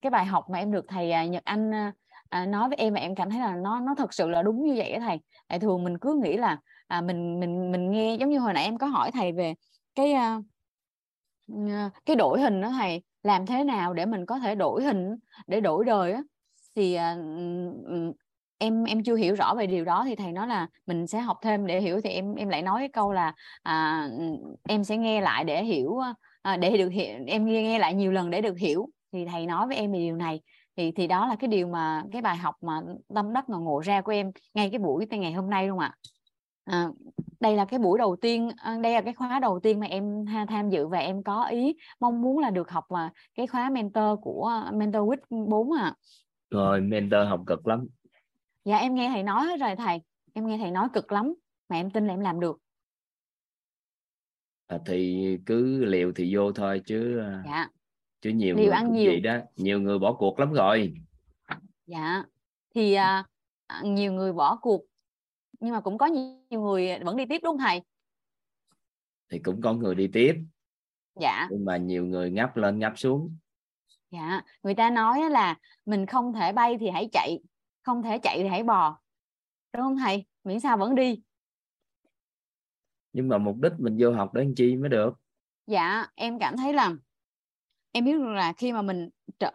cái bài học mà em được thầy à, Nhật Anh à, à nói với em và em cảm thấy là nó nó thật sự là đúng như vậy đó thầy. Tại thường mình cứ nghĩ là à, mình mình mình nghe giống như hồi nãy em có hỏi thầy về cái à, à cái đổi hình đó thầy làm thế nào để mình có thể đổi hình để đổi đời á. Thì à, em em chưa hiểu rõ về điều đó thì thầy nói là mình sẽ học thêm để hiểu. Thì em em lại nói cái câu là à, em sẽ nghe lại để hiểu à, để được hiểu em nghe nghe lại nhiều lần để được hiểu thì thầy nói với em về điều này. Thì thì đó là cái điều mà cái bài học mà tâm đắc ngộ ngộ ra của em ngay cái buổi ngày hôm nay luôn ạ. À, đây là cái buổi đầu tiên à, đây là cái khóa đầu tiên mà em tham dự và em có ý mong muốn là được học mà cái khóa mentor của mentor week 4 à rồi mentor học cực lắm. Dạ em nghe thầy nói hết rồi thầy. Em nghe thầy nói cực lắm mà em tin là em làm được. À, thì cứ liều thì vô thôi chứ à, dạ chứ nhiều liều người ăn nhiều. gì đó nhiều người bỏ cuộc lắm rồi. Dạ thì à, à, nhiều người bỏ cuộc nhưng mà cũng có nhiều người vẫn đi tiếp đúng không thầy? Thì cũng có người đi tiếp. Dạ. Nhưng mà nhiều người ngáp lên ngáp xuống. Dạ người ta nói là mình không thể bay thì hãy chạy không thể chạy thì hãy bò. Đúng không thầy? Miễn sao vẫn đi. Nhưng mà mục đích mình vô học để làm chi mới được? Dạ em cảm thấy là em biết là khi mà mình trở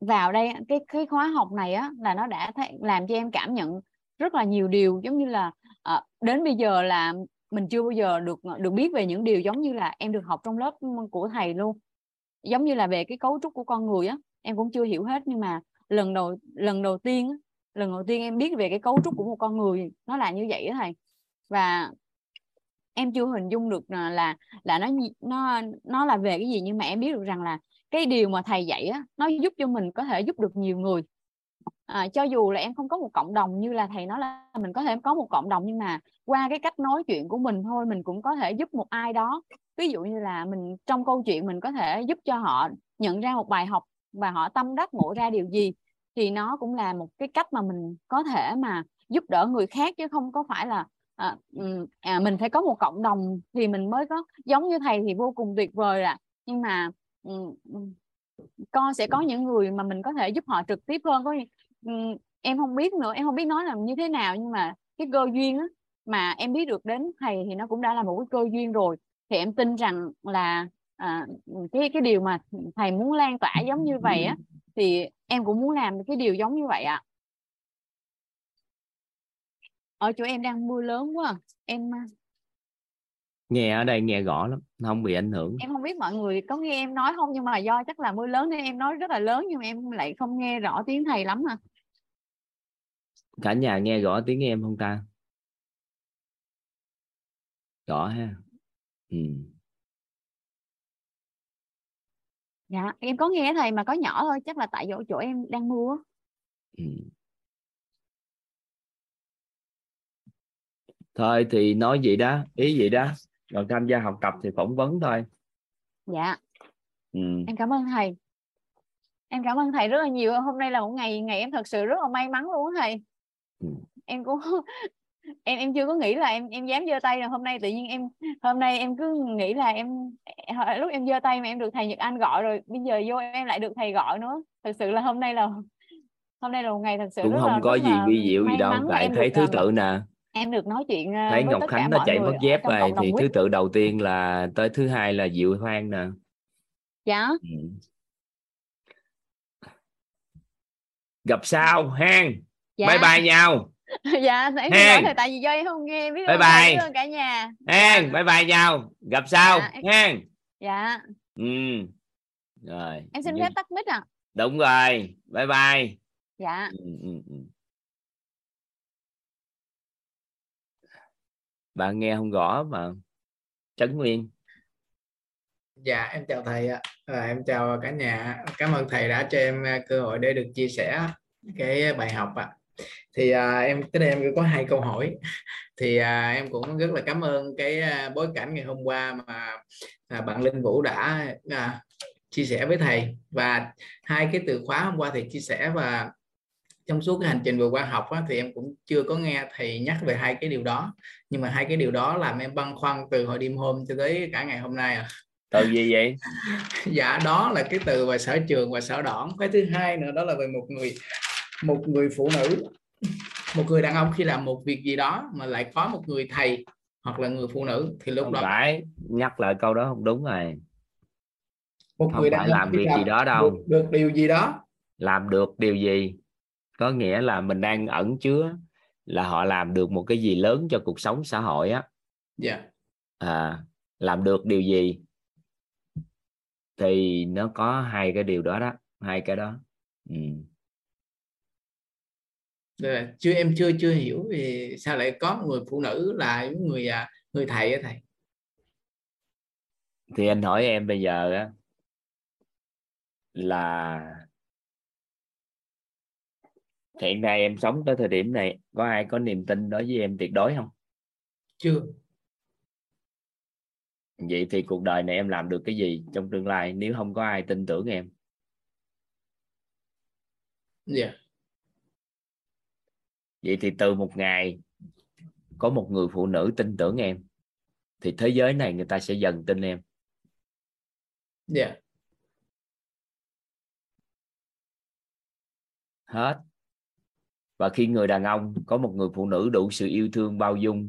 vào đây cái cái khóa học này á là nó đã th- làm cho em cảm nhận rất là nhiều điều. Giống như là à, đến bây giờ là mình chưa bao giờ được ờ, được biết về những điều giống như là em được học trong lớp của thầy luôn. Giống như là về cái cấu trúc của con người á em cũng chưa hiểu hết. Nhưng mà lần đầu lần đầu tiên lần đầu tiên em biết về cái cấu trúc của một con người nó là như vậy đó thầy. Và em chưa hình dung được là là nó nó nó là về cái gì. Nhưng mà em biết được rằng là cái điều mà thầy dạy á nó giúp cho mình có thể giúp được nhiều người. À, cho dù là em không có một cộng đồng như là thầy nói là mình có thể có một cộng đồng nhưng mà qua cái cách nói chuyện của mình thôi mình cũng có thể giúp một ai đó. Ví dụ như là mình trong câu chuyện mình có thể giúp cho họ nhận ra một bài học và họ tâm đắc ngộ ra điều gì thì nó cũng là một cái cách mà mình có thể mà giúp đỡ người khác chứ không có phải là à, à, mình phải có một cộng đồng thì mình mới có giống như thầy thì vô cùng tuyệt vời là nhưng mà con sẽ có những người mà mình có thể giúp họ trực tiếp hơn có em không biết nữa em không biết nói là như thế nào nhưng mà cái cơ duyên á, mà em biết được đến thầy thì nó cũng đã là một cái cơ duyên rồi. Thì em tin rằng là à, cái cái điều mà thầy muốn lan tỏa giống như vậy á thì em cũng muốn làm cái điều giống như vậy ạ. Ở chỗ em đang mưa lớn quá à, em nghe ở đây nghe rõ lắm không bị ảnh hưởng. Em không biết mọi người có nghe em nói không nhưng mà do chắc là mưa lớn nên em nói rất là lớn nhưng mà em lại không nghe rõ tiếng thầy lắm à. Cả nhà nghe rõ tiếng em không ta? Rõ ha. Ừ. dạ em có nghe thầy mà có nhỏ thôi chắc là tại chỗ chỗ em đang mưa ừ. thôi thì nói gì đó ý gì đó rồi tham gia học tập thì phỏng vấn thôi. Dạ. Ừ. em cảm ơn thầy. Em cảm ơn thầy rất là nhiều. Hôm nay là một ngày ngày em thật sự rất là may mắn luôn thầy. Ừ. em cũng em em chưa có nghĩ là em em dám giơ tay là hôm nay tự nhiên em hôm nay em cứ nghĩ là em lúc em giơ tay mà em được thầy Nhật Anh gọi rồi bây giờ vô em lại được thầy gọi nữa. Thật sự là hôm nay là hôm nay là một ngày thật sự cũng rất không là, có gì vi diệu gì đâu. tại thấy thứ tự nè em được nói chuyện thấy Ngọc Khánh nó chạy mất dép rồi thì thứ tự đầu tiên là tới thứ hai là Diệu Hoang nè. Dạ. Ừ. gặp sau hang. Dạ. bye bye nhau. Dạ em nói thì tại vì do em không nghe biết bye bye. cả nhà? Hang dạ. bye bye nhau. Gặp sau dạ, hang. Dạ. Ừ. Rồi em xin phép tắt mic à đúng rồi. Bye bye. Dạ. Ừ, ừ, ừ. Bạn nghe không rõ mà. Trấn nguyên. Dạ em chào thầy ạ. À, em chào cả nhà. Cảm ơn thầy đã cho em à, cơ hội để được chia sẻ cái bài học ạ. Thì à, em tới đây em có hai câu hỏi. Thì à, em cũng rất là cảm ơn cái à, bối cảnh ngày hôm qua mà à, bạn Linh Vũ đã à, chia sẻ với thầy. Và hai cái từ khóa hôm qua thầy chia sẻ và trong suốt cái hành trình vừa qua học á, thì em cũng chưa có nghe thầy nhắc về hai cái điều đó. Nhưng mà hai cái điều đó làm em băn khoăn từ hồi đêm hôm cho tới cả ngày hôm nay à từ gì vậy? Dạ đó là cái từ về sở trường và sở đoản cái thứ hai nữa đó là về một người một người phụ nữ. Một người đàn ông khi làm một việc gì đó mà lại có một người thầy hoặc là người phụ nữ thì lúc không đó phải nhắc lại câu đó không đúng rồi. Một không người phải đàn ông làm việc gì đó đâu. được, được điều gì đó. Làm được điều gì có nghĩa là mình đang ẩn chứa là họ làm được một cái gì lớn cho cuộc sống xã hội á. Dạ. À, làm được điều gì? Thì nó có hai cái điều đó đó hai cái đó. Ừ. Rồi, chưa em chưa chưa hiểu thì sao lại có người phụ nữ là người à, người thầy á thầy? Thì anh hỏi em bây giờ á là hiện nay em sống tới thời điểm này có ai có niềm tin đối với em tuyệt đối không? Chưa. Vậy thì cuộc đời này em làm được cái gì trong tương lai nếu không có ai tin tưởng em? Dạ. Vậy thì từ một ngày có một người phụ nữ tin tưởng em thì thế giới này người ta sẽ dần tin em. Dạ. Hết và khi người đàn ông có một người phụ nữ đủ sự yêu thương bao dung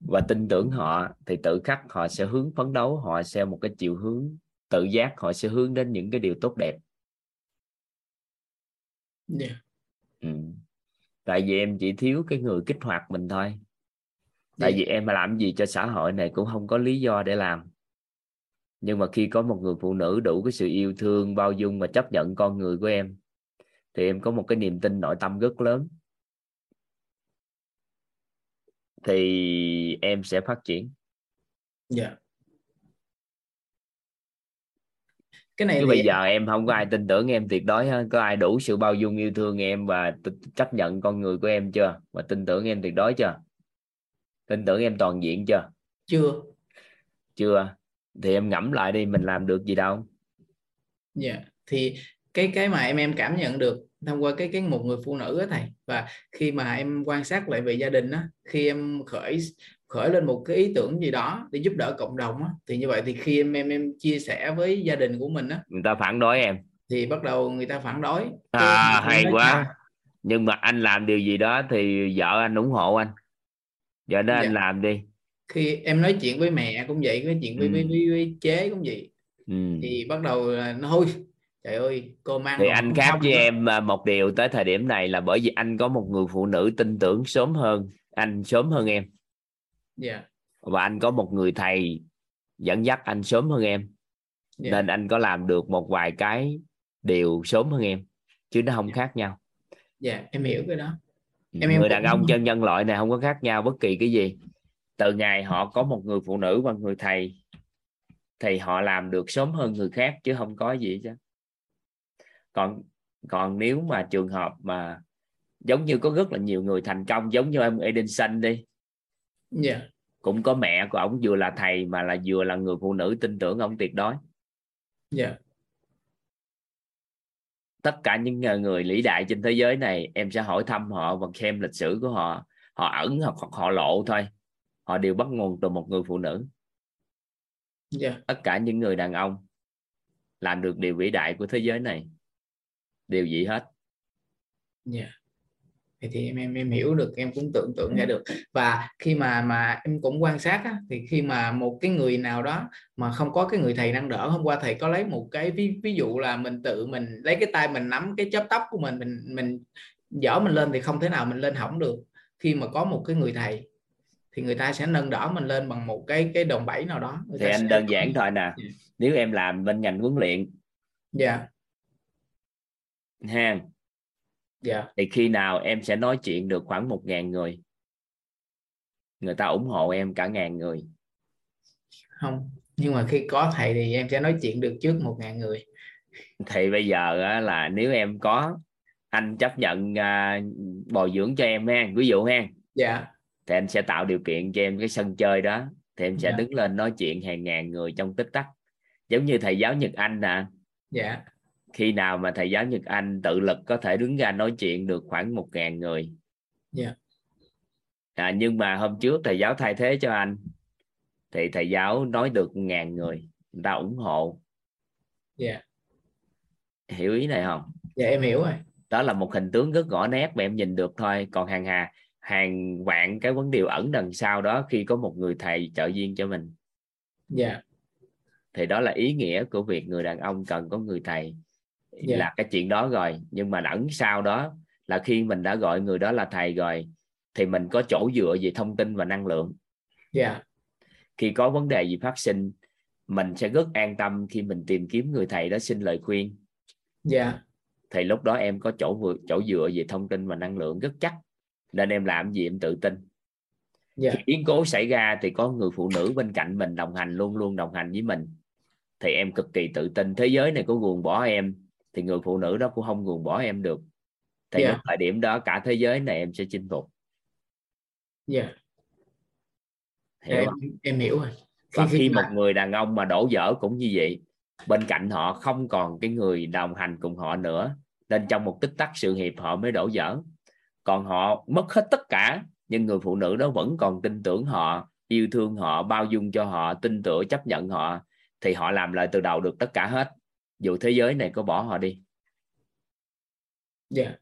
và tin tưởng họ thì tự khắc họ sẽ hướng phấn đấu họ sẽ một cái chiều hướng tự giác họ sẽ hướng đến những cái điều tốt đẹp dạ ừ. tại vì em chỉ thiếu cái người kích hoạt mình thôi tại Dạ. vì em mà làm gì cho xã hội này cũng không có lý do để làm nhưng mà khi có một người phụ nữ đủ cái sự yêu thương bao dung và chấp nhận con người của em thì em có một cái niềm tin nội tâm rất lớn. Thì em sẽ phát triển. Dạ. Cái này chứ thì bây giờ em không có ai tin tưởng em tuyệt đối hết. Có ai đủ sự bao dung yêu thương em và chấp nhận con người của em chưa? Và tin tưởng em tuyệt đối chưa? Tin tưởng em toàn diện chưa? Chưa. Chưa. Thì em ngẫm lại đi mình làm được gì đâu. Dạ. Thì cái cái mà em em cảm nhận được thông qua cái cái một người phụ nữ á thầy và khi mà em quan sát lại về gia đình á khi em khởi khởi lên một cái ý tưởng gì đó để giúp đỡ cộng đồng á thì như vậy thì khi em em em chia sẻ với gia đình của mình á người ta phản đối em. thì bắt đầu người ta phản đối. À, hay quá. chà, nhưng mà anh làm điều gì đó thì vợ anh ủng hộ anh. Vợ đó Dạ. anh làm đi. Khi em nói chuyện với mẹ cũng vậy nói chuyện với, Ừ. với, với, với chế cũng vậy. Ừ. thì bắt đầu là nó thôi trời ơi cô mang thì anh khác với nữa." em à, một điều tới thời điểm này là bởi vì anh có một người phụ nữ tin tưởng sớm hơn anh sớm hơn em. Dạ. Và anh có một người thầy dẫn dắt anh sớm hơn em. Dạ. Nên anh có làm được một vài cái điều sớm hơn em chứ nó không khác nhau. Dạ em hiểu cái đó. Em- em người cũng- đàn ông chân nhân loại này không có khác nhau bất kỳ cái gì. Từ ngày họ có một người phụ nữ và người thầy thì họ làm được sớm hơn người khác chứ không có gì chứ còn còn nếu mà trường hợp mà giống như có rất là nhiều người thành công giống như em Edison đi. Dạ. Cũng có mẹ của ổng vừa là thầy mà là vừa là người phụ nữ tin tưởng ổng tuyệt đối. Dạ. Tất cả những người- vĩ đại trên thế giới này em sẽ hỏi thăm họ và xem lịch sử của họ. Họ ẩn hoặc hoặc họ lộ thôi. Họ đều bắt nguồn từ một người phụ nữ. Dạ. Tất cả những người đàn ông làm được điều vĩ đại của thế giới này điều gì hết? Dạ. Vậy thì em em em hiểu được em cũng tưởng tượng ra được. Và khi mà mà em cũng quan sát á, thì khi mà một cái người nào đó mà không có cái người thầy nâng đỡ hôm qua thầy có lấy một cái ví ví dụ là mình tự mình lấy cái tay mình nắm cái chóp tóc của mình mình mình dở mình lên thì không thể nào mình lên hỏng được. Khi mà có một cái người thầy thì người ta sẽ nâng đỡ mình lên bằng một cái cái đòn bẩy nào đó. Người thì anh đơn giản thôi nè. Dạ. nếu em làm bên ngành huấn luyện dạ ha dạ. Thì khi nào em sẽ nói chuyện được khoảng một ngàn người? Người ta ủng hộ em cả ngàn người. Không nhưng mà khi có thầy thì em sẽ nói chuyện được trước một ngàn người. Thì bây giờ là nếu em có anh chấp nhận à, bồi dưỡng cho em ha ví dụ ha dạ. Thì anh sẽ tạo điều kiện cho em cái sân chơi đó. Thì em sẽ Dạ. đứng lên nói chuyện hàng ngàn người trong tích tắc. Giống như thầy giáo Nhật Anh nè. Dạ khi nào mà thầy giáo Nhật Anh tự lực có thể đứng ra nói chuyện được khoảng một ngàn người? Dạ. à, nhưng mà hôm trước thầy giáo thay thế cho anh thì thầy giáo nói được ngàn người người ta ủng hộ. Dạ. Hiểu ý này không? Dạ em hiểu rồi. Đó là một hình tướng rất rõ nét mà em nhìn được thôi. Còn hàng hà hàng vạn cái vấn đề ẩn đằng sau đó khi có một người thầy trợ duyên cho mình. Dạ. Thì đó là ý nghĩa của việc người đàn ông cần có người thầy Dạ. là cái chuyện đó rồi nhưng mà ẩn sau đó là khi mình đã gọi người đó là thầy rồi thì mình có chỗ dựa về thông tin và năng lượng. Dạ. Khi có vấn đề gì phát sinh mình sẽ rất an tâm khi mình tìm kiếm người thầy đó xin lời khuyên. Dạ. Thì lúc đó em có chỗ vượt chỗ dựa về thông tin và năng lượng rất chắc nên em làm gì em tự tin. Dạ. Khi biến cố xảy ra thì có người phụ nữ bên cạnh mình đồng hành luôn luôn đồng hành với mình. Thì em cực kỳ tự tin. Thế giới này có ruồng bỏ em thì người phụ nữ đó cũng không ruồng bỏ em được. Thì Dạ. lúc thời điểm đó cả thế giới này em sẽ chinh phục. Dạ. Hiểu em, không? em hiểu rồi. Và khi mà- một người đàn ông mà đổ vỡ cũng như vậy bên cạnh họ không còn cái người đồng hành cùng họ nữa nên trong một tích tắc sự nghiệp họ mới đổ vỡ còn họ mất hết tất cả nhưng người phụ nữ đó vẫn còn tin tưởng họ yêu thương họ bao dung cho họ tin tưởng chấp nhận họ thì họ làm lại từ đầu được tất cả hết dù thế giới này có bỏ họ đi. Dạ.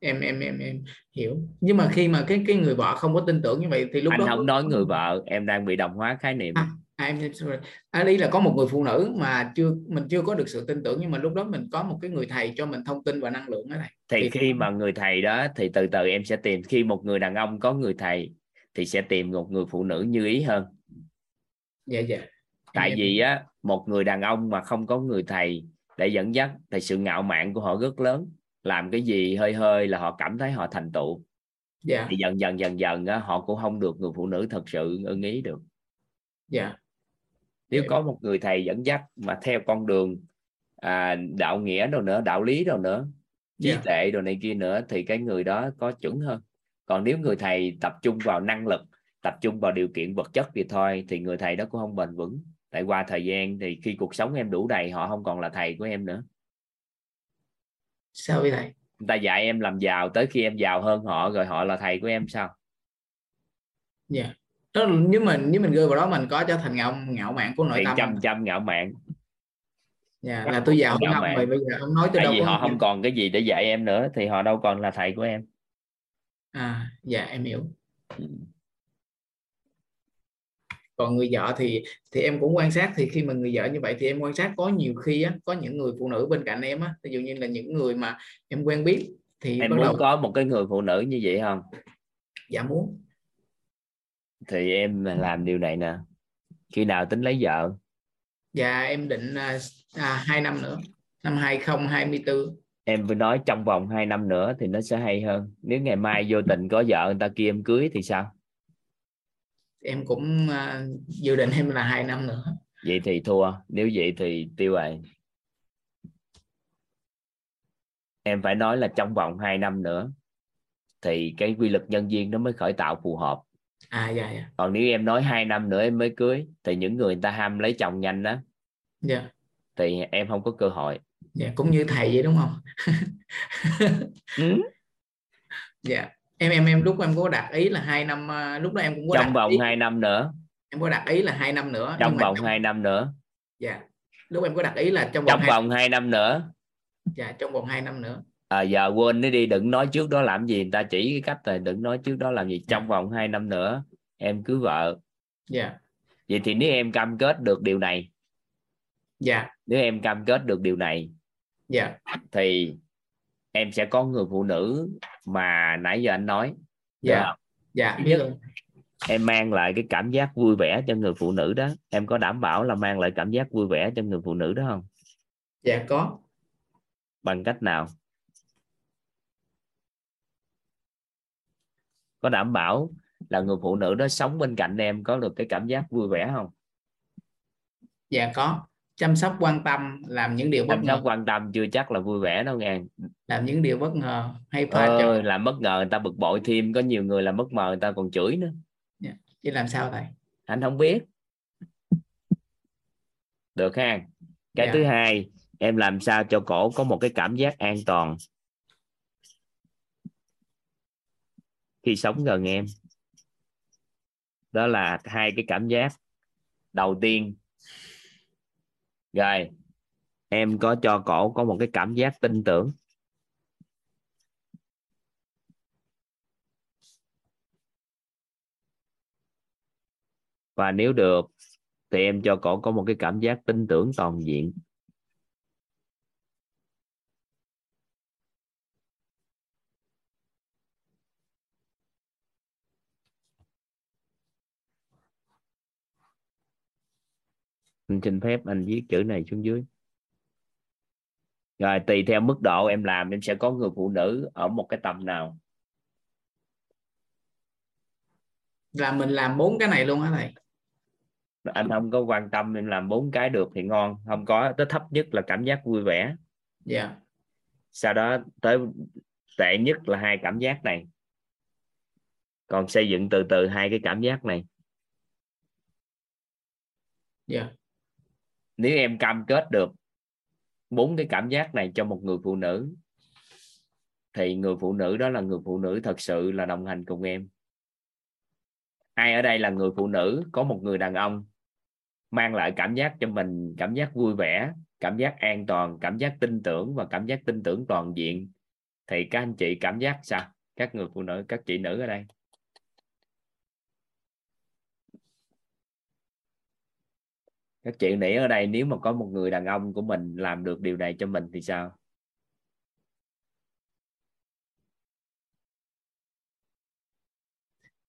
Em em em em hiểu. Nhưng mà khi mà cái cái người vợ không có tin tưởng như vậy thì lúc anh đó không nói người vợ em đang bị đồng hóa khái niệm. À, à, em sorry. à, là có một người phụ nữ mà chưa mình chưa có được sự tin tưởng nhưng mà lúc đó mình có một cái người thầy cho mình thông tin và năng lượng đó này. Thì thì- khi mà người thầy đó thì từ từ em sẽ tìm khi một người đàn ông có người thầy thì sẽ tìm một người phụ nữ như ý hơn. Dạ dạ. Tại em- vì á một người đàn ông mà không có người thầy để dẫn dắt thì sự ngạo mạn của họ rất lớn. Làm cái gì hơi hơi là họ cảm thấy họ thành tựu. Dạ. Thì dần dần dần dần á, họ cũng không được người phụ nữ thật sự ưng ý được. Dạ. Nếu Dạ. có một người thầy dẫn dắt mà theo con đường à, đạo nghĩa đâu nữa đạo lý đâu nữa trí Dạ. tuệ đồ này kia nữa thì cái người đó có chuẩn hơn. Còn nếu người thầy tập trung vào năng lực tập trung vào điều kiện vật chất thì thôi thì người thầy đó cũng không bền vững tại qua thời gian thì khi cuộc sống em đủ đầy họ không còn là thầy của em nữa. Sao vậy thầy? Người ta dạy em làm giàu tới khi em giàu hơn họ rồi họ là thầy của em sao? Dạ. Đó là nếu mình nếu mình rơi vào đó mình có trở thành ngạo ngạo mạn của nội thì tâm không? trăm ngạo mạn. Dạ là tôi giàu hơn ông rồi bây giờ ông nói tôi tại đâu vì họ không còn cái gì để dạy em nữa thì họ đâu còn là thầy của em. À dạ em hiểu còn người vợ thì thì em cũng quan sát thì khi mà người vợ như vậy thì em quan sát có nhiều khi á có những người phụ nữ bên cạnh em á ví dụ như là những người mà em quen biết thì em muốn đầu có một cái người phụ nữ như vậy không? Dạ muốn. Thì em làm điều này nè khi nào tính lấy vợ? Dạ em định à, à, 2 năm nữa năm 2024 em vừa nói trong vòng 2 năm nữa thì nó sẽ hay hơn. Nếu ngày mai vô tình có vợ người ta kia em cưới thì sao em cũng à, dự định em là hai năm nữa. Vậy thì thua. Nếu vậy thì tiêu rồi. Em phải nói là trong vòng 2 năm nữa thì cái quy luật nhân duyên nó mới khởi tạo phù hợp. À dạ dạ. Còn nếu em nói hai năm nữa em mới cưới thì những người người ta ham lấy chồng nhanh đó dạ. Thì em không có cơ hội. Dạ cũng như thầy vậy đúng không? Ừ. dạ em em em lúc em có đặt ý là hai năm à, lúc đó em cũng có trong đặt vòng ý, 2 năm nữa. Em có đặt ý là hai năm nữa trong vòng 2 năm nữa. Dạ. Lúc em có đặt ý là trong vòng trong hai, vòng 2 năm nữa. Dạ trong vòng 2 năm nữa. À, giờ quên nó đi đừng nói trước đó làm gì. Người ta chỉ cái cách rồi đừng nói trước đó làm gì. Trong vòng 2 năm nữa em cưới vợ. Dạ. Vậy thì nếu em cam kết được điều này dạ. nếu em cam kết được điều này dạ. thì em sẽ có người phụ nữ mà nãy giờ anh nói. Dạ. Không? dạ biết rồi. em mang lại cái cảm giác vui vẻ cho người phụ nữ đó. Em có đảm bảo là mang lại cảm giác vui vẻ cho người phụ nữ đó không? Dạ có. Bằng cách nào? Có đảm bảo là người phụ nữ đó sống bên cạnh em có được cái cảm giác vui vẻ không? Dạ có chăm sóc quan tâm làm những điều bất chăm sóc ngờ. quan tâm chưa chắc là vui vẻ đâu nghe làm những điều bất ngờ hay pha trò ơi làm bất ngờ người ta bực bội thêm có nhiều người làm bất ngờ người ta còn chửi nữa. Chứ làm sao thầy anh không biết. Được ha. Cái Dạ. thứ hai em làm sao cho cổ có một cái cảm giác an toàn? Khi sống gần em. Đó là hai cái cảm giác. Đầu tiên rồi, em có cho cổ có một cái cảm giác tin tưởng. Và nếu được, thì em cho cổ có một cái cảm giác tin tưởng toàn diện. Anh xin phép anh viết chữ này xuống dưới. Rồi tùy theo mức độ em làm em sẽ có người phụ nữ ở một cái tầm nào. Là mình làm bốn cái này luôn hả thầy? Anh không có quan tâm em làm bốn cái được thì ngon. Không có tới thấp nhất là cảm giác vui vẻ. Dạ. Yeah. sau đó tới tệ nhất là hai cảm giác này. Còn xây dựng từ từ hai cái cảm giác này. Dạ. yeah nếu em cam kết được bốn cái cảm giác này cho một người phụ nữ, thì người phụ nữ đó là người phụ nữ thật sự là đồng hành cùng em. Ai ở đây là người phụ nữ, có một người đàn ông mang lại cảm giác cho mình cảm giác vui vẻ, cảm giác an toàn, cảm giác tin tưởng và cảm giác tin tưởng toàn diện, thì các anh chị cảm giác sao? Các người phụ nữ, các chị nữ ở đây? Các chị nghĩ ở đây nếu mà có một người đàn ông của mình làm được điều này cho mình thì sao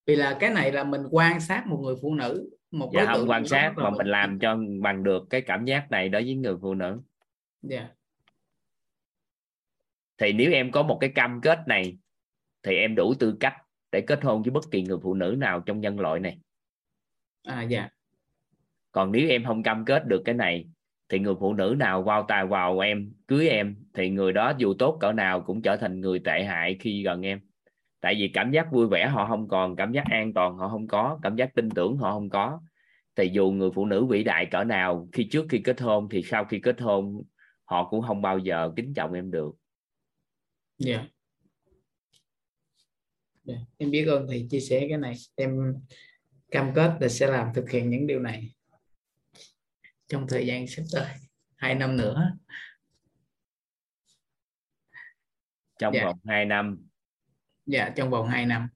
vì là cái này là mình quan sát một người phụ nữ một dạ không quan sát mà mình làm cho bằng được cái cảm giác này đối với người phụ nữ dạ yeah. thì nếu em có một cái cam kết này thì em đủ tư cách để kết hôn với bất kỳ người phụ nữ nào trong nhân loại này à dạ yeah còn nếu em không cam kết được cái này, thì người phụ nữ nào vào tài vào em, cưới em, thì người đó dù tốt cỡ nào cũng trở thành người tệ hại khi gần em tại vì cảm giác vui vẻ họ không còn, cảm giác an toàn họ không có, cảm giác tin tưởng họ không có thì dù người phụ nữ vĩ đại cỡ nào, khi trước khi kết hôn thì sau khi kết hôn, họ cũng không bao giờ kính trọng em được dạ yeah. Yeah. em biết ơn thầy chia sẻ cái này em cam kết là sẽ làm thực hiện những điều này trong thời gian sắp tới hai năm nữa. Trong. Dạ. vòng 2 năm. Dạ trong vòng 2 năm.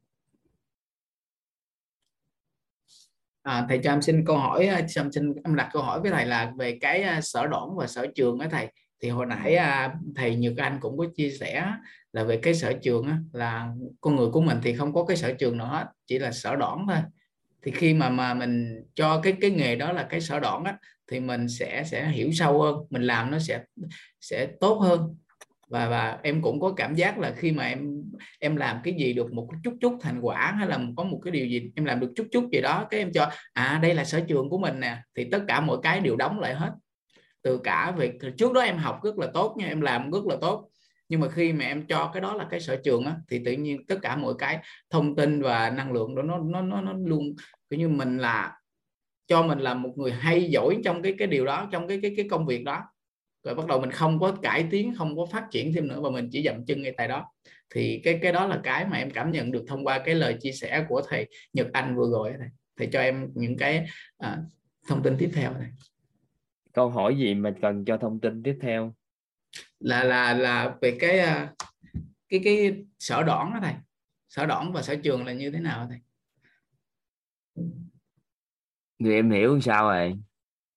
À, thầy cho em xin câu hỏi em xin em đặt câu hỏi với thầy là về cái à, sở đoản và sở trường á thầy. Thì hồi nãy à, thầy Nhược Anh cũng có chia sẻ là về cái sở trường á, là con người của mình thì không có cái sở trường nào hết chỉ là sở đoản thôi. Thì khi mà mà mình cho cái cái nghề đó là cái sở đoản á thì mình sẽ sẽ hiểu sâu hơn mình làm nó sẽ sẽ tốt hơn. Và và em cũng có cảm giác là khi mà em em làm cái gì được một chút chút thành quả hay là có một cái điều gì em làm được chút chút gì đó cái em cho à đây là sở trường của mình nè. Thì tất cả mọi cái đều đóng lại hết. Từ cả việc trước đó em học rất là tốt nha em làm rất là tốt. Nhưng mà khi mà em cho cái đó là cái sở trường á, thì tự nhiên tất cả mọi cái thông tin và năng lượng đó nó nó nó nó luôn kiểu như mình là cho mình là một người hay giỏi trong cái cái điều đó trong cái cái cái công việc đó. Rồi bắt đầu mình không có cải tiến không có phát triển thêm nữa và mình chỉ dậm chân ngay tại đó. Thì cái cái đó là cái mà em cảm nhận được thông qua cái lời chia sẻ của thầy Nhật Anh vừa rồi thầy thầy cho em những cái à, thông tin tiếp theo này. Câu hỏi gì mà cần cho thông tin tiếp theo? Là là là về cái à, cái cái sở đoản đó thầy. Sở đoản và sở trường là như thế nào thầy người em hiểu sao rồi?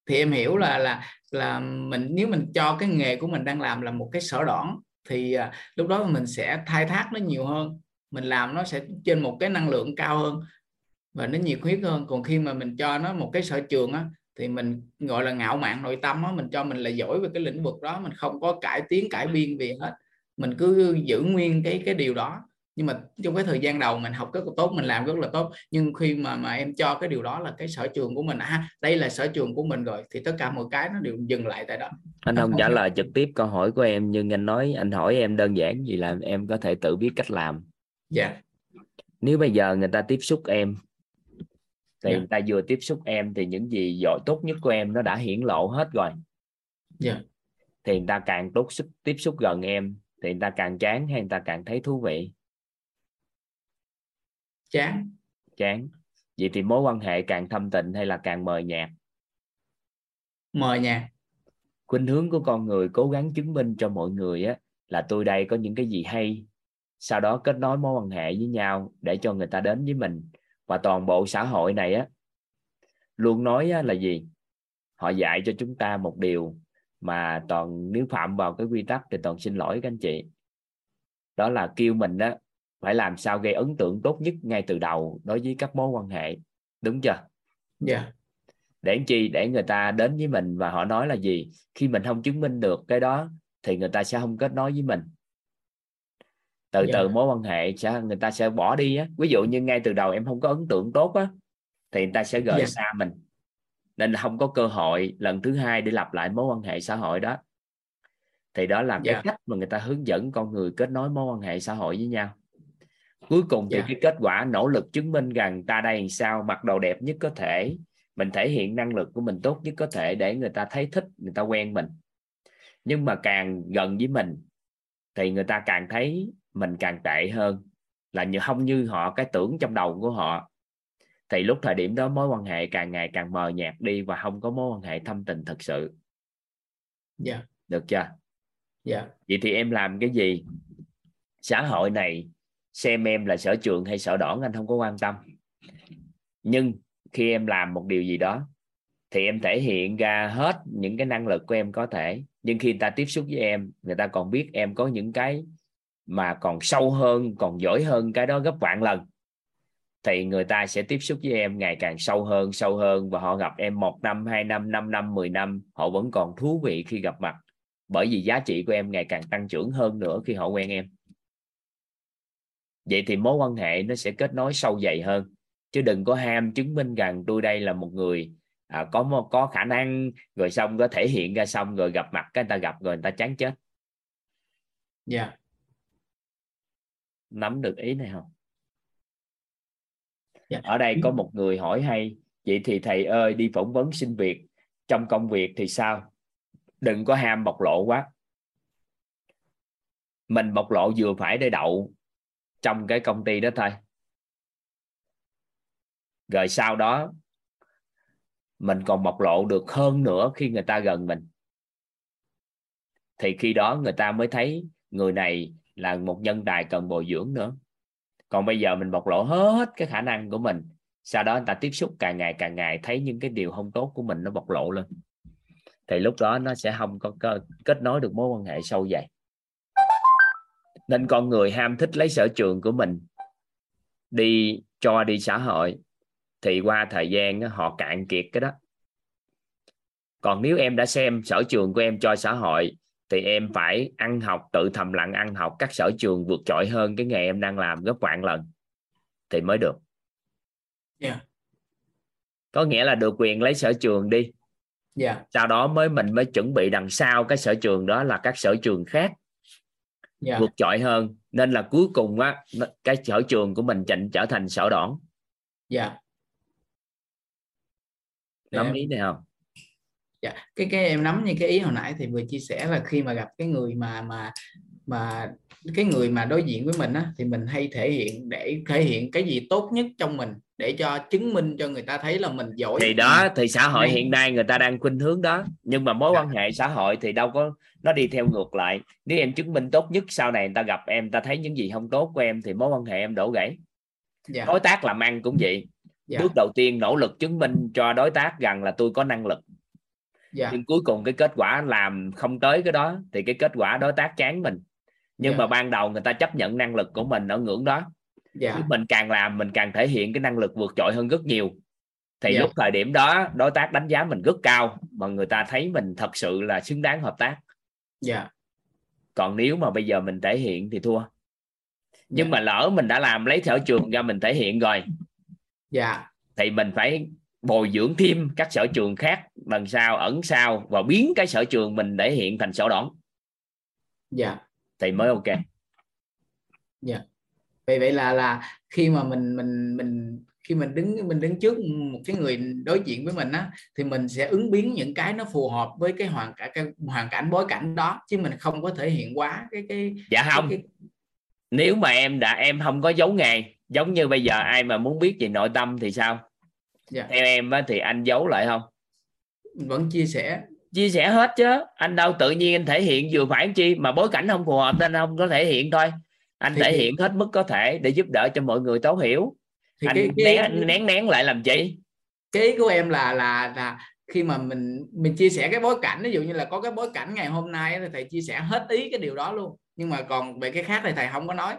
Thì em hiểu là là là mình nếu mình cho cái nghề của mình đang làm là một cái sở đoản thì à, lúc đó mình sẽ khai thác nó nhiều hơn. Mình làm nó sẽ trên một cái năng lượng cao hơn và nó nhiệt huyết hơn. Còn khi mà mình cho nó một cái sở trường á thì mình gọi là ngạo mạn nội tâm á mình cho mình là giỏi về cái lĩnh vực đó mình không có cải tiến cải biên gì hết. Mình cứ giữ nguyên cái cái điều đó nhưng mà trong cái thời gian đầu mình học rất là tốt mình làm rất là tốt nhưng khi mà mà em cho cái điều đó là cái sở trường của mình à đây là sở trường của mình rồi thì tất cả mọi cái nó đều dừng lại tại đó anh không trả lời trực tiếp câu hỏi của em nhưng anh nói anh hỏi em đơn giản gì là em có thể tự biết cách làm dạ yeah. nếu bây giờ người ta tiếp xúc em thì yeah. người ta vừa tiếp xúc em thì những gì giỏi tốt nhất của em nó đã hiển lộ hết rồi yeah. thì người ta càng tốt xúc tiếp xúc gần em thì người ta càng chán hay người ta càng thấy thú vị chán. Chán. Vậy thì mối quan hệ càng thâm tịnh hay là càng mờ nhạt? Mời nha khuynh hướng của con người cố gắng chứng minh cho mọi người á là tôi đây có những cái gì hay. Sau đó kết nối mối quan hệ với nhau để cho người ta đến với mình. Và toàn bộ xã hội này á luôn nói á, là gì? Họ dạy cho chúng ta một điều mà toàn nếu phạm vào cái quy tắc thì toàn xin lỗi các anh chị. Đó là kêu mình đó phải làm sao gây ấn tượng tốt nhất ngay từ đầu đối với các mối quan hệ. Đúng chưa? Dạ. Yeah. để chi? Để người ta đến với mình và họ nói là gì? Khi mình không chứng minh được cái đó thì người ta sẽ không kết nối với mình. Từ yeah. từ mối quan hệ sẽ người ta sẽ bỏ đi á. Ví dụ như ngay từ đầu em không có ấn tượng tốt á thì người ta sẽ gửi yeah. xa mình. Nên là không có cơ hội lần thứ hai để lặp lại mối quan hệ xã hội đó. Thì đó là yeah. cái cách mà người ta hướng dẫn con người kết nối mối quan hệ xã hội với nhau cuối cùng thì yeah. cái kết quả nỗ lực chứng minh rằng ta đây làm sao mặc đồ đẹp nhất có thể. Mình thể hiện năng lực của mình tốt nhất có thể để người ta thấy thích người ta quen mình. Nhưng mà càng gần với mình thì người ta càng thấy mình càng tệ hơn. Là như không như họ cái tưởng trong đầu của họ. Thì lúc thời điểm đó mối quan hệ càng ngày càng mờ nhạt đi và không có mối quan hệ thâm tình thực sự. Dạ. Yeah. được chưa? Dạ. Yeah. vậy thì em làm cái gì? Xã hội này xem em là sở trường hay sở đỏ, anh không có quan tâm. Nhưng khi em làm một điều gì đó thì em thể hiện ra hết những cái năng lực của em có thể. Nhưng khi người ta tiếp xúc với em người ta còn biết em có những cái mà còn sâu hơn còn giỏi hơn cái đó gấp vạn lần. Thì người ta sẽ tiếp xúc với em ngày càng sâu hơn sâu hơn. Và họ gặp em một năm hai năm năm năm mười năm họ vẫn còn thú vị khi gặp mặt. Bởi vì giá trị của em ngày càng tăng trưởng hơn nữa khi họ quen em vậy thì mối quan hệ nó sẽ kết nối sâu dày hơn. Chứ đừng có ham chứng minh rằng tôi đây là một người à, có có khả năng rồi xong có thể hiện ra xong rồi gặp mặt cái người ta gặp rồi người ta chán chết. Dạ. Yeah. nắm được ý này không? Yeah. ở đây có một người hỏi hay vậy thì thầy ơi đi phỏng vấn xin việc. Trong công việc thì sao? Đừng có ham bộc lộ quá. Mình bộc lộ vừa phải để đậu trong cái công ty đó thôi. Rồi sau đó, mình còn bộc lộ được hơn nữa khi người ta gần mình. Thì khi đó người ta mới thấy người này là một nhân tài cần bồi dưỡng nữa. Còn bây giờ mình bộc lộ hết cái khả năng của mình, sau đó người ta tiếp xúc càng ngày càng ngày, thấy những cái điều không tốt của mình nó bộc lộ lên. Thì lúc đó nó sẽ không có kết nối được mối quan hệ sâu dày nên con người ham thích lấy sở trường của mình đi cho đi xã hội thì qua thời gian họ cạn kiệt cái đó còn nếu em đã xem sở trường của em cho xã hội thì em phải ăn học tự thầm lặng ăn học các sở trường vượt trội hơn cái nghề em đang làm gấp vạn lần thì mới được yeah. có nghĩa là được quyền lấy sở trường đi yeah. sau đó mới mình mới chuẩn bị đằng sau cái sở trường đó là các sở trường khác yeah. vượt trội hơn. Nên là cuối cùng á cái sở trường của mình chỉnh trở thành sở đỏn dạ. Nắm ý này không? Dạ. Cái cái em nắm như cái ý hồi nãy thì vừa chia sẻ là khi mà gặp cái người mà mà mà cái người mà đối diện với mình á thì mình hay thể hiện để thể hiện cái gì tốt nhất trong mình để cho chứng minh cho người ta thấy là mình giỏi thì đó thì xã hội hiện nay người ta đang khuynh hướng đó nhưng mà mối dạ. quan hệ xã hội thì đâu có nó đi theo ngược lại nếu em chứng minh tốt nhất sau này người ta gặp em ta thấy những gì không tốt của em thì mối quan hệ em đổ gãy dạ. đối tác làm ăn cũng vậy dạ. bước đầu tiên nỗ lực chứng minh cho đối tác rằng là tôi có năng lực dạ. nhưng cuối cùng cái kết quả làm không tới cái đó thì cái kết quả đối tác chán mình nhưng dạ. mà ban đầu người ta chấp nhận năng lực của mình ở ngưỡng đó dạ. mình càng làm mình càng thể hiện cái năng lực vượt trội hơn rất nhiều thì dạ. lúc thời điểm đó đối tác đánh giá mình rất cao mà người ta thấy mình thật sự là xứng đáng hợp tác dạ. còn nếu mà bây giờ mình thể hiện thì thua nhưng dạ. mà lỡ mình đã làm lấy sở trường ra mình thể hiện rồi dạ. thì mình phải bồi dưỡng thêm các sở trường khác lần sau ẩn sau và biến cái sở trường mình để hiện thành sở đón dạ thì mới ok. Dạ. Vậy vậy là là khi mà mình mình mình khi mình đứng mình đứng trước một cái người đối diện với mình á thì mình sẽ ứng biến những cái nó phù hợp với cái hoàn cảnh cái hoàn cảnh bối cảnh đó chứ mình không có thể hiện quá cái cái dạ không. cái, cái... nếu mà em đã em không có giấu nghề giống như bây giờ ai mà muốn biết về nội tâm thì sao? Dạ. theo em á, thì anh giấu lại không? Vẫn chia sẻ chia sẻ hết chứ. Anh đâu tự nhiên anh thể hiện vừa phải chi mà bối cảnh không phù hợp nên anh không có thể hiện thôi. Anh Thì- thể thì- hiện hết mức có thể để giúp đỡ cho mọi người thấu hiểu. Thì anh cái, cái, nén, nén nén lại làm chi? Cái ý của em là là là khi mà mình mình chia sẻ cái bối cảnh ví dụ như là có cái bối cảnh ngày hôm nay thì thầy chia sẻ hết ý cái điều đó luôn. Nhưng mà còn về cái khác thì thầy không có nói.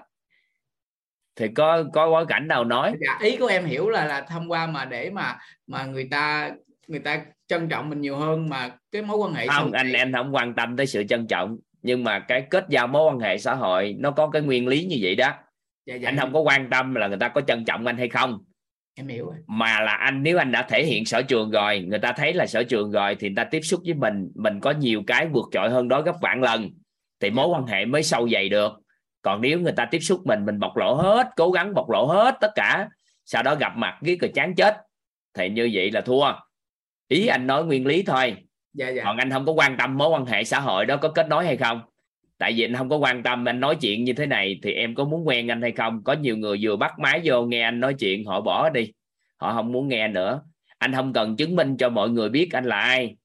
Thì có có bối cảnh nào nói? Dạ, ý của em hiểu là là thông qua mà để mà mà người ta người ta trân trọng mình nhiều hơn mà cái mối quan hệ không anh này- em không quan tâm tới sự trân trọng nhưng mà cái kết giao mối quan hệ xã hội nó có cái nguyên lý như vậy đó. Dạ, dạ, anh không có quan tâm là người ta có trân trọng anh hay không. Em hiểu rồi. mà là anh nếu anh đã thể hiện sở trường rồi người ta thấy là sở trường rồi thì người ta tiếp xúc với mình mình có nhiều cái vượt trội hơn đó gấp vạn lần thì mối quan hệ mới sâu dày được. Còn nếu người ta tiếp xúc mình mình bộc lộ hết cố gắng bộc lộ hết tất cả sau đó gặp mặt cái rồi chán chết thì như vậy là thua ý anh nói nguyên lý thôi. Dạ dạ. Còn anh không có quan tâm mối quan hệ xã hội đó có kết nối hay không? Tại vì anh không có quan tâm anh nói chuyện như thế này thì em có muốn quen anh hay không? Có nhiều người vừa bắt máy vô nghe anh nói chuyện họ bỏ đi. Họ không muốn nghe nữa. Anh không cần chứng minh cho mọi người biết anh là ai.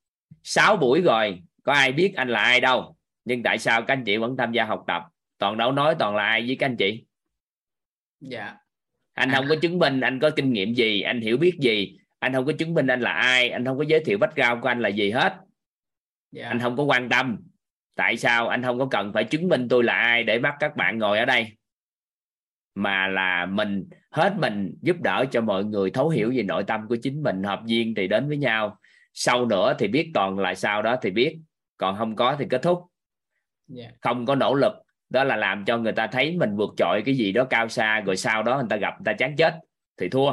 Sáu buổi rồi có ai biết anh là ai đâu. Nhưng tại sao các anh chị vẫn tham gia học tập? Toàn đâu nói toàn là ai với các anh chị? Dạ. Anh À. không có chứng minh anh có kinh nghiệm gì anh hiểu biết gì anh không có chứng minh anh là ai anh không có giới thiệu background của anh là gì hết. Dạ. Anh không có quan tâm. Tại sao anh không có cần phải chứng minh tôi là ai để bắt các bạn ngồi ở đây? Mà là mình hết mình giúp đỡ cho mọi người thấu hiểu về nội tâm của chính mình hợp duyên thì đến với nhau. Sau nữa thì biết toàn là sao đó thì biết còn không có thì kết thúc. Dạ. Không có nỗ lực đó là làm cho người ta thấy mình vượt trội cái gì đó cao xa rồi sau đó người ta gặp người ta chán chết thì thua.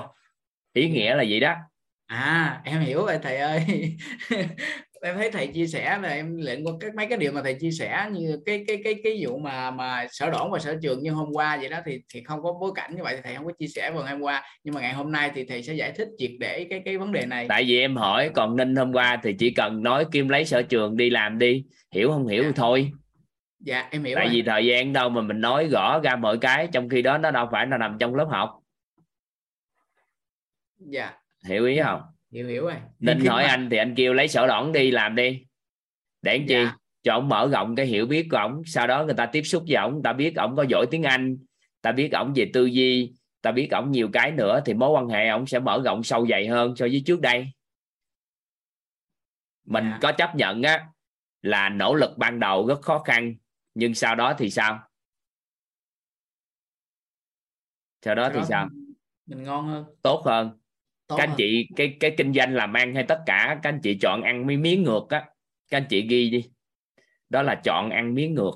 Ý nghĩa là gì đó à em hiểu rồi thầy ơi. Em thấy thầy chia sẻ là em luyện qua các mấy cái điều mà thầy chia sẻ như cái cái cái cái vụ mà mà sở đoản và sở trường như hôm qua vậy đó thì thì không có bối cảnh như vậy thì thầy không có chia sẻ vào ngày hôm qua. Nhưng mà ngày hôm nay thì thầy sẽ giải thích triệt để cái cái vấn đề này. Tại vì em hỏi còn ninh hôm qua thì chỉ cần nói kim lấy sở trường đi làm đi. Hiểu không? Hiểu thì thôi. Dạ em hiểu tại rồi. vì thời gian đâu mà mình nói rõ ra mọi cái trong khi đó nó đâu phải là nằm trong lớp học. Dạ hiểu ý không? Hiểu hiểu rồi. Khi hỏi mà- anh thì anh kêu lấy sổ đỏn đi làm đi. Để làm chi? Dạ. cho ông mở rộng cái hiểu biết của ổng. Sau đó người ta tiếp xúc với ổng ta biết ổng có giỏi tiếng anh ta biết ổng về tư duy ta biết ổng nhiều cái nữa thì mối quan hệ ổng sẽ mở rộng sâu dày hơn so với trước đây. Mình Dạ. có chấp nhận á là nỗ lực ban đầu rất khó khăn nhưng sau đó thì sao? Sau đó Sau thì đó sao? mình ngon hơn. Tốt hơn tốt các anh chị cái cái kinh doanh làm ăn hay tất cả các anh chị chọn ăn mấy miếng ngược á. Các anh chị ghi đi. Đó là chọn ăn miếng ngược.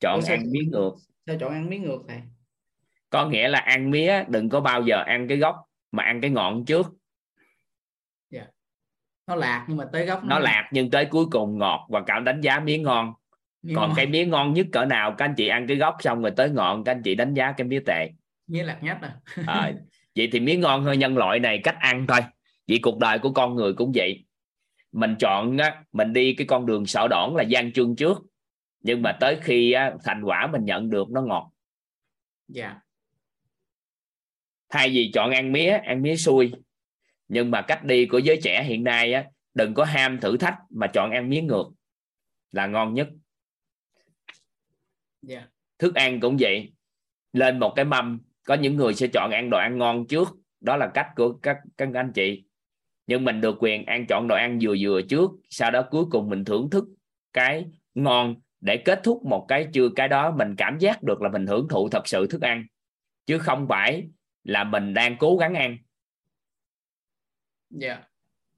Chọn sao- ăn miếng ngược. sao chọn ăn miếng ngược thầy có nghĩa là ăn mía đừng có bao giờ ăn cái gốc mà ăn cái ngọn trước. Nó lạc nhưng mà tới gốc nó lạc nhưng tới cuối cùng ngọt và cảm đánh giá mía ngon. Miếng còn ngon, cái mía ngon nhất cỡ nào các anh chị ăn cái gốc xong rồi tới ngọn các anh chị đánh giá cái mía tệ. Miếng lạc nhất à? Ờ, vậy thì miếng ngon hơn nhân loại này cách ăn thôi. Vậy cuộc đời của con người cũng vậy. Mình chọn á, mình đi cái con đường sợ đỏn là gian truân trước. Nhưng mà tới khi á, thành quả mình nhận được nó ngọt. Dạ. Thay vì chọn ăn mía ăn mía xui. Nhưng mà cách đi của giới trẻ hiện nay á, đừng có ham thử thách mà chọn ăn mía ngược là ngon nhất. Dạ. Thức ăn cũng vậy. Lên một cái mâm có những người sẽ chọn ăn đồ ăn ngon trước. Đó là cách của các các anh chị. Nhưng mình được quyền ăn chọn đồ ăn vừa vừa trước. Sau đó cuối cùng mình thưởng thức cái ngon để kết thúc một cái chưa cái đó. Mình cảm giác được là mình hưởng thụ thật sự thức ăn. Chứ không phải là mình đang cố gắng ăn. Dạ.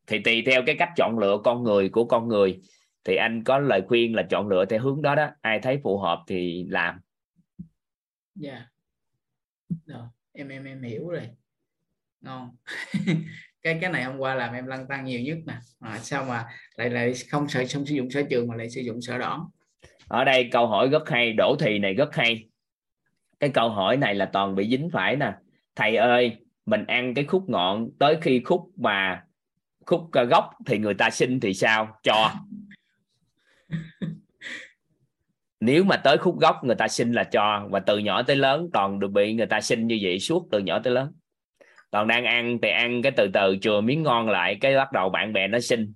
Thì tùy theo cái cách chọn lựa con người của con người. Thì anh có lời khuyên là chọn lựa theo hướng đó đó. Ai thấy phù hợp thì làm. Dạ rồi em em em hiểu rồi. Ngon. Cái cái này hôm qua làm em lăn tăng nhiều nhất nè. À, sao mà lại lại không sử không sử dụng sở trường mà lại sử dụng sở đoản ở đây câu hỏi rất hay đổ thì này rất hay. Cái câu hỏi này là toàn bị dính phải nè. Thầy ơi mình ăn cái khúc ngọn tới khi khúc mà khúc à, gốc thì người ta xin thì sao? Cho nếu mà tới khúc gốc người ta xin là cho, và từ nhỏ tới lớn toàn được bị người ta xin như vậy suốt từ nhỏ tới lớn. Còn đang ăn, thì ăn cái từ từ, chừa miếng ngon lại, cái bắt đầu bạn bè nó xin.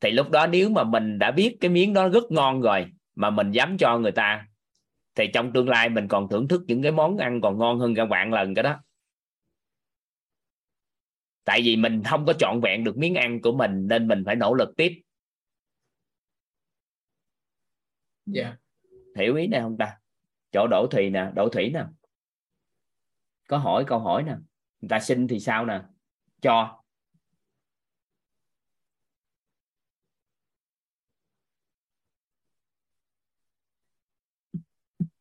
Thì lúc đó nếu mà mình đã biết cái miếng đó rất ngon rồi, mà mình dám cho người ta, thì trong tương lai mình còn thưởng thức những cái món ăn còn ngon hơn cả vạn lần cái đó. Tại vì mình không có trọn vẹn được miếng ăn của mình, nên mình phải nỗ lực tiếp. Dạ. yeah hiểu ý này không ta chỗ đổ thùy nè đổ thủy nè có hỏi câu hỏi nè người ta xin thì sao nè cho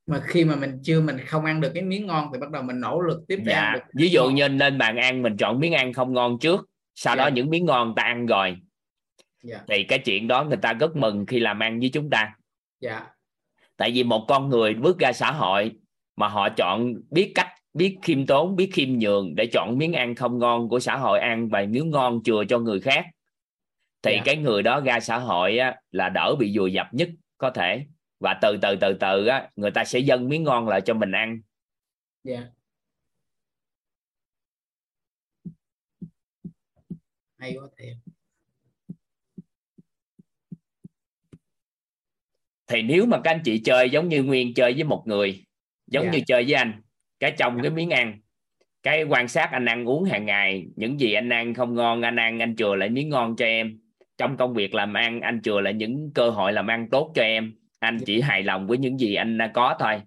mà khi mà mình chưa mình không ăn được cái miếng ngon thì bắt đầu mình nỗ lực tiếp dạ. ăn được ví dụ như lên bàn ăn mình chọn miếng ăn không ngon trước sau dạ. đó những miếng ngon ta ăn rồi dạ. thì cái chuyện đó người ta rất mừng khi làm ăn với chúng ta dạ. Tại vì một con người bước ra xã hội mà họ chọn biết cách biết khiêm tốn biết khiêm nhường để chọn miếng ăn không ngon của xã hội ăn và miếng ngon chừa cho người khác thì yeah. cái người đó ra xã hội á, là đỡ bị dùi dập nhất có thể và từ từ từ từ á, người ta sẽ dâng miếng ngon lại cho mình ăn yeah. hay quá thiệt thì nếu mà các anh chị chơi giống như nguyên chơi với một người giống yeah. như chơi với anh cái trong cái miếng ăn cái quan sát anh ăn uống hàng ngày những gì anh ăn không ngon anh ăn anh chừa lại miếng ngon cho em. Trong công việc làm ăn anh chừa lại những cơ hội làm ăn tốt cho em. Anh chỉ hài lòng với những gì anh có thôi.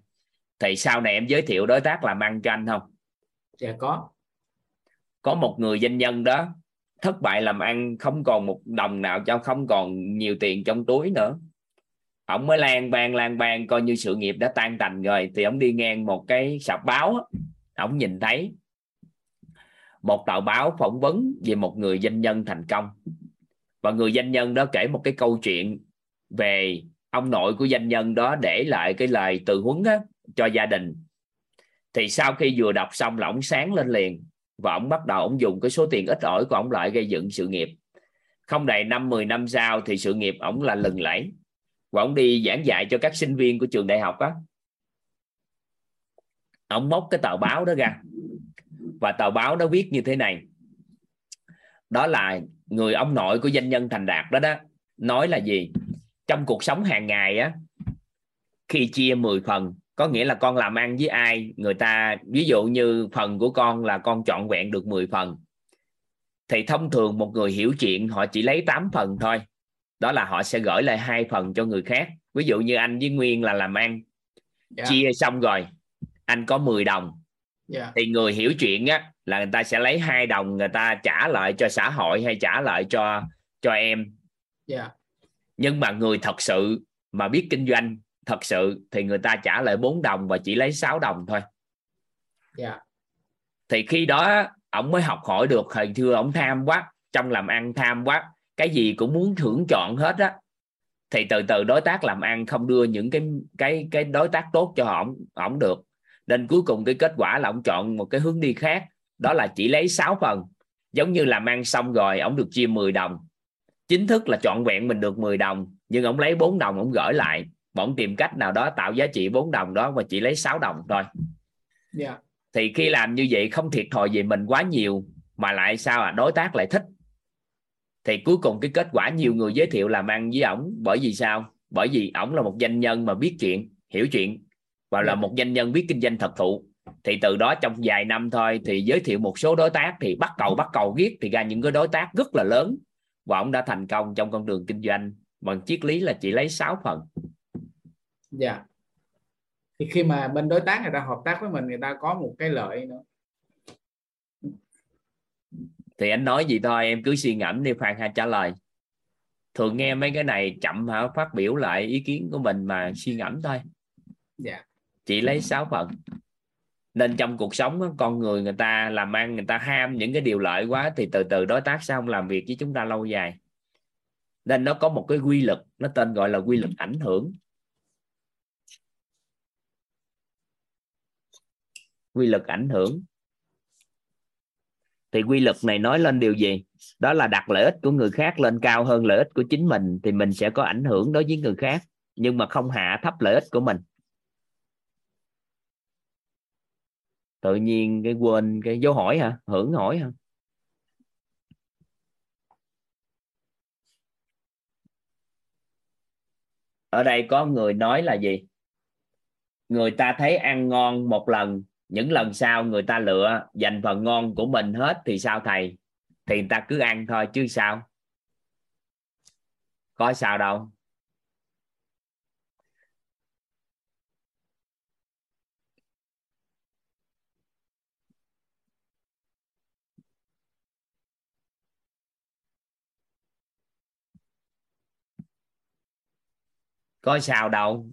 Thì sau này em giới thiệu đối tác làm ăn cho anh không? Dạ có. Có một người doanh nhân đó thất bại làm ăn không còn một đồng nào cho không còn nhiều tiền trong túi nữa ông mới lan ban lan ban coi như sự nghiệp đã tan tành rồi. Thì ông đi ngang một cái sạp báo ông nhìn thấy một tờ báo phỏng vấn về một người doanh nhân thành công. Và người doanh nhân đó kể một cái câu chuyện về ông nội của doanh nhân đó để lại cái lời từ huấn á, cho gia đình. Thì sau khi vừa đọc xong là ông sáng lên liền và ông bắt đầu ông dùng cái số tiền ít ỏi của ông lại gây dựng sự nghiệp. Không đầy năm 10 năm sau thì sự nghiệp ông là lừng lẫy và ông đi giảng dạy cho các sinh viên của trường đại học á. Ông móc cái tờ báo đó ra. Và tờ báo đó viết như thế này. Đó là người ông nội của doanh nhân thành đạt đó đó, nói là gì? Trong cuộc sống hàng ngày á, khi chia 10 phần, có nghĩa là con làm ăn với ai? Người ta, ví dụ như phần của con là con chọn vẹn được 10 phần. Thì thông thường một người hiểu chuyện, họ chỉ lấy 8 phần thôi đó là họ sẽ gửi lại hai phần cho người khác ví dụ như anh với Nguyên là làm ăn yeah. Dạ. chia xong rồi anh có 10 đồng yeah. Dạ. thì người hiểu chuyện á là người ta sẽ lấy hai đồng người ta trả lại cho xã hội hay trả lại cho cho em yeah. Dạ. nhưng mà người thật sự mà biết kinh doanh thật sự thì người ta trả lại 4 đồng và chỉ lấy 6 đồng thôi yeah. thì khi đó ông mới học hỏi được thời thưa ông tham quá trong làm ăn tham quá cái gì cũng muốn thưởng chọn hết á thì từ từ đối tác làm ăn không đưa những cái cái cái đối tác tốt cho ổng ổng được nên cuối cùng cái kết quả là ông chọn một cái hướng đi khác đó là chỉ lấy 6 phần giống như làm ăn xong rồi ổng được chia 10 đồng chính thức là chọn vẹn mình được 10 đồng nhưng ổng lấy 4 đồng ổng gửi lại ổng tìm cách nào đó tạo giá trị 4 đồng đó và chỉ lấy 6 đồng thôi yeah. Dạ. thì khi làm như vậy không thiệt thòi về mình quá nhiều mà lại sao à đối tác lại thích thì cuối cùng cái kết quả nhiều người giới thiệu làm ăn với ổng bởi vì sao? Bởi vì ổng là một doanh nhân mà biết chuyện hiểu chuyện và là dạ. một doanh nhân biết kinh doanh thật thụ. Thì từ đó trong vài năm thôi thì giới thiệu một số đối tác thì bắt cầu bắt cầu viết thì ra những cái đối tác rất là lớn và ông đã thành công trong con đường kinh doanh. Bằng triết lý là chỉ lấy 6 phần. Dạ. Thì khi mà bên đối tác người ta hợp tác với mình người ta có một cái lợi nữa thì anh nói gì thôi em cứ suy ngẫm đi phan ha trả lời. Thường nghe mấy cái này chậm hả? Phát biểu lại ý kiến của mình mà suy ngẫm thôi. Dạ. chỉ lấy sáu phần. Nên trong cuộc sống con người người ta làm ăn người ta ham những cái điều lợi quá thì từ từ đối tác sao không làm việc với chúng ta lâu dài. Nên nó có một cái quy luật nó tên gọi là quy luật ảnh hưởng. Quy luật ảnh hưởng thì quy luật này nói lên điều gì? Đó là đặt lợi ích của người khác lên cao hơn lợi ích của chính mình, thì mình sẽ có ảnh hưởng đối với người khác, nhưng mà không hạ thấp lợi ích của mình. Tự nhiên cái quên cái dấu hỏi hả? Hưởng hỏi hả? Ở đây có người nói là gì? Người ta thấy ăn ngon một lần những lần sau người ta lựa dành phần ngon của mình hết thì sao thầy? Thì người ta cứ ăn thôi, chứ sao? Có sao đâu. Có sao đâu.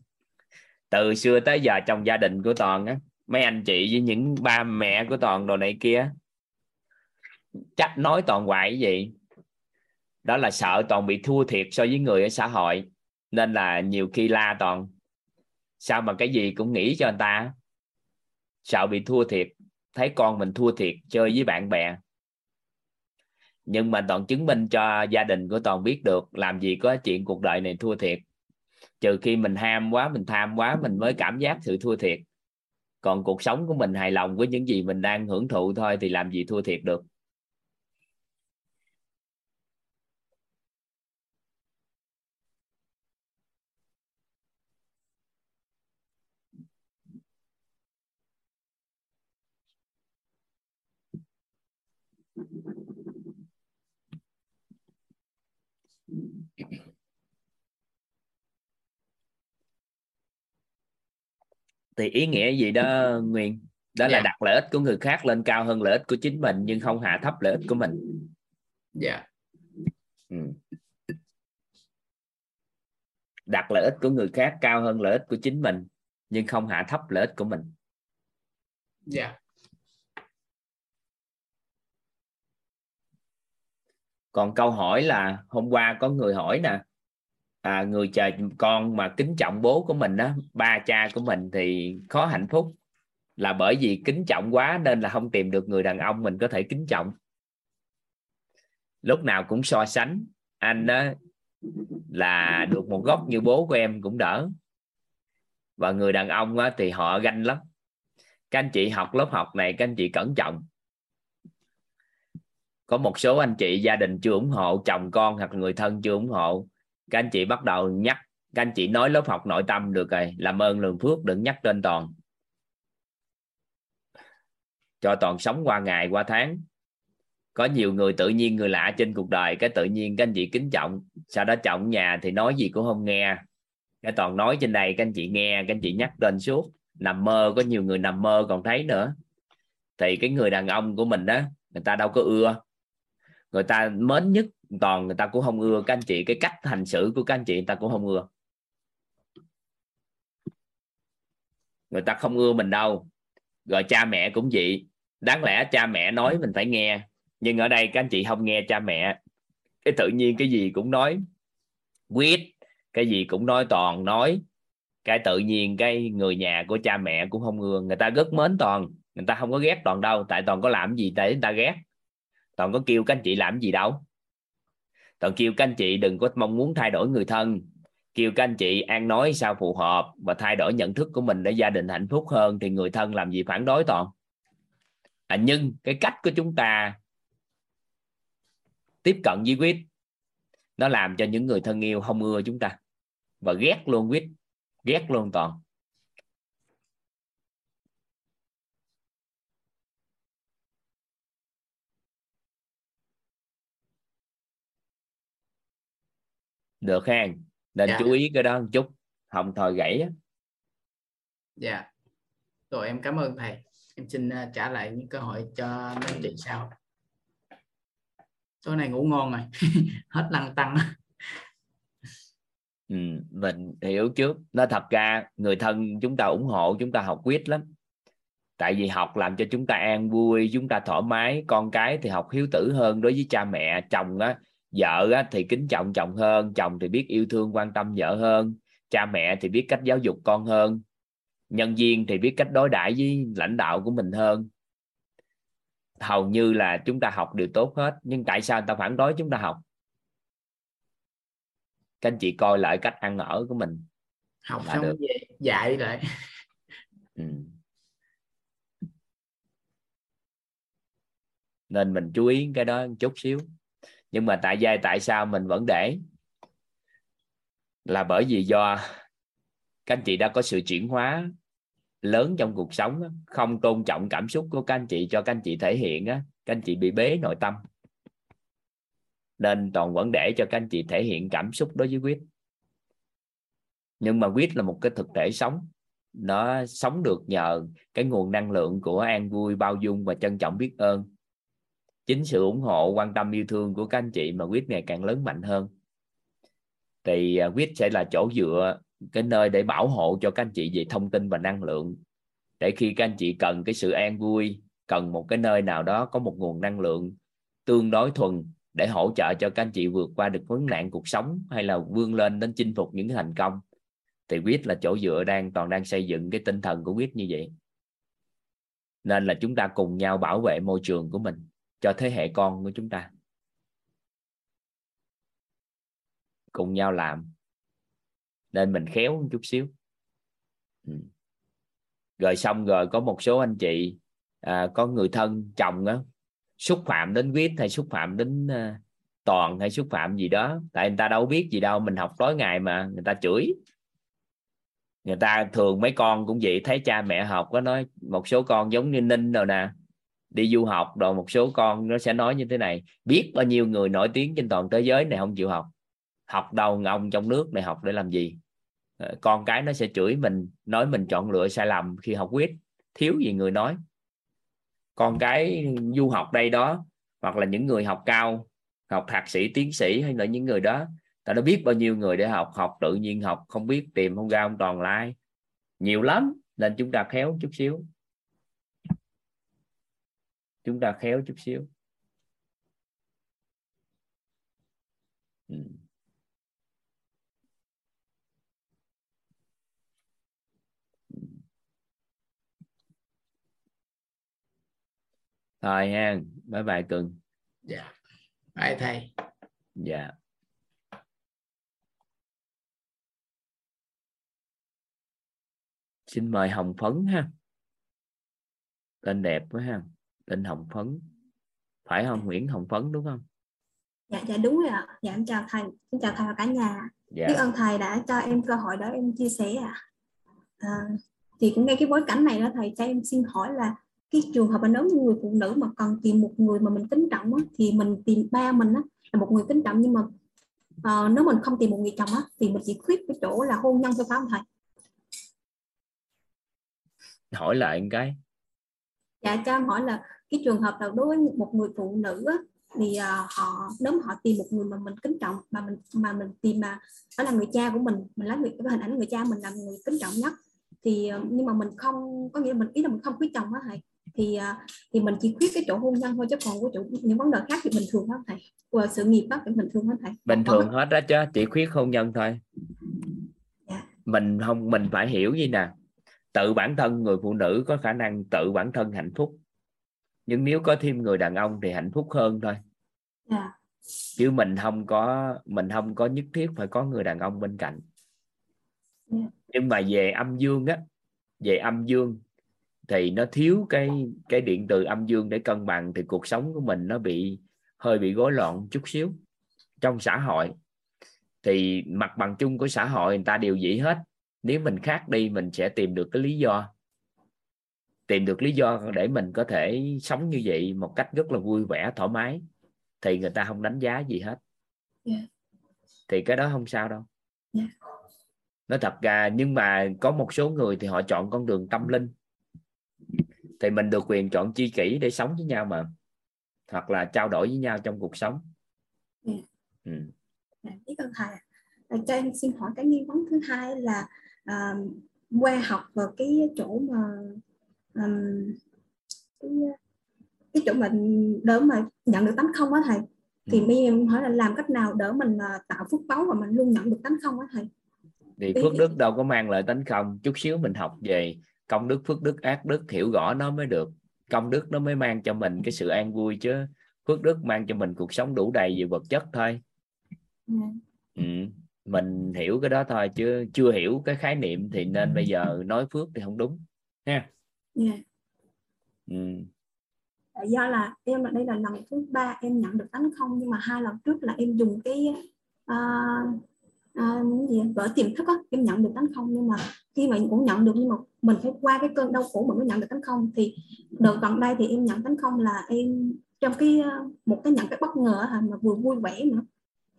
Từ xưa tới giờ trong gia đình của toàn á mấy anh chị với những ba mẹ của toàn đồ này kia, chắc nói toàn hoài cái gì? Đó là sợ toàn bị thua thiệt so với người ở xã hội, nên là nhiều khi la toàn. Sao mà cái gì cũng nghĩ cho anh ta? Sợ bị thua thiệt, thấy con mình thua thiệt, chơi với bạn bè. Nhưng mà toàn chứng minh cho gia đình của toàn biết được làm gì có chuyện cuộc đời này thua thiệt. Trừ khi mình ham quá, mình tham quá, mình mới cảm giác sự thua thiệt còn cuộc sống của mình hài lòng với những gì mình đang hưởng thụ thôi thì làm gì thua thiệt được. Thì ý nghĩa gì đó nguyên? Đó là Dạ. đặt lợi ích của người khác lên cao hơn lợi ích của chính mình nhưng không hạ thấp lợi ích của mình. Dạ. Ừ. đặt lợi ích của người khác cao hơn lợi ích của chính mình nhưng không hạ thấp lợi ích của mình. Dạ. Còn câu hỏi là hôm qua có người hỏi nè à, người chờ con mà kính trọng bố của mình đó ba cha của mình thì khó hạnh phúc. Là bởi vì kính trọng quá nên là không tìm được người đàn ông mình có thể kính trọng. Lúc nào cũng so sánh anh đó là được một góc như bố của em cũng đỡ. Và người đàn ông á, thì họ ganh lắm. Các anh chị học lớp học này các anh chị cẩn trọng. Có một số anh chị gia đình chưa ủng hộ chồng con hoặc người thân chưa ủng hộ các anh chị bắt đầu nhắc, các anh chị nói lớp học nội tâm được rồi. Làm ơn, lường phước, đừng nhắc tên toàn. Cho toàn sống qua ngày, qua tháng. Có nhiều người tự nhiên người lạ trên cuộc đời, cái tự nhiên các anh chị kính trọng. Sau đó trọng nhà thì nói gì cũng không nghe. Cái toàn nói trên đây, các anh chị nghe, các anh chị nhắc tên suốt. Nằm mơ, có nhiều người nằm mơ còn thấy nữa. Thì cái người đàn ông của mình đó, người ta đâu có ưa. Người ta mến nhất toàn người ta cũng không ưa các anh chị, cái cách hành xử của các anh chị người ta cũng không ưa. Người ta không ưa mình đâu. Rồi cha mẹ cũng vậy. Đáng lẽ cha mẹ nói mình phải nghe. Nhưng ở đây các anh chị không nghe cha mẹ. Cái tự nhiên cái gì cũng nói. Quyết cái gì cũng nói toàn nói. Cái tự nhiên cái người nhà của cha mẹ cũng không ưa. Người ta rất mến toàn. Người ta không có ghét toàn đâu. Tại toàn có làm gì để người ta ghét. Toàn có kêu các anh chị làm gì đâu còn kêu các anh chị đừng có mong muốn thay đổi người thân. Kêu các anh chị an nói sao phù hợp và thay đổi nhận thức của mình để gia đình hạnh phúc hơn thì người thân làm gì phản đối toàn. À, nhưng cái cách của chúng ta tiếp cận với quýt nó làm cho những người thân yêu không ưa chúng ta. Và ghét luôn quýt ghét luôn toàn. Được ha nên Dạ. chú ý cái đó một chút. Hồng thời gãy á. dạ. Rồi em cảm ơn thầy. Em xin uh, trả lại những câu hỏi cho mấy chị sau. Tối nay ngủ ngon rồi. Hết lăng tăng. Ừ, mình hiểu trước. Nó thật ra người thân chúng ta ủng hộ chúng ta học quyết lắm. Tại vì học làm cho chúng ta an vui chúng ta thoải mái. Con cái thì học hiếu tử hơn đối với cha mẹ chồng á vợ á, thì kính trọng chồng hơn chồng thì biết yêu thương quan tâm vợ hơn cha mẹ thì biết cách giáo dục con hơn nhân viên thì biết cách đối đãi với lãnh đạo của mình hơn. Hầu như là chúng ta học đều tốt hết nhưng tại sao người ta phản đối chúng ta học? Các anh chị coi lại cách ăn ở của mình. Học Là xong được. về dạy lại. Ừ. nên mình chú ý cái đó một chút xíu nhưng mà tại giai, tại sao mình vẫn để? Là bởi vì do các anh chị đã có sự chuyển hóa lớn trong cuộc sống không tôn trọng cảm xúc của các anh chị cho các anh chị thể hiện á, các anh chị bị bế nội tâm. Nên toàn vẫn để cho các anh chị thể hiện cảm xúc đối với quyết. Nhưng mà quyết là một cái thực thể sống. Nó sống được nhờ cái nguồn năng lượng của an vui, bao dung và trân trọng biết ơn chính sự ủng hộ, quan tâm, yêu thương của các anh chị mà quyết ngày càng lớn mạnh hơn. Thì à, quyết sẽ là chỗ dựa, cái nơi để bảo hộ cho các anh chị về thông tin và năng lượng. Để khi các anh chị cần cái sự an vui, cần một cái nơi nào đó có một nguồn năng lượng tương đối thuần để hỗ trợ cho các anh chị vượt qua được vấn nạn cuộc sống hay là vươn lên đến chinh phục những thành công, thì quyết là chỗ dựa đang, toàn đang xây dựng cái tinh thần của quyết như vậy. Nên là chúng ta cùng nhau bảo vệ môi trường của mình cho thế hệ con của chúng ta. Cùng nhau làm. Nên mình khéo một chút xíu. Ừ. rồi xong rồi có một số anh chị à, có người thân chồng á xúc phạm đến quyết hay xúc phạm đến à, toàn hay xúc phạm gì đó. Tại người ta đâu biết gì đâu mình học tối ngày mà người ta chửi. Người ta thường mấy con cũng vậy thấy cha mẹ học có nói một số con giống như ninh rồi nè đi du học, rồi một số con nó sẽ nói như thế này, biết bao nhiêu người nổi tiếng trên toàn thế giới này không chịu học? Học đầu ngông trong nước này học để làm gì? Ờ, con cái nó sẽ chửi mình, nói mình chọn lựa sai lầm khi học quyết thiếu gì người nói. Con cái du học đây đó, hoặc là những người học cao, học thạc sĩ, tiến sĩ hay là những người đó, ta đã biết bao nhiêu người để học học tự nhiên học, không biết tìm không ra ông toàn lai. Nhiều lắm, nên chúng ta khéo chút xíu chúng ta khéo chút xíu. Ừ. thôi ha bye bye cưng dạ. Bye thầy. Dạ. Xin mời hồng phấn ha. Tên đẹp quá ha tên hồng phấn. Phải không? Nguyễn hồng phấn đúng không? Dạ dạ đúng rồi ạ. Dạ em chào thầy. Xin chào thầy và cả nhà. Dạ. biết ơn thầy đã cho em cơ hội đó em chia sẻ ạ. À, thì cũng ngay cái bối cảnh này đó thầy cho em xin hỏi là cái trường hợp mà nếu như người phụ nữ mà cần tìm một người mà mình kính trọng á, thì mình tìm ba mình á, là một người kính trọng. Nhưng mà uh, nếu mình không tìm một người chồng á, thì mình chỉ khuyết cái chỗ là hôn nhân thôi phải không thầy? Hỏi lại một cái dạ cho em hỏi là cái trường hợp là đối với một người phụ nữ á, thì uh, họ nếu mà họ tìm một người mà mình kính trọng mà mình mà mình tìm mà đó là người cha của mình mình lấy cái hình ảnh người cha mình là người kính trọng nhất thì uh, nhưng mà mình không có nghĩa là mình ý là mình không quý chồng á thầy thì uh, thì mình chỉ khuyết cái chỗ hôn nhân thôi chứ còn cái chỗ những vấn đề khác thì bình thường hết thầy. Và sự nghiệp đó thì bình thường hết thầy. Bình thường hết đó chứ chỉ khuyết hôn nhân thôi. Dạ. mình không mình phải hiểu gì nè tự bản thân người phụ nữ có khả năng tự bản thân hạnh phúc nhưng nếu có thêm người đàn ông thì hạnh phúc hơn thôi yeah. Dạ. chứ mình không có mình không có nhất thiết phải có người đàn ông bên cạnh yeah. Dạ. nhưng mà về âm dương á về âm dương thì nó thiếu cái cái điện từ âm dương để cân bằng thì cuộc sống của mình nó bị hơi bị rối loạn chút xíu trong xã hội thì mặt bằng chung của xã hội người ta đều vậy hết nếu mình khác đi mình sẽ tìm được cái lý do tìm được lý do để mình có thể sống như vậy một cách rất là vui vẻ thoải mái thì người ta không đánh giá gì hết yeah. Dạ. thì cái đó không sao đâu yeah. Dạ. nó thật ra nhưng mà có một số người thì họ chọn con đường tâm linh thì mình được quyền chọn chi kỷ để sống với nhau mà hoặc là trao đổi với nhau trong cuộc sống yeah. Dạ. ừ. biết ơn thầy cho em xin hỏi cái nghi vấn thứ hai là uh, qua học vào cái chỗ mà um, cái, cái chỗ mà đỡ mà nhận được tánh không á thầy thì ừ. giờ em hỏi là làm cách nào đỡ mình uh, tạo phước báu và mình luôn nhận được tánh không á thầy thì phước đức đâu có mang lại tánh không chút xíu mình học về công đức phước đức ác đức hiểu rõ nó mới được công đức nó mới mang cho mình cái sự an vui chứ phước đức mang cho mình cuộc sống đủ đầy về vật chất thôi. Dạ. ừ mình hiểu cái đó thôi chứ chưa hiểu cái khái niệm thì nên bây giờ nói phước thì không đúng ha yeah. ừ. do là em là đây là lần thứ ba em nhận được tấn không nhưng mà hai lần trước là em dùng cái uh, uh, gì vở tiềm thức á em nhận được tấn không nhưng mà khi mà cũng nhận được nhưng mà mình phải qua cái cơn đau khổ mình mới nhận được tấn không thì đợt gần đây thì em nhận tấn không là em trong cái một cái nhận cái bất ngờ mà vừa vui vẻ nữa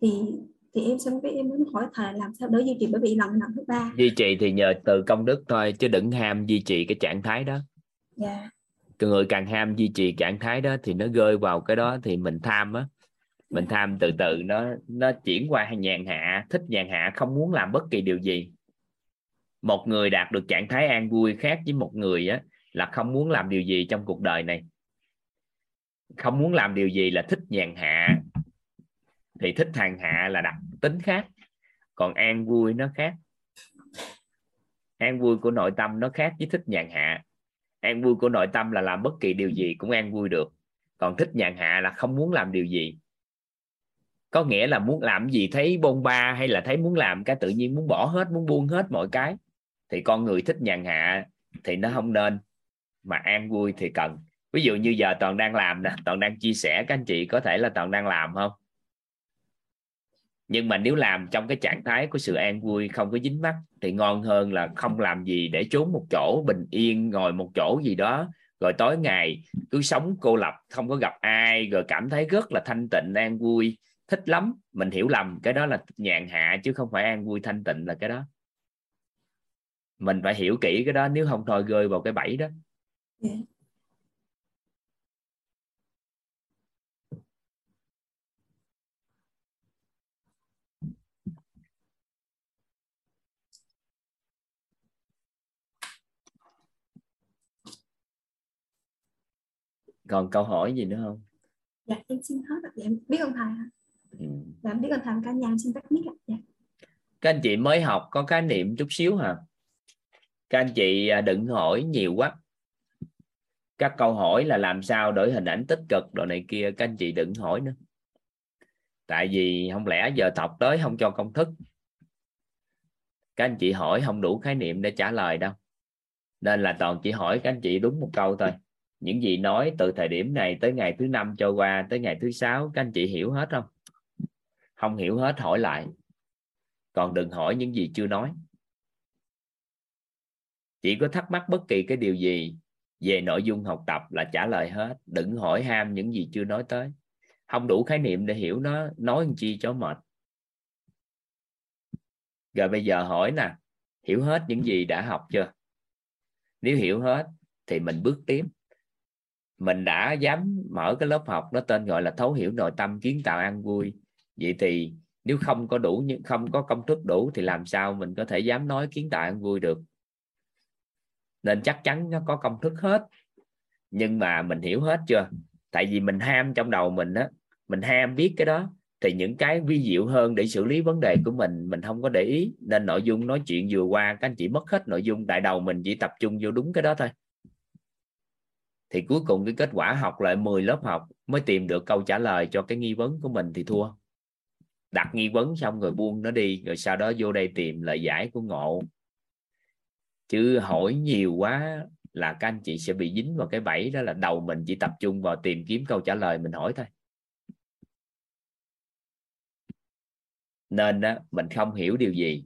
thì thì em xong cái em mới hỏi thầy làm sao đỡ duy trì bởi vì lần lần thứ ba. Duy trì thì nhờ từ công đức thôi chứ đừng ham duy trì cái trạng thái đó. Dạ. Yeah. người càng ham duy trì trạng thái đó thì nó rơi vào cái đó thì mình tham á. Mình dạ. tham từ từ nó nó chuyển qua nhàn hạ thích nhàn hạ không muốn làm bất kỳ điều gì. Một người đạt được trạng thái an vui khác với một người á là không muốn làm điều gì trong cuộc đời này. Không muốn làm điều gì là thích nhàn hạ thì thích hàng hạ là đặc tính khác, còn an vui nó khác. An vui của nội tâm nó khác với thích nhàn hạ. An vui của nội tâm là làm bất kỳ điều gì cũng an vui được, còn thích nhàn hạ là không muốn làm điều gì. Có nghĩa là muốn làm gì thấy bôn ba hay là thấy muốn làm cái tự nhiên, muốn bỏ hết, muốn buông hết mọi cái. Thì con người thích nhàn hạ thì nó không nên, mà an vui thì cần. Ví dụ như giờ toàn đang làm nè, toàn đang chia sẻ, các anh chị có thể là toàn đang làm không? Nhưng mà nếu làm trong cái trạng thái của sự an vui, không có dính mắt, thì ngon hơn là không làm gì để trốn một chỗ, bình yên ngồi một chỗ gì đó. Rồi tối ngày cứ sống cô lập, không có gặp ai, rồi cảm thấy rất là thanh tịnh, an vui. Thích lắm, mình hiểu lầm, cái đó là nhàn hạ chứ không phải an vui thanh tịnh là cái đó. Mình phải hiểu kỹ cái đó, nếu không thôi rơi vào cái bẫy đó. Yeah. Còn câu hỏi gì nữa không? Dạ em xin hết rồi dạ, em biết ơn thầy ừ. dạ em biết ơn thầy cả nhà em xin tắt mic dạ. các anh chị mới học có cái niệm chút xíu hả? Các anh chị à, đừng hỏi nhiều quá. Các câu hỏi là làm sao đổi hình ảnh tích cực đồ này kia các anh chị đừng hỏi nữa. Tại vì không lẽ giờ học tới không cho công thức. Các anh chị hỏi không đủ khái niệm để trả lời đâu. Nên là toàn chỉ hỏi các anh chị đúng một câu thôi những gì nói từ thời điểm này tới ngày thứ năm trôi qua, tới ngày thứ sáu, các anh chị hiểu hết không? Không hiểu hết, hỏi lại. Còn đừng hỏi những gì chưa nói. Chỉ có thắc mắc bất kỳ cái điều gì về nội dung học tập là trả lời hết. Đừng hỏi ham những gì chưa nói tới. Không đủ khái niệm để hiểu nó, nói làm chi cho mệt. Rồi bây giờ hỏi nè, hiểu hết những gì đã học chưa? Nếu hiểu hết thì mình bước tiếp mình đã dám mở cái lớp học nó tên gọi là thấu hiểu nội tâm, kiến tạo an vui. Vậy thì nếu không có đủ không có công thức đủ thì làm sao mình có thể dám nói kiến tạo an vui được? Nên chắc chắn nó có công thức hết. Nhưng mà mình hiểu hết chưa? Tại vì mình ham trong đầu mình á, mình ham biết cái đó, thì những cái vi diệu hơn để xử lý vấn đề của mình mình không có để ý. Nên nội dung nói chuyện vừa qua, các anh chị mất hết nội dung, đại đầu mình chỉ tập trung vô đúng cái đó thôi thì cuối cùng cái kết quả học lại 10 lớp học mới tìm được câu trả lời cho cái nghi vấn của mình thì thua. Đặt nghi vấn xong rồi buông nó đi rồi sau đó vô đây tìm lời giải của ngộ. Chứ hỏi nhiều quá là các anh chị sẽ bị dính vào cái bẫy đó là đầu mình chỉ tập trung vào tìm kiếm câu trả lời mình hỏi thôi. Nên đó, mình không hiểu điều gì.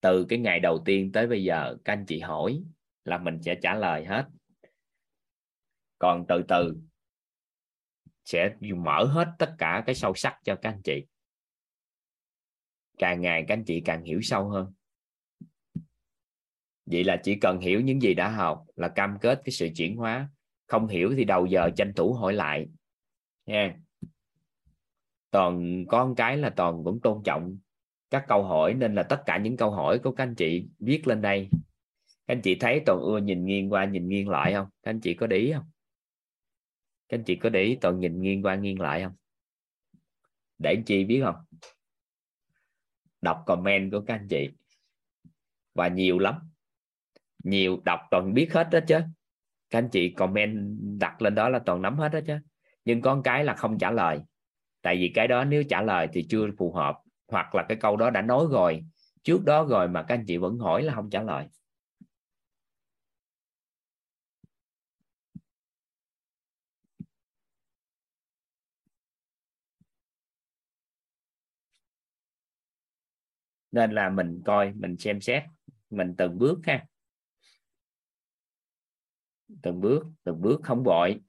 Từ cái ngày đầu tiên tới bây giờ các anh chị hỏi là mình sẽ trả lời hết còn từ từ sẽ mở hết tất cả cái sâu sắc cho các anh chị. Càng ngày các anh chị càng hiểu sâu hơn. Vậy là chỉ cần hiểu những gì đã học là cam kết cái sự chuyển hóa. Không hiểu thì đầu giờ tranh thủ hỏi lại. Nha. Toàn có một cái là toàn cũng tôn trọng các câu hỏi nên là tất cả những câu hỏi của các anh chị viết lên đây. Các anh chị thấy toàn ưa nhìn nghiêng qua nhìn nghiêng lại không? Các anh chị có để ý không các anh chị có để ý toàn nhìn nghiêng qua nghiêng lại không? Để anh chị biết không? Đọc comment của các anh chị. Và nhiều lắm. Nhiều đọc toàn biết hết đó chứ. Các anh chị comment đặt lên đó là toàn nắm hết đó chứ. Nhưng có cái là không trả lời. Tại vì cái đó nếu trả lời thì chưa phù hợp. Hoặc là cái câu đó đã nói rồi, trước đó rồi mà các anh chị vẫn hỏi là không trả lời. Nên là mình coi, mình xem xét, mình từng bước ha. Từng bước từng bước không vội.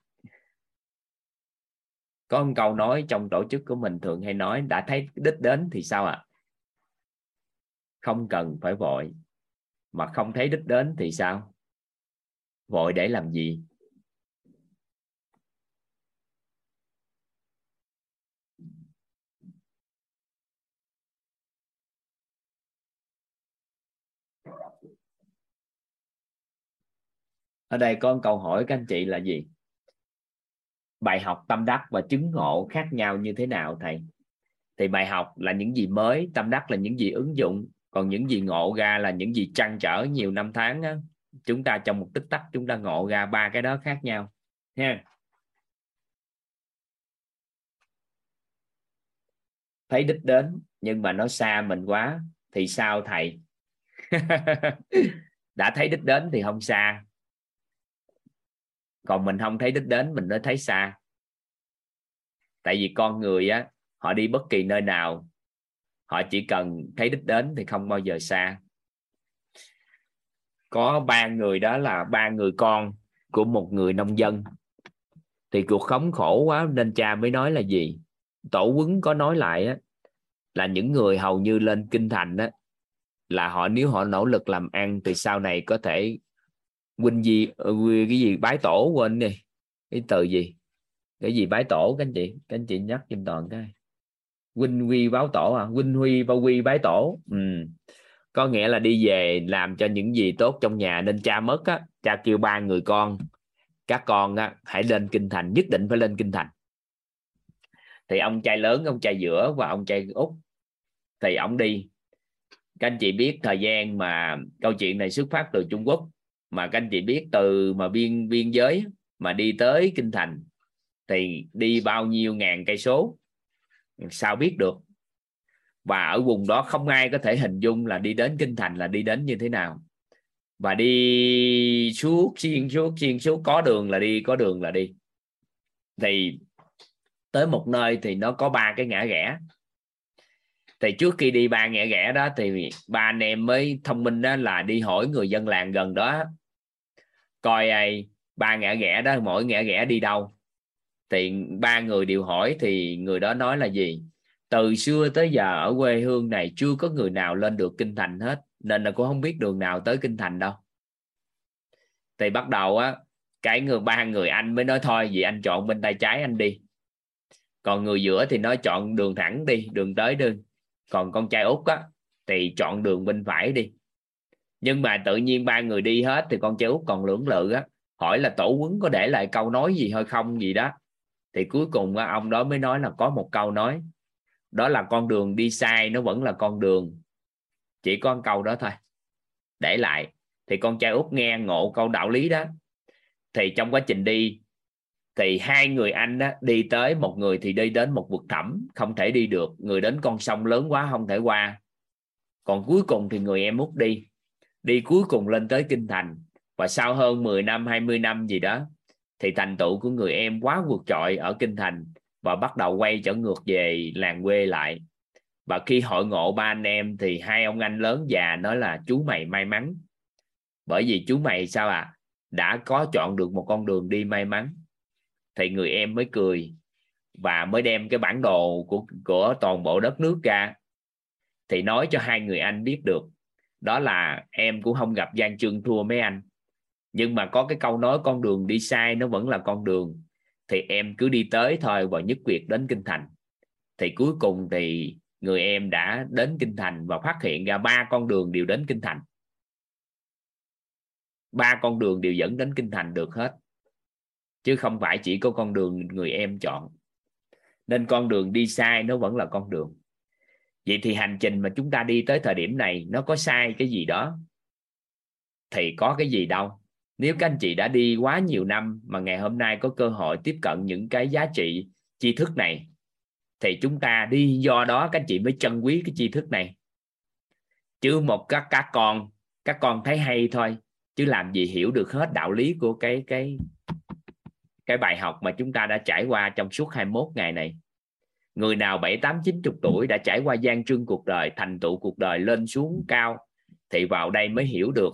Có một câu nói trong tổ chức của mình thường hay nói, đã thấy đích đến thì sao ạ? À? không cần phải vội. Mà không thấy đích đến thì sao? Vội để làm gì? Ở đây có một câu hỏi các anh chị là gì? Bài học tâm đắc và chứng ngộ khác nhau như thế nào thầy? Thì bài học là những gì mới tâm đắc là những gì ứng dụng còn những gì ngộ ra là những gì trăn trở nhiều năm tháng á, chúng ta trong một tích tắc chúng ta ngộ ra ba cái đó khác nhau. Ha thấy đích đến nhưng mà nó xa mình quá thì sao thầy? Đã thấy đích đến thì không xa còn mình không thấy đích đến mình mới thấy xa. Tại vì con người á họ đi bất kỳ nơi nào họ chỉ cần thấy đích đến thì không bao giờ xa. Có ba người đó là ba người con của một người nông dân. Thì cuộc sống khổ quá nên cha mới nói là gì? Tổ quấn có nói lại á, là những người hầu như lên kinh thành á, là họ nếu họ nỗ lực làm ăn thì sau này có thể huynh gì ờ, cái gì bái tổ quên đi. Cái từ gì? Cái gì bái tổ các anh chị? Các anh chị nhắc giùm toàn cái. Huynh huy báo tổ à? Huynh huy bao huy bái tổ. Ừ. có nghĩa là đi về làm cho những gì tốt trong nhà nên cha mất á. Cha kêu ba người con. Các con á, hãy lên kinh thành nhất định phải lên kinh thành. Thì ông trai lớn ông trai giữa và ông trai út thì ông đi. Các anh chị biết thời gian mà câu chuyện này xuất phát từ Trung Quốc mà các anh chị biết từ mà biên biên giới mà đi tới kinh thành thì đi bao nhiêu ngàn cây số? Sao biết được? Và ở vùng đó không ai có thể hình dung là đi đến kinh thành là đi đến như thế nào. Và đi suốt, xuyên suốt xuyên suốt, có đường là đi, có đường là đi. Thì tới một nơi thì nó có ba cái ngã rẽ. Thì trước khi đi ba ngã rẽ đó thì ba anh em mới thông minh đó là đi hỏi người dân làng gần đó coi ai, ba ngã ghẻ đó, mỗi ngã ghẻ đi đâu. Thì ba người đều hỏi thì người đó nói là gì? Từ xưa tới giờ ở quê hương này chưa có người nào lên được kinh thành hết, nên là cũng không biết đường nào tới kinh thành đâu. Thì bắt đầu á, cái người, ba người anh mới nói thôi vì anh chọn bên tay trái anh đi. Còn người giữa thì nói chọn đường thẳng đi, đường tới đường còn con trai út á, thì chọn đường bên phải đi nhưng mà tự nhiên ba người đi hết thì con trai út còn lưỡng lự á. Hỏi là tổ quấn có để lại câu nói gì hay không gì đó. Thì cuối cùng ông đó mới nói là có một câu nói. Đó là con đường đi sai, nó vẫn là con đường. Chỉ có câu đó thôi. Để lại. Thì con trai út nghe ngộ câu đạo lý đó. Thì trong quá trình đi, thì hai người anh đó đi tới một người thì đi đến một vực thẳm, không thể đi được. Người đến con sông lớn quá không thể qua. Còn cuối cùng thì người em út đi đi cuối cùng lên tới kinh thành. Và sau hơn 10 năm 20 năm gì đó, thì thành tựu của người em quá vượt trội ở kinh thành và bắt đầu quay trở ngược về làng quê lại. Và khi hội ngộ ba anh em, thì hai ông anh lớn già nói là, chú mày may mắn. Bởi vì chú mày sao à đã có chọn được một con đường đi may mắn. Thì người em mới cười và mới đem cái bản đồ của của toàn bộ đất nước ra. Thì nói cho hai người anh biết được đó là em cũng không gặp gian trương thua mấy anh. Nhưng mà có cái câu nói, con đường đi sai nó vẫn là con đường. Thì em cứ đi tới thôi, và nhất quyết đến kinh thành. Thì cuối cùng thì người em đã đến kinh thành và phát hiện ra ba con đường đều đến kinh thành. Ba con đường đều dẫn đến kinh thành được hết. Chứ không phải chỉ có con đường người em chọn. Nên con đường đi sai nó vẫn là con đường vậy thì hành trình mà chúng ta đi tới thời điểm này nó có sai cái gì đó? Thì có cái gì đâu. Nếu các anh chị đã đi quá nhiều năm mà ngày hôm nay có cơ hội tiếp cận những cái giá trị, tri thức này, thì chúng ta đi do đó các anh chị mới trân quý cái tri thức này. Chứ một các các con các con thấy hay thôi, chứ làm gì hiểu được hết đạo lý của cái cái cái bài học mà chúng ta đã trải qua trong suốt 21 ngày này người nào bảy, tám, chín, chục tuổi đã trải qua gian trưng cuộc đời, thành tựu cuộc đời lên xuống cao thì vào đây mới hiểu được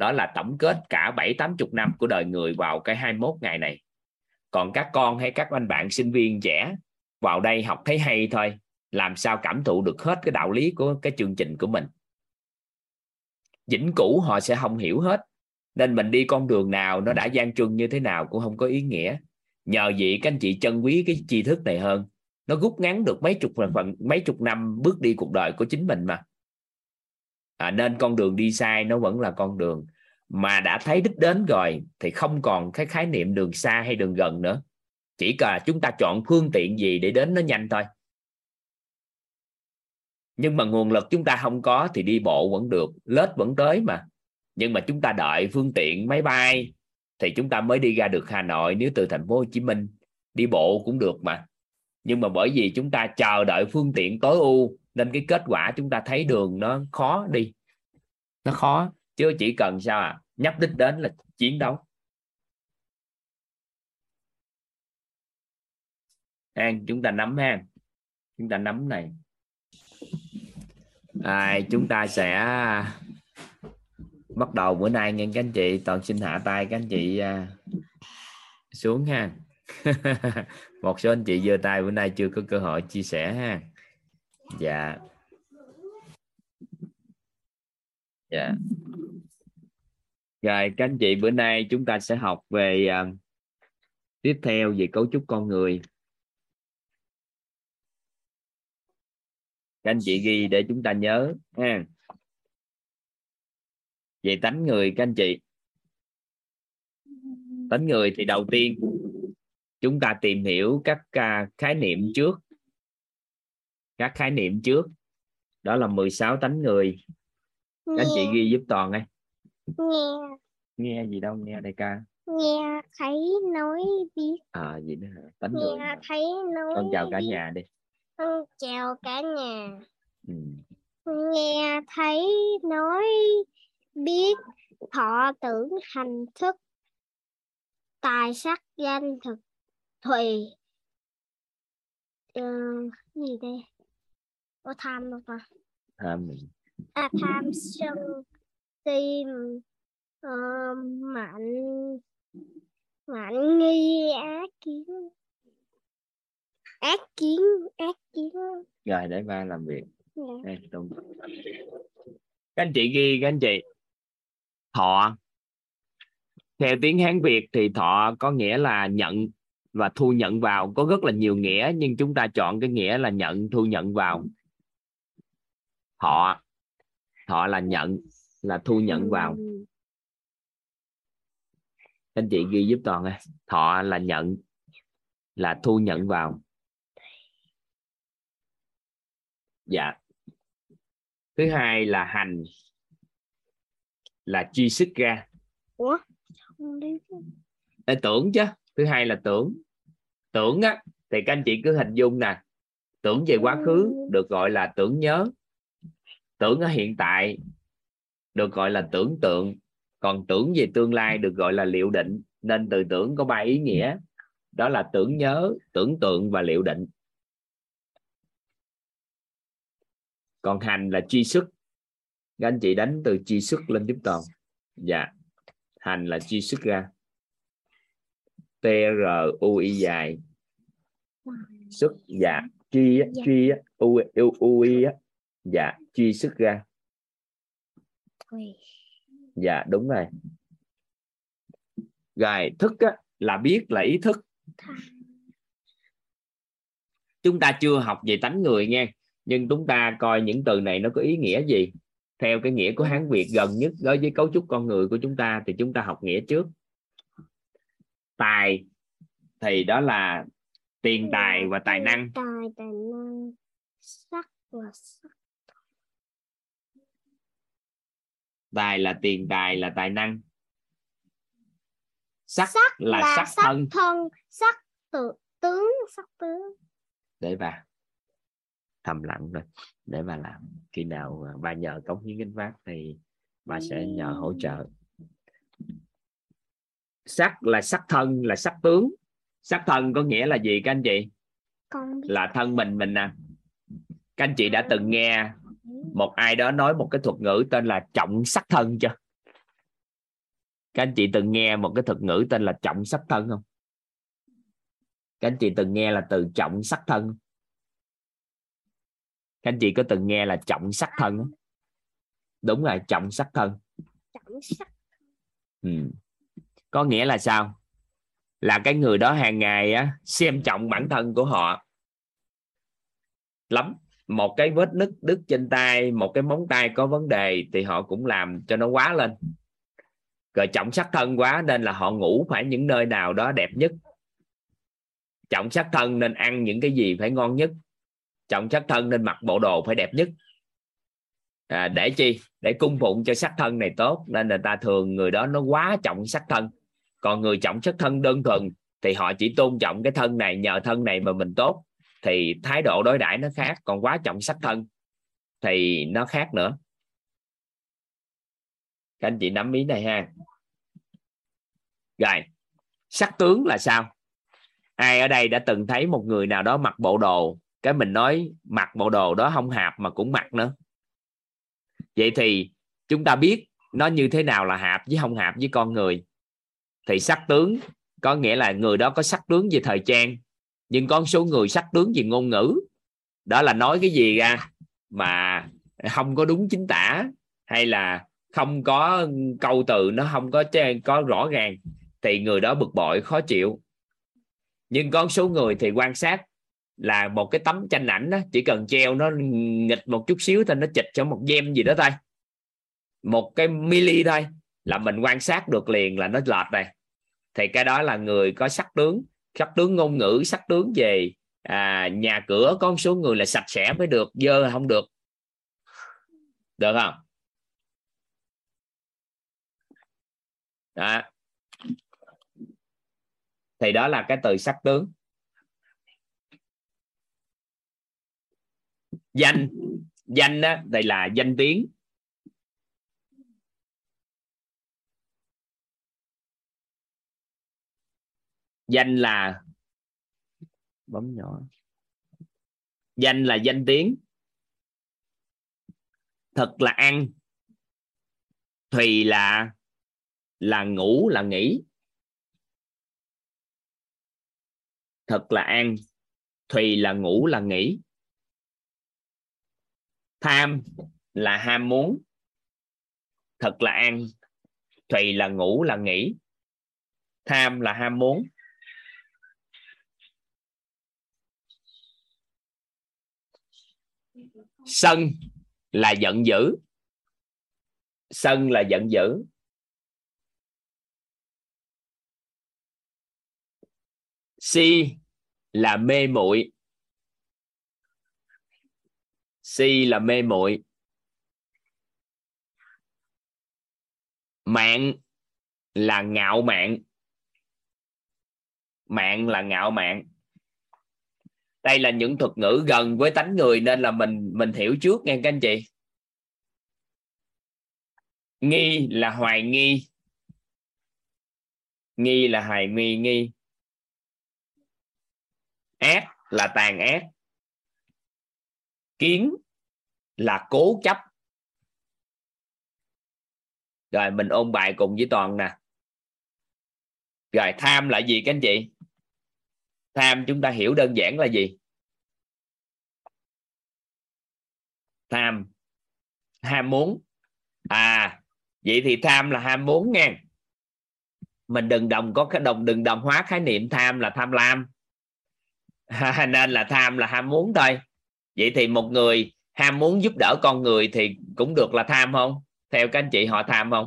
đó là tổng kết cả bảy, tám, chục năm của đời người vào cái 21 ngày này. Còn các con hay các anh bạn sinh viên trẻ vào đây học thấy hay thôi, làm sao cảm thụ được hết cái đạo lý của cái chương trình của mình? Vĩnh cửu họ sẽ không hiểu hết, nên mình đi con đường nào nó đã gian truân như thế nào cũng không có ý nghĩa. Nhờ vậy các anh chị trân quý cái tri thức này hơn nó rút ngắn được mấy chục phần mấy chục năm bước đi cuộc đời của chính mình mà. À, nên con đường đi sai nó vẫn là con đường mà đã thấy đích đến rồi thì không còn cái khái niệm đường xa hay đường gần nữa. Chỉ là chúng ta chọn phương tiện gì để đến nó nhanh thôi. Nhưng mà nguồn lực chúng ta không có thì đi bộ vẫn được lết vẫn tới mà. Nhưng mà chúng ta đợi phương tiện máy bay thì chúng ta mới đi ra được Hà Nội nếu từ thành phố Hồ Chí Minh đi bộ cũng được mà nhưng mà bởi vì chúng ta chờ đợi phương tiện tối ưu nên cái kết quả chúng ta thấy đường nó khó đi. Nó khó chứ chỉ cần sao à nhấp đích đến là chiến đấu. An chúng ta nắm ha chúng ta nắm này. À, chúng ta sẽ bắt đầu bữa nay nghe các anh chị. Toàn xin hạ tay các anh chị à, xuống ha một số anh chị giơ tay bữa nay chưa có cơ hội chia sẻ ha. Dạ. Dạ. Rồi các anh chị bữa nay chúng ta sẽ học về uh, tiếp theo về cấu trúc con người. Các anh chị ghi để chúng ta nhớ ha. Về tánh người các anh chị. Tánh người thì đầu tiên chúng ta tìm hiểu các uh, khái niệm trước. Các khái niệm trước. Đó là 16 tánh người. Các anh chị ghi giúp toàn ấy nghe. Nghe gì đâu nghe đây ca. Nghe thấy nói biết. À gì nữa hả? tánh nghe người thấy nói con chào cả biết. nhà đi. Con chào cả nhà. Ừ. nghe thấy nói biết. Thọ tưởng hành thức. Tài sắc danh thực thùy ờ, gì đây? Có tham không ta? Tham à, tham sân si ờ, mạnh mạnh nghi ác kiến. Ác kiến ác kiến. Rồi để ba làm việc. Dạ. đây, đúng. các anh chị ghi các anh chị. Thọ. Theo tiếng hán việt thì thọ có nghĩa là nhận và thu nhận vào. Có rất là nhiều nghĩa nhưng chúng ta chọn cái nghĩa là nhận thu nhận vào. Thọ thọ là nhận là thu nhận vào. Anh chị ghi giúp toàn ơi thọ là nhận là thu nhận vào. Dạ. Thứ hai là hành là chi sức ra. Ủa? Không đi chứ. Ê, tưởng chứ thứ hai là tưởng. Tưởng á, thì các anh chị cứ hình dung nè. Tưởng về quá khứ được gọi là tưởng nhớ. Tưởng ở hiện tại được gọi là tưởng tượng. Còn tưởng về tương lai được gọi là liệu định. Nên từ tưởng có ba ý nghĩa. Đó là tưởng nhớ, tưởng tượng và liệu định. Còn hành là chi sức các anh chị đánh từ chi sức lên giúp toàn dạ. Hành là chi sức ra t r u i dài. Sức dạ chi á, Dạ. u u u i á. dạ chi sức ra. Dạ đúng rồi. Rồi thức á, là biết là ý thức. Chúng ta chưa học về tánh người nha nhưng chúng ta coi những từ này nó có ý nghĩa gì? Theo cái nghĩa của hán việt gần nhất đối với cấu trúc con người của chúng ta thì chúng ta học nghĩa trước tài thì đó là tiền tài và tài năng. tài tài năng sắc và sắc tài. Là tiền tài là tài năng. Sắc, sắc là, sắc, thân. thân sắc tự tướng sắc tướng. Để bà thầm lặng rồi. Để bà làm. Khi nào à, bà nhờ cống hiến gánh vác thì bà sẽ nhờ hỗ trợ sắc là sắc thân là sắc tướng. Sắc thân có nghĩa là gì các anh chị? Con biết. Là thân mình mình nè. Các anh chị đã từng nghe một ai đó nói một cái thuật ngữ tên là trọng sắc thân chưa? Các anh chị từng nghe một cái thuật ngữ tên là trọng sắc thân không? Các anh chị từng nghe là từ trọng sắc thân không? các anh chị có từng nghe là trọng sắc thân không? đúng rồi trọng sắc thân. Trọng sắc. Ừ có nghĩa là sao? Là cái người đó hàng ngày á xem trọng bản thân của họ. Lắm. Một cái vết nứt đứt trên tay một cái móng tay có vấn đề thì họ cũng làm cho nó quá lên. Rồi trọng sắc thân quá nên là họ ngủ phải những nơi nào đó đẹp nhất. Trọng sắc thân nên ăn những cái gì phải ngon nhất. Trọng sắc thân nên mặc bộ đồ phải đẹp nhất. À, để chi? Để cung phụng cho sắc thân này tốt nên người ta thường người đó nó quá trọng sắc thân còn người trọng sắc thân đơn thuần thì họ chỉ tôn trọng cái thân này nhờ thân này mà mình tốt. Thì thái độ đối đãi nó khác, còn quá trọng sắc thân thì nó khác nữa. Các anh chị nắm ý này ha. Rồi, sắc tướng là sao? Ai ở đây đã từng thấy một người nào đó mặc bộ đồ, cái mình nói mặc bộ đồ đó không hạp mà cũng mặc nữa. Vậy thì chúng ta biết nó như thế nào là hạp với không hạp với con người? Thì sắc tướng, có nghĩa là người đó có sắc tướng về thời trang, nhưng có số người sắc tướng về ngôn ngữ, đó là nói cái gì ra mà không có đúng chính tả, hay là không có câu từ nó không có có rõ ràng, thì người đó bực bội, khó chịu. Nhưng có số người thì quan sát là một cái tấm tranh ảnh đó, chỉ cần treo nó nghịch một chút xíu thôi, nó chịch cho một gem gì đó thôi. Một cái mili thôi là mình quan sát được liền là nó lệch này. Thì cái đó là người có sắc tướng sắc tướng ngôn ngữ sắc tướng về à, nhà cửa có một số người là sạch sẽ mới được dơ không được. Được không? Đó. Thì đó là cái từ sắc tướng. Danh. Danh đó đây là danh tiếng. Danh là bấm nhỏ. Danh là danh tiếng. Thật là ăn. Thùy là là ngủ là nghỉ. Thật là ăn. Thùy là ngủ là nghỉ. Tham là ham muốn. Thật là ăn. Thùy là ngủ là nghỉ. Tham là ham muốn sân là giận dữ. Sân là giận dữ. Si là mê muội. Si là mê muội. Mạng là ngạo mạn. Mạng là ngạo mạn đây là những thuật ngữ gần với tánh người nên là mình mình hiểu trước nghe các anh chị. Nghi là hoài nghi. Nghi là hoài nghi nghi. Ác là tàn ác. Kiến là cố chấp. Rồi mình ôn bài cùng với toàn nè. Rồi tham là gì các anh chị? Tham chúng ta hiểu đơn giản là gì? Tham. Ham muốn. À vậy thì tham là ham muốn nghe mình đừng đồng có cái đồng, đừng đồng hóa khái niệm tham là tham lam. Nên là tham là ham muốn thôi. Vậy thì một người ham muốn giúp đỡ con người thì cũng được là tham không? Theo các anh chị, họ tham không?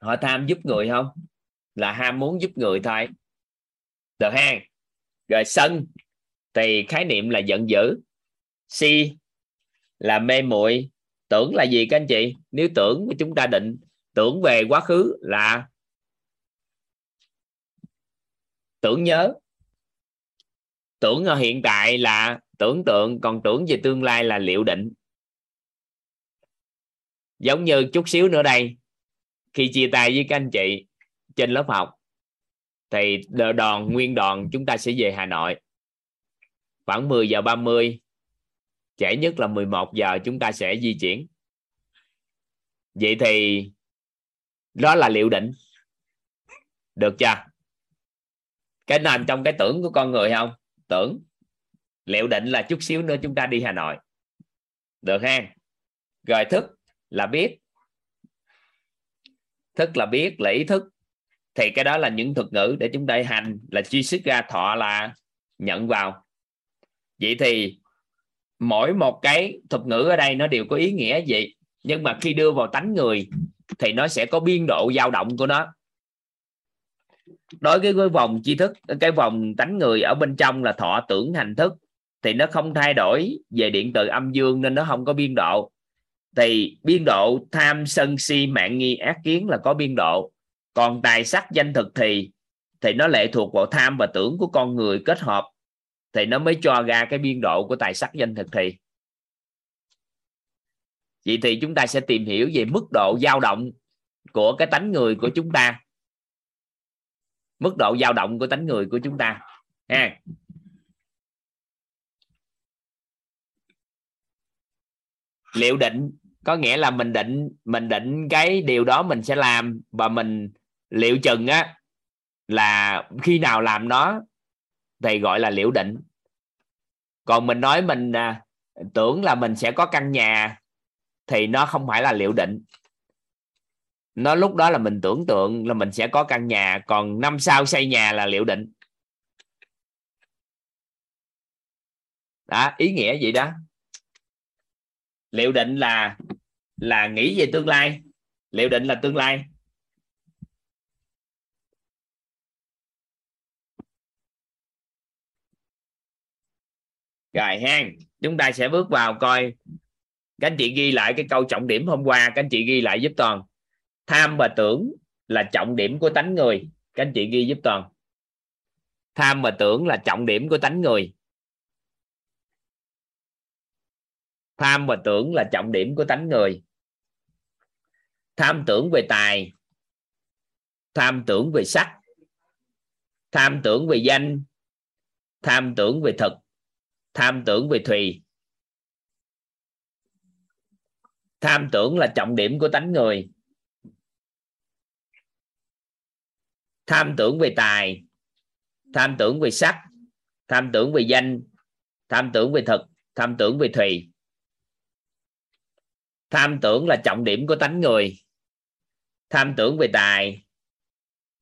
Họ tham giúp người không? Là ham muốn giúp người thôi được ha rồi sân thì khái niệm là giận dữ. Si là mê muội. Tưởng là gì các anh chị? Nếu tưởng chúng ta định tưởng về quá khứ là tưởng nhớ. Tưởng ở hiện tại là tưởng tượng, còn tưởng về tương lai là liệu định. Giống như chút xíu nữa đây, khi chia tay với các anh chị trên lớp học thì đoàn nguyên đoàn chúng ta sẽ về Hà Nội. Khoảng 10 giờ 30 trễ nhất là 11 giờ chúng ta sẽ di chuyển. Vậy thì, đó là liệu định. Được chưa? Cái nằm trong cái tưởng của con người không? Tưởng. Liệu định là chút xíu nữa chúng ta đi Hà Nội. Được ha? Rồi thức là biết. Thức là biết là ý thức thì cái đó là những thuật ngữ để chúng ta hành, là truy xuất ra, thọ là nhận vào. Vậy thì mỗi một cái thuật ngữ ở đây nó đều có ý nghĩa gì nhưng mà khi đưa vào tánh người thì nó sẽ có biên độ dao động của nó. Đối với cái vòng tri thức, cái vòng tánh người ở bên trong là thọ tưởng hành thức, thì nó không thay đổi về điện từ âm dương nên nó không có biên độ. Thì biên độ tham sân si mạng nghi ác kiến là có biên độ còn tài sắc danh thực thì thì nó lệ thuộc vào tham và tưởng của con người kết hợp, thì nó mới cho ra cái biên độ của tài sắc danh thực thì. Vậy thì chúng ta sẽ tìm hiểu về mức độ dao động của cái tánh người của chúng ta. Mức độ dao động của tánh người của chúng ta. Ha. Liệu định, có nghĩa là mình định mình định cái điều đó mình sẽ làm và mình liệu chừng á là khi nào làm nó thì gọi là liệu định. Còn mình nói mình à, tưởng là mình sẽ có căn nhà thì nó không phải là liệu định. Nó lúc đó là mình tưởng tượng là mình sẽ có căn nhà còn năm sau xây nhà là liệu định. Đó ý nghĩa gì đó? Liệu định là là nghĩ về tương lai. Liệu định là tương lai. Rồi hang chúng ta sẽ bước vào coi. Các anh chị ghi lại cái câu trọng điểm hôm qua, các anh chị ghi lại giúp toàn. Tham và tưởng là trọng điểm của tánh người. Các anh chị ghi giúp toàn. Tham và tưởng là trọng điểm của tánh người. Tham và tưởng là trọng điểm của tánh người. Tham tưởng về tài. Tham tưởng về sắc. Tham tưởng về danh. Tham tưởng về thực tham tưởng về thùy tham tưởng là trọng điểm của tánh người tham tưởng về tài tham tưởng về sắc tham tưởng về danh tham tưởng về thực tham tưởng về thùy tham tưởng là trọng điểm của tánh người tham tưởng về tài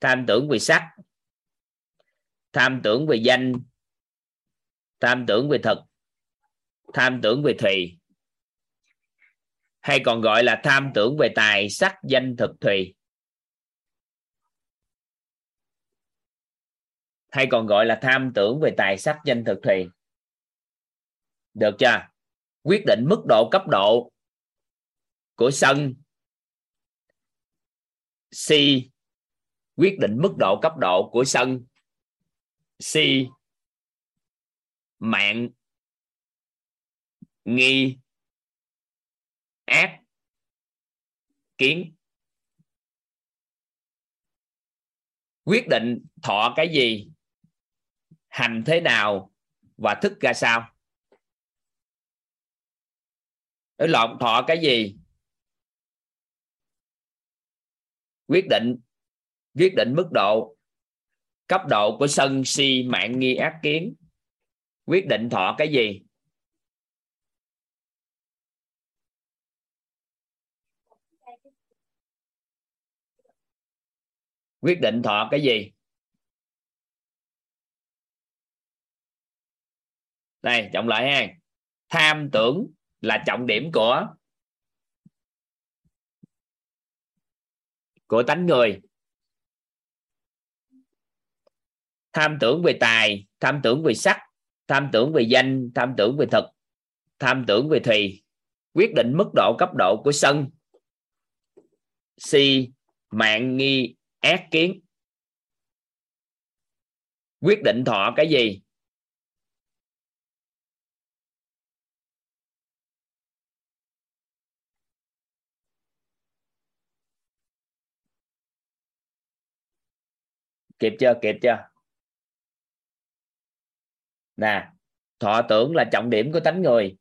tham tưởng về sắc tham tưởng về danh tham tưởng về thực, tham tưởng về thùy, hay còn gọi là tham tưởng về tài, sắc, danh, thực, thùy. Hay còn gọi là tham tưởng về tài, sắc, danh, thực, thùy. Được chưa? Quyết định mức độ, cấp độ của sân. Si, quyết định mức độ, cấp độ của sân. Si mạng nghi ác kiến. Quyết định thọ cái gì, hành thế nào và thức ra sao. Ở lộn thọ cái gì, quyết định quyết định mức độ, cấp độ của sân si mạng nghi ác kiến quyết định thọ cái gì? Quyết định thọ cái gì? Đây trọng lại ha. Tham tưởng là trọng điểm của của tánh người. Tham tưởng về tài, tham tưởng về sắc tham tưởng về danh, tham tưởng về thực, tham tưởng về thùy. Quyết định mức độ cấp độ của sân. Si, mạng, nghi, ác kiến. Quyết định thọ cái gì? Kịp chưa? Kịp chưa? Nè, thọ tưởng là trọng điểm của tánh người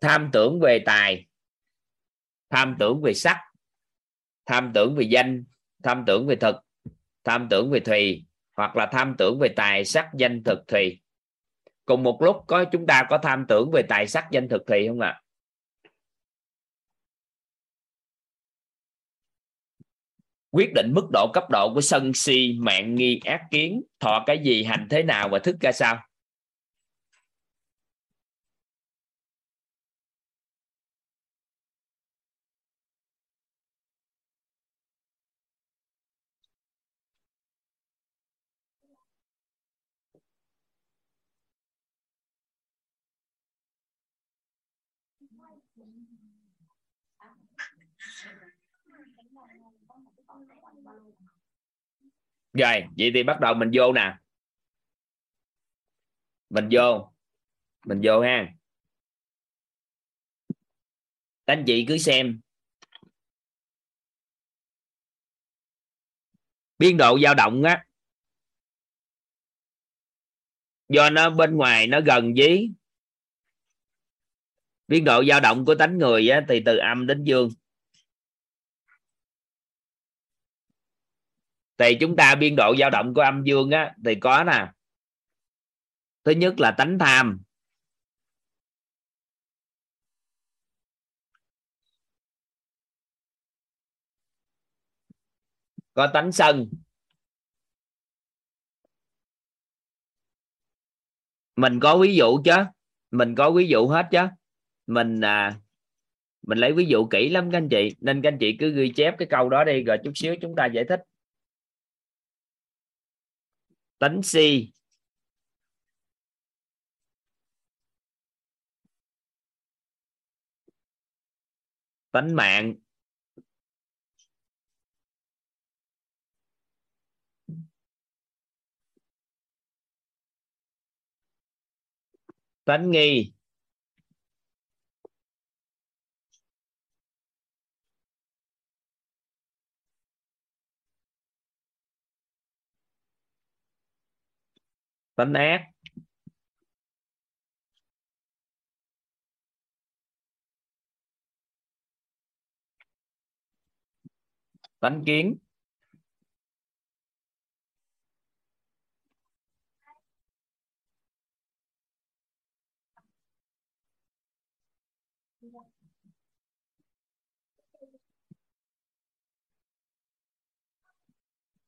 tham tưởng về tài, tham tưởng về sắc, tham tưởng về danh, tham tưởng về thực, tham tưởng về thùy, hoặc là tham tưởng về tài, sắc, danh, thực, thùy cùng một lúc có chúng ta có tham tưởng về tài, sắc, danh, thực, thùy không ạ à? Quyết định mức độ cấp độ của sân si mạng nghi ác kiến, thọ cái gì, hành thế nào và thức ra sao? Rồi vậy thì bắt đầu mình vô nè. Mình vô. Mình vô ha. Anh chị cứ xem. Biên độ dao động á. Do nó bên ngoài nó gần với biên độ dao động của tánh người á, thì từ âm đến dương. Thì chúng ta biên độ dao động của âm dương á thì có nè. Thứ nhất là tánh tham. Có tánh sân. Mình có ví dụ chứ. Mình có ví dụ hết chứ. Mình à, mình lấy ví dụ kỹ lắm các anh chị. Nên các anh chị cứ ghi chép cái câu đó đi rồi chút xíu chúng ta giải thích tánh si tánh mạng. Tánh nghi. Tính ác. Tánh kiến.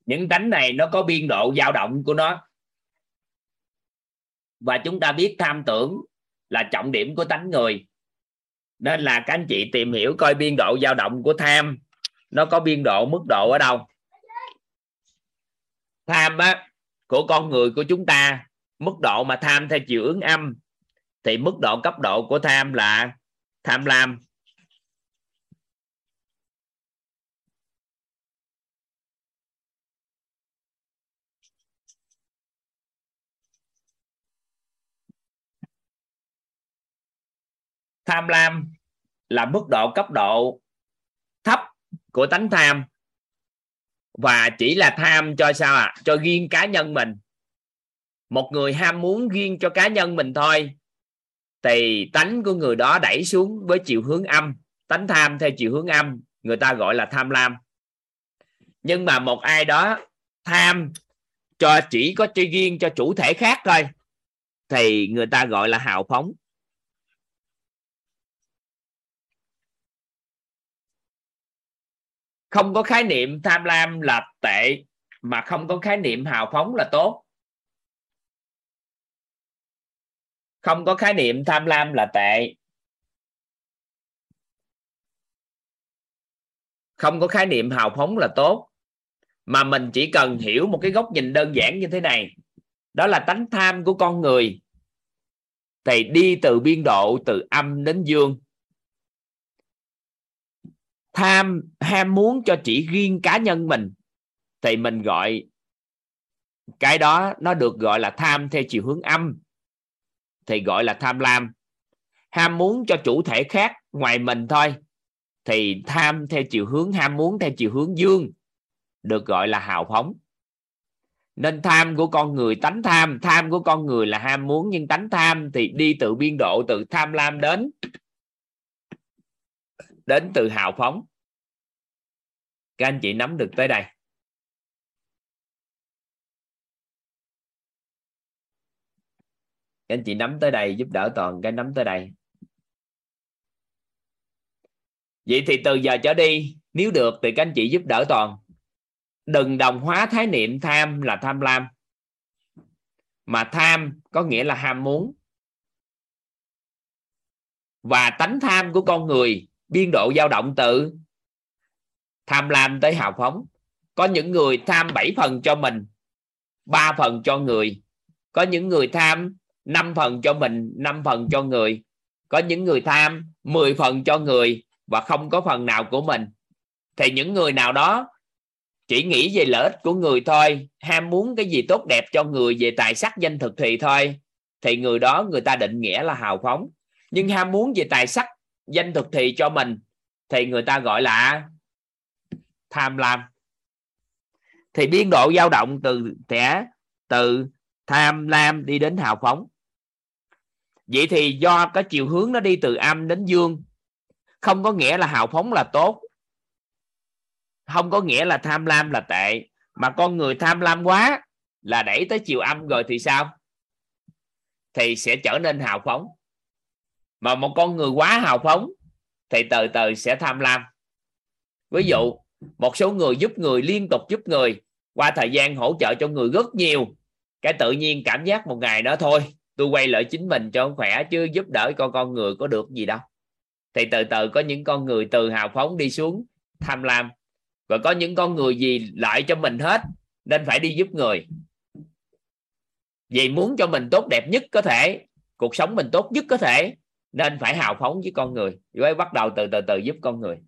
Những tánh này nó có biên độ dao động của nó và chúng ta biết tham tưởng là trọng điểm của tánh người. Nên là các anh chị tìm hiểu coi biên độ dao động của tham nó có biên độ, mức độ ở đâu. Tham á, của con người của chúng ta, mức độ mà tham theo chiều ứng âm, thì mức độ cấp độ của tham là tham lam. Tham lam là mức độ cấp độ thấp của tánh tham và chỉ là tham cho sao ạ? À? cho riêng cá nhân mình. Một người ham muốn riêng cho cá nhân mình thôi, thì tánh của người đó đẩy xuống với chiều hướng âm. Tánh tham theo chiều hướng âm, người ta gọi là tham lam. Nhưng mà một ai đó tham cho chỉ có chơi riêng cho chủ thể khác thôi, thì người ta gọi là hào phóng. Không có khái niệm tham lam là tệ, mà không có khái niệm hào phóng là tốt. Không có khái niệm tham lam là tệ. Không có khái niệm hào phóng là tốt. Mà mình chỉ cần hiểu một cái góc nhìn đơn giản như thế này. Đó là tánh tham của con người. Thì đi từ biên độ, từ âm đến dương tham, ham muốn cho chỉ riêng cá nhân mình, thì mình gọi cái đó nó được gọi là tham theo chiều hướng âm, thì gọi là tham lam. Ham muốn cho chủ thể khác ngoài mình thôi, thì tham theo chiều hướng, ham muốn theo chiều hướng dương, được gọi là hào phóng. Nên tham của con người tánh tham tham của con người là ham muốn, nhưng tánh tham thì đi từ biên độ từ tham lam đến đến từ hào phóng. Các anh chị nắm được tới đây. Các anh chị nắm tới đây giúp đỡ toàn cái nắm tới đây. Vậy thì từ giờ trở đi, nếu được thì các anh chị giúp đỡ toàn. Đừng đồng hóa khái niệm tham là tham lam. Mà tham có nghĩa là ham muốn. Và tánh tham của con người biên độ dao động từ tham lam tới hào phóng. Có những người tham 7 phần cho mình 3 phần cho người. Có những người tham 5 phần cho mình 5 phần cho người. Có những người tham 10 phần cho người và không có phần nào của mình. Thì những người nào đó chỉ nghĩ về lợi ích của người thôi, ham muốn cái gì tốt đẹp cho người về tài sắc danh thực thì thôi, thì người đó người ta định nghĩa là hào phóng. Nhưng ham muốn về tài sắc danh thực thì cho mình, thì người ta gọi là tham lam. Thì biên độ dao động từ thẻ từ tham lam đi đến hào phóng. Vậy thì do cái chiều hướng nó đi từ âm đến dương. Không có nghĩa là hào phóng là tốt. Không có nghĩa là tham lam là tệ. Mà con người tham lam quá là đẩy tới chiều âm rồi thì sao? Thì sẽ trở nên hào phóng mà một con người quá hào phóng thì từ từ sẽ tham lam. Ví dụ, một số người giúp người, liên tục giúp người, qua thời gian hỗ trợ cho người rất nhiều, cái tự nhiên cảm giác một ngày đó thôi, tôi quay lại chính mình cho khỏe chứ giúp đỡ con con người có được gì đâu. Thì từ từ có những con người từ hào phóng đi xuống, tham lam. Và có những con người gì lại cho mình hết, nên phải đi giúp người. Vì muốn cho mình tốt đẹp nhất có thể, cuộc sống mình tốt nhất có thể nên phải hào phóng với con người. Với bắt đầu từ từ từ giúp con người.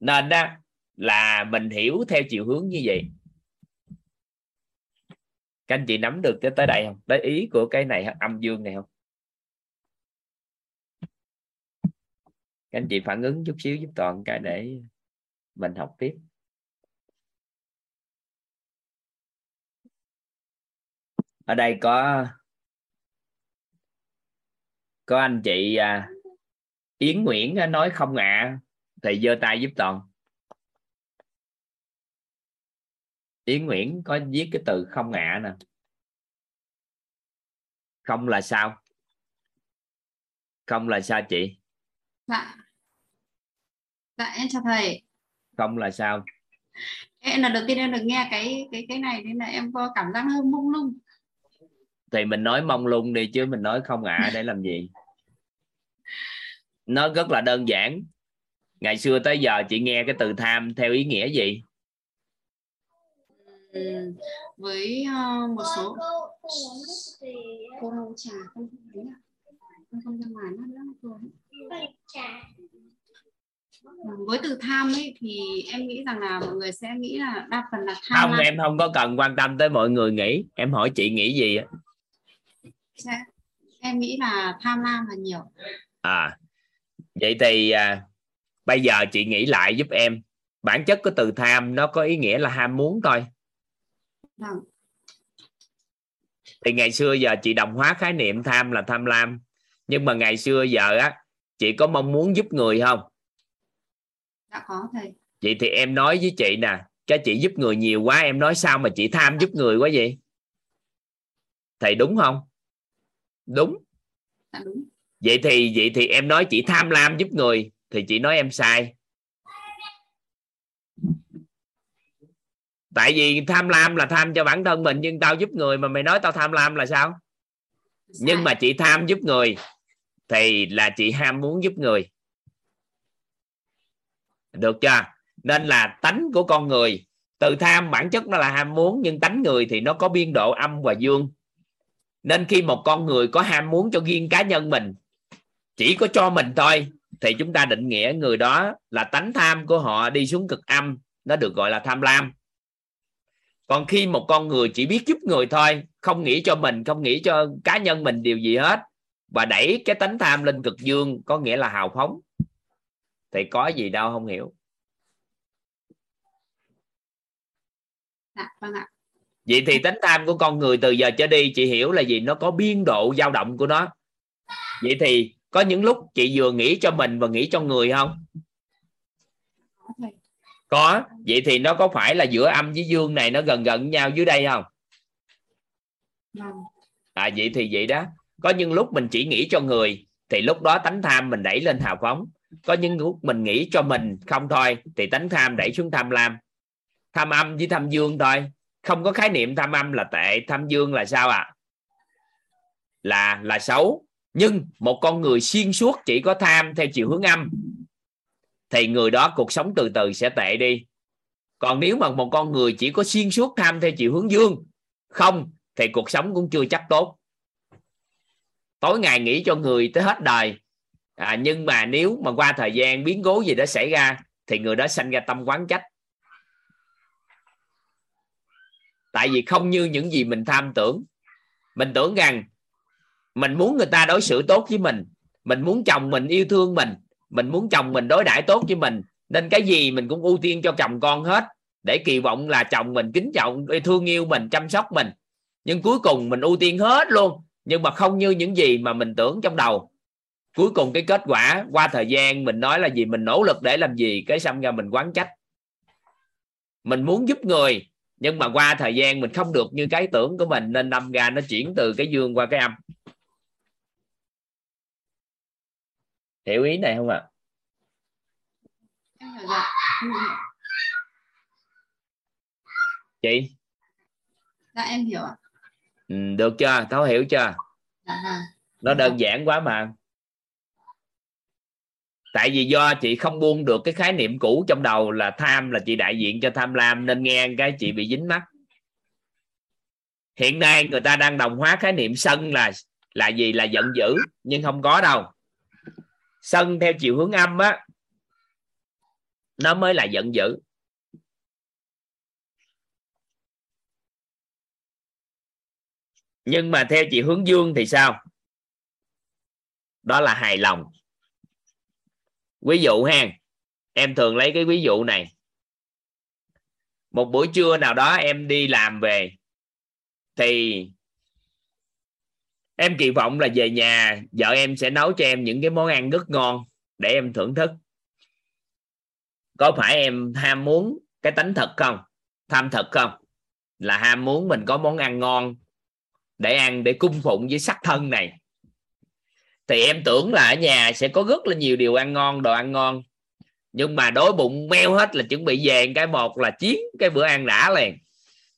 Nên đó là mình hiểu theo chiều hướng như vậy. Các anh chị nắm được cái tới đây không? Tới ý của cái này, âm dương này không? Các anh chị phản ứng chút xíu giúp toàn cái để mình học tiếp. Ở đây có có anh chị à, Yến Nguyễn nói không ạ à, thì giơ tay giúp toàn. Yến Nguyễn có viết cái từ không ạ à nè. Không là sao? Không là sao chị? Dạ. Dạ em chào thầy. Không là sao? Em là đầu tiên em được nghe cái cái cái này nên là em có cảm giác hơi mông lung thì mình nói mông lung đi chứ mình nói không ạ à để làm gì? Nó rất là đơn giản. Ngày xưa tới giờ chị nghe cái từ tham theo ý nghĩa gì? Ừ, với uh, một số cô đâu trà không thấy à không không ra ngoài nó với từ tham ấy thì em nghĩ rằng là mọi người sẽ nghĩ là đa phần là tham không em không có cần quan tâm tới mọi người nghĩ. Em hỏi chị nghĩ gì em nghĩ là tham lam là nhiều. À vậy thì à, bây giờ chị nghĩ lại giúp em. Bản chất của từ tham nó có ý nghĩa là ham muốn thôi. Vâng. thì ngày xưa giờ chị đồng hóa khái niệm tham là tham lam. Nhưng mà ngày xưa giờ á chị có mong muốn giúp người không? Đã có thầy. Vậy thì em nói với chị nè cho chị giúp người nhiều quá em nói sao mà chị tham giúp người quá vậy? Thầy đúng không đúng. Dạ đúng. Vậy thì vậy thì em nói chị tham lam giúp người thì chị nói em sai. Tại vì tham lam là tham cho bản thân mình nhưng tao giúp người mà mày nói tao tham lam là sao? Sai. nhưng mà chị tham giúp người thì là chị ham muốn giúp người. Được chưa? Nên là tánh của con người từ tham bản chất nó là ham muốn nhưng tánh người thì nó có biên độ âm và dương nên khi một con người có ham muốn cho riêng cá nhân mình, chỉ có cho mình thôi, thì chúng ta định nghĩa người đó là tánh tham của họ đi xuống cực âm, nó được gọi là tham lam. Còn khi một con người chỉ biết giúp người thôi, không nghĩ cho mình, không nghĩ cho cá nhân mình điều gì hết, và đẩy cái tánh tham lên cực dương, có nghĩa là hào phóng, thì có gì đâu không hiểu. Dạ vâng ạ vậy thì tính tham của con người từ giờ trở đi, chị hiểu là gì? Nó có biên độ dao động của nó. Vậy thì có những lúc chị vừa nghĩ cho mình và nghĩ cho người không? Có. Vậy thì nó có phải là giữa âm với dương này nó gần gần nhau dưới đây không? À vậy thì vậy đó. Có những lúc mình chỉ nghĩ cho người, thì lúc đó tánh tham mình đẩy lên hào phóng. Có những lúc mình nghĩ cho mình không thôi, thì tánh tham đẩy xuống tham lam. Tham âm với tham dương thôi không có khái niệm tham âm là tệ tham dương là sao ạ? À? là là xấu. Nhưng một con người xuyên suốt chỉ có tham theo chiều hướng âm thì người đó cuộc sống từ từ sẽ tệ đi. Còn nếu mà một con người chỉ có xuyên suốt tham theo chiều hướng dương không thì cuộc sống cũng chưa chắc tốt. Tối ngày nghĩ cho người tới hết đời. À, nhưng mà nếu mà qua thời gian biến cố gì đó xảy ra thì người đó sanh ra tâm quán trách. Tại vì không như những gì mình tham tưởng. Mình tưởng rằng mình muốn người ta đối xử tốt với mình. Mình muốn chồng mình yêu thương mình. Mình muốn chồng mình đối đãi tốt với mình. Nên cái gì mình cũng ưu tiên cho chồng con hết. Để kỳ vọng là chồng mình kính trọng, thương yêu mình, chăm sóc mình. Nhưng cuối cùng mình ưu tiên hết luôn. Nhưng mà không như những gì mà mình tưởng trong đầu. Cuối cùng cái kết quả, qua thời gian mình nói là gì, mình nỗ lực để làm gì, cái xong ra mình quán trách. Mình muốn giúp người nhưng mà qua thời gian mình không được như cái tưởng của mình nên đâm ra nó chuyển từ cái dương qua cái âm. Hiểu ý này không ạ? À? chị? Dạ em hiểu ạ. Ừ, được chưa? Thấu hiểu chưa? Dạ vâng. Nó đơn giản quá mà tại vì do chị không buông được cái khái niệm cũ trong đầu là tham là chị đại diện cho tham lam nên nghe cái chị bị dính mắt. Hiện nay người ta đang đồng hóa khái niệm sân là là gì? Là giận dữ, nhưng không có đâu. Sân theo chiều hướng âm á, nó mới là giận dữ. Nhưng mà theo chiều hướng dương thì sao? Đó là hài lòng ví dụ ha, em thường lấy cái ví dụ này. Một buổi trưa nào đó em đi làm về, thì em kỳ vọng là về nhà vợ em sẽ nấu cho em những cái món ăn rất ngon để em thưởng thức. Có phải em ham muốn cái tánh thật không? Tham thật không? Là ham muốn mình có món ăn ngon để ăn để cung phụng với sắc thân này thì em tưởng là ở nhà sẽ có rất là nhiều điều ăn ngon, đồ ăn ngon. Nhưng mà đói bụng meo hết là chuẩn bị về cái một là chiến cái bữa ăn đã liền.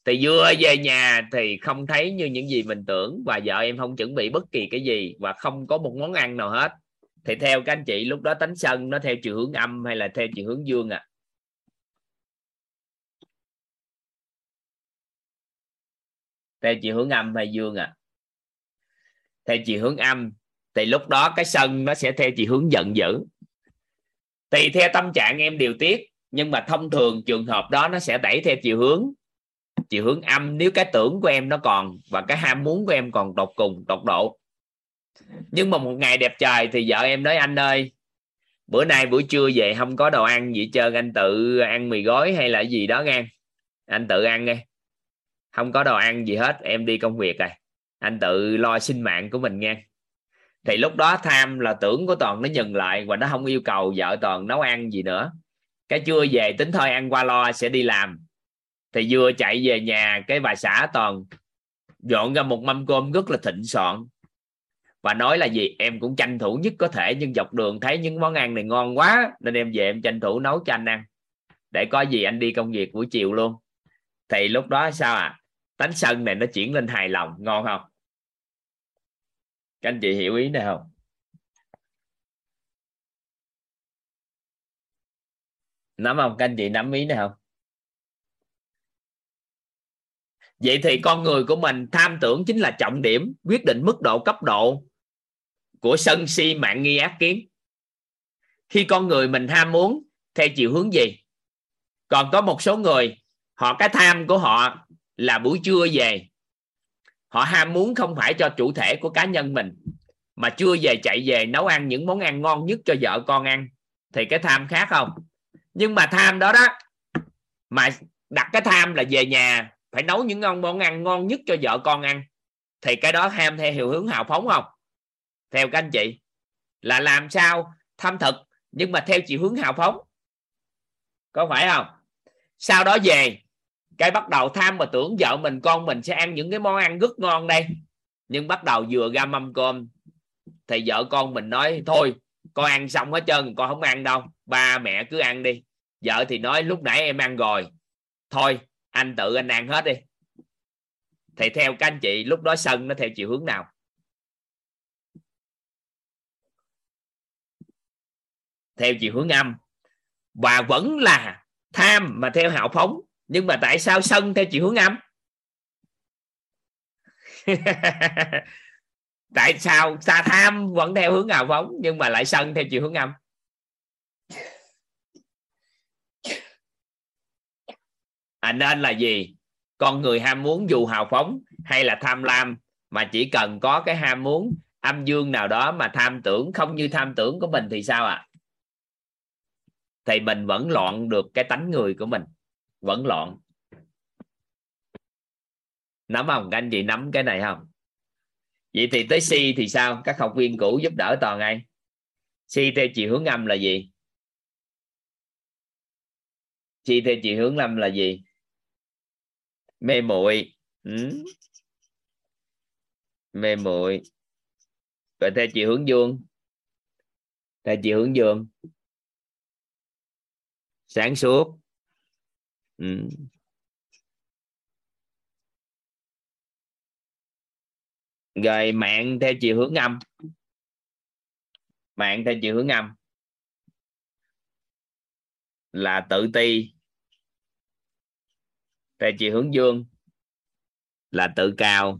Thì vừa về nhà thì không thấy như những gì mình tưởng và vợ em không chuẩn bị bất kỳ cái gì và không có một món ăn nào hết. Thì theo các anh chị, lúc đó tánh sân nó theo chiều hướng âm hay là theo chiều hướng dương à theo chiều hướng âm hay dương à theo chiều hướng âm thì lúc đó cái sân nó sẽ theo chiều hướng giận dữ. Tùy theo tâm trạng em điều tiết, nhưng mà thông thường trường hợp đó nó sẽ đẩy theo chiều hướng chiều hướng âm nếu cái tưởng của em nó còn và cái ham muốn của em còn đột cùng, đột độ. Nhưng mà một ngày đẹp trời thì vợ em nói, anh ơi, bữa nay buổi trưa về không có đồ ăn gì trơn, anh tự ăn mì gói hay là gì đó nghe. Anh tự ăn nghe. Không có đồ ăn gì hết, em đi công việc rồi anh tự lo sinh mạng của mình nghe thì lúc đó tham là tưởng của toàn nó dừng lại và nó không yêu cầu vợ toàn nấu ăn gì nữa. Cái chưa về tính thôi ăn qua lo sẽ đi làm. Thì vừa chạy về nhà, cái bà xã toàn dọn ra một mâm cơm rất là thịnh soạn. Và nói là gì? Em cũng tranh thủ nhất có thể, nhưng dọc đường thấy những món ăn này ngon quá, nên em về em tranh thủ nấu cho anh ăn. Để có gì anh đi công việc buổi chiều luôn. Thì lúc đó sao à? Tánh sân này nó chuyển lên hài lòng, ngon không? Các anh chị hiểu ý này không? Nắm không? Các anh chị nắm ý này không? Vậy thì con người của mình tham tưởng chính là trọng điểm, quyết định mức độ cấp độ của sân si mạng nghi ác kiến. Khi con người mình ham muốn theo chiều hướng gì? Còn có một số người, họ, cái tham của họ là buổi trưa về họ ham muốn không phải cho chủ thể của cá nhân mình, mà chưa về chạy về nấu ăn những món ăn ngon nhất cho vợ con ăn. Thì cái tham khác không? Nhưng mà tham đó đó, mà đặt cái tham là về nhà, phải nấu những ngon món ăn ngon nhất cho vợ con ăn. Thì cái đó ham theo hiệu hướng hào phóng không? Theo các anh chị, là làm sao tham thực, nhưng mà theo chiều hướng hào phóng. Có phải không? Sau đó về cái bắt đầu tham mà tưởng vợ mình con mình sẽ ăn những cái món ăn rất ngon đây. Nhưng bắt đầu vừa ra mâm cơm, thì vợ con mình nói, thôi, con ăn xong hết trơn, con không ăn đâu, ba mẹ cứ ăn đi. Vợ thì nói, lúc nãy em ăn rồi. Thôi, anh tự anh ăn hết đi. Thì theo các anh chị, lúc đó sân nó theo chiều hướng nào? Theo chiều hướng âm. Và vẫn là tham mà theo hào phóng nhưng mà tại sao sân theo chiều hướng âm? Tại sao xa tham vẫn theo hướng hào phóng nhưng mà lại sân theo chiều hướng âm? À, nên là gì? Con người ham muốn dù hào phóng hay là tham lam mà chỉ cần có cái ham muốn âm dương nào đó mà tham tưởng không như tham tưởng của mình thì sao ạ? À? thì mình vẫn loạn được cái tánh người của mình vẫn loạn nắm không? Các anh chị nắm cái này không? Vậy thì tới si thì sao? Các học viên cũ giúp đỡ toàn ai? Si theo chiều hướng âm là gì? Si theo chiều hướng âm là gì? Mê muội. Ừ. mê muội. Rồi theo chiều hướng dương theo chiều hướng dương sáng suốt ừ. rồi mạng theo chiều hướng âm. Mạng theo chiều hướng âm. Là tự ti. Theo chiều hướng dương. Là tự cao.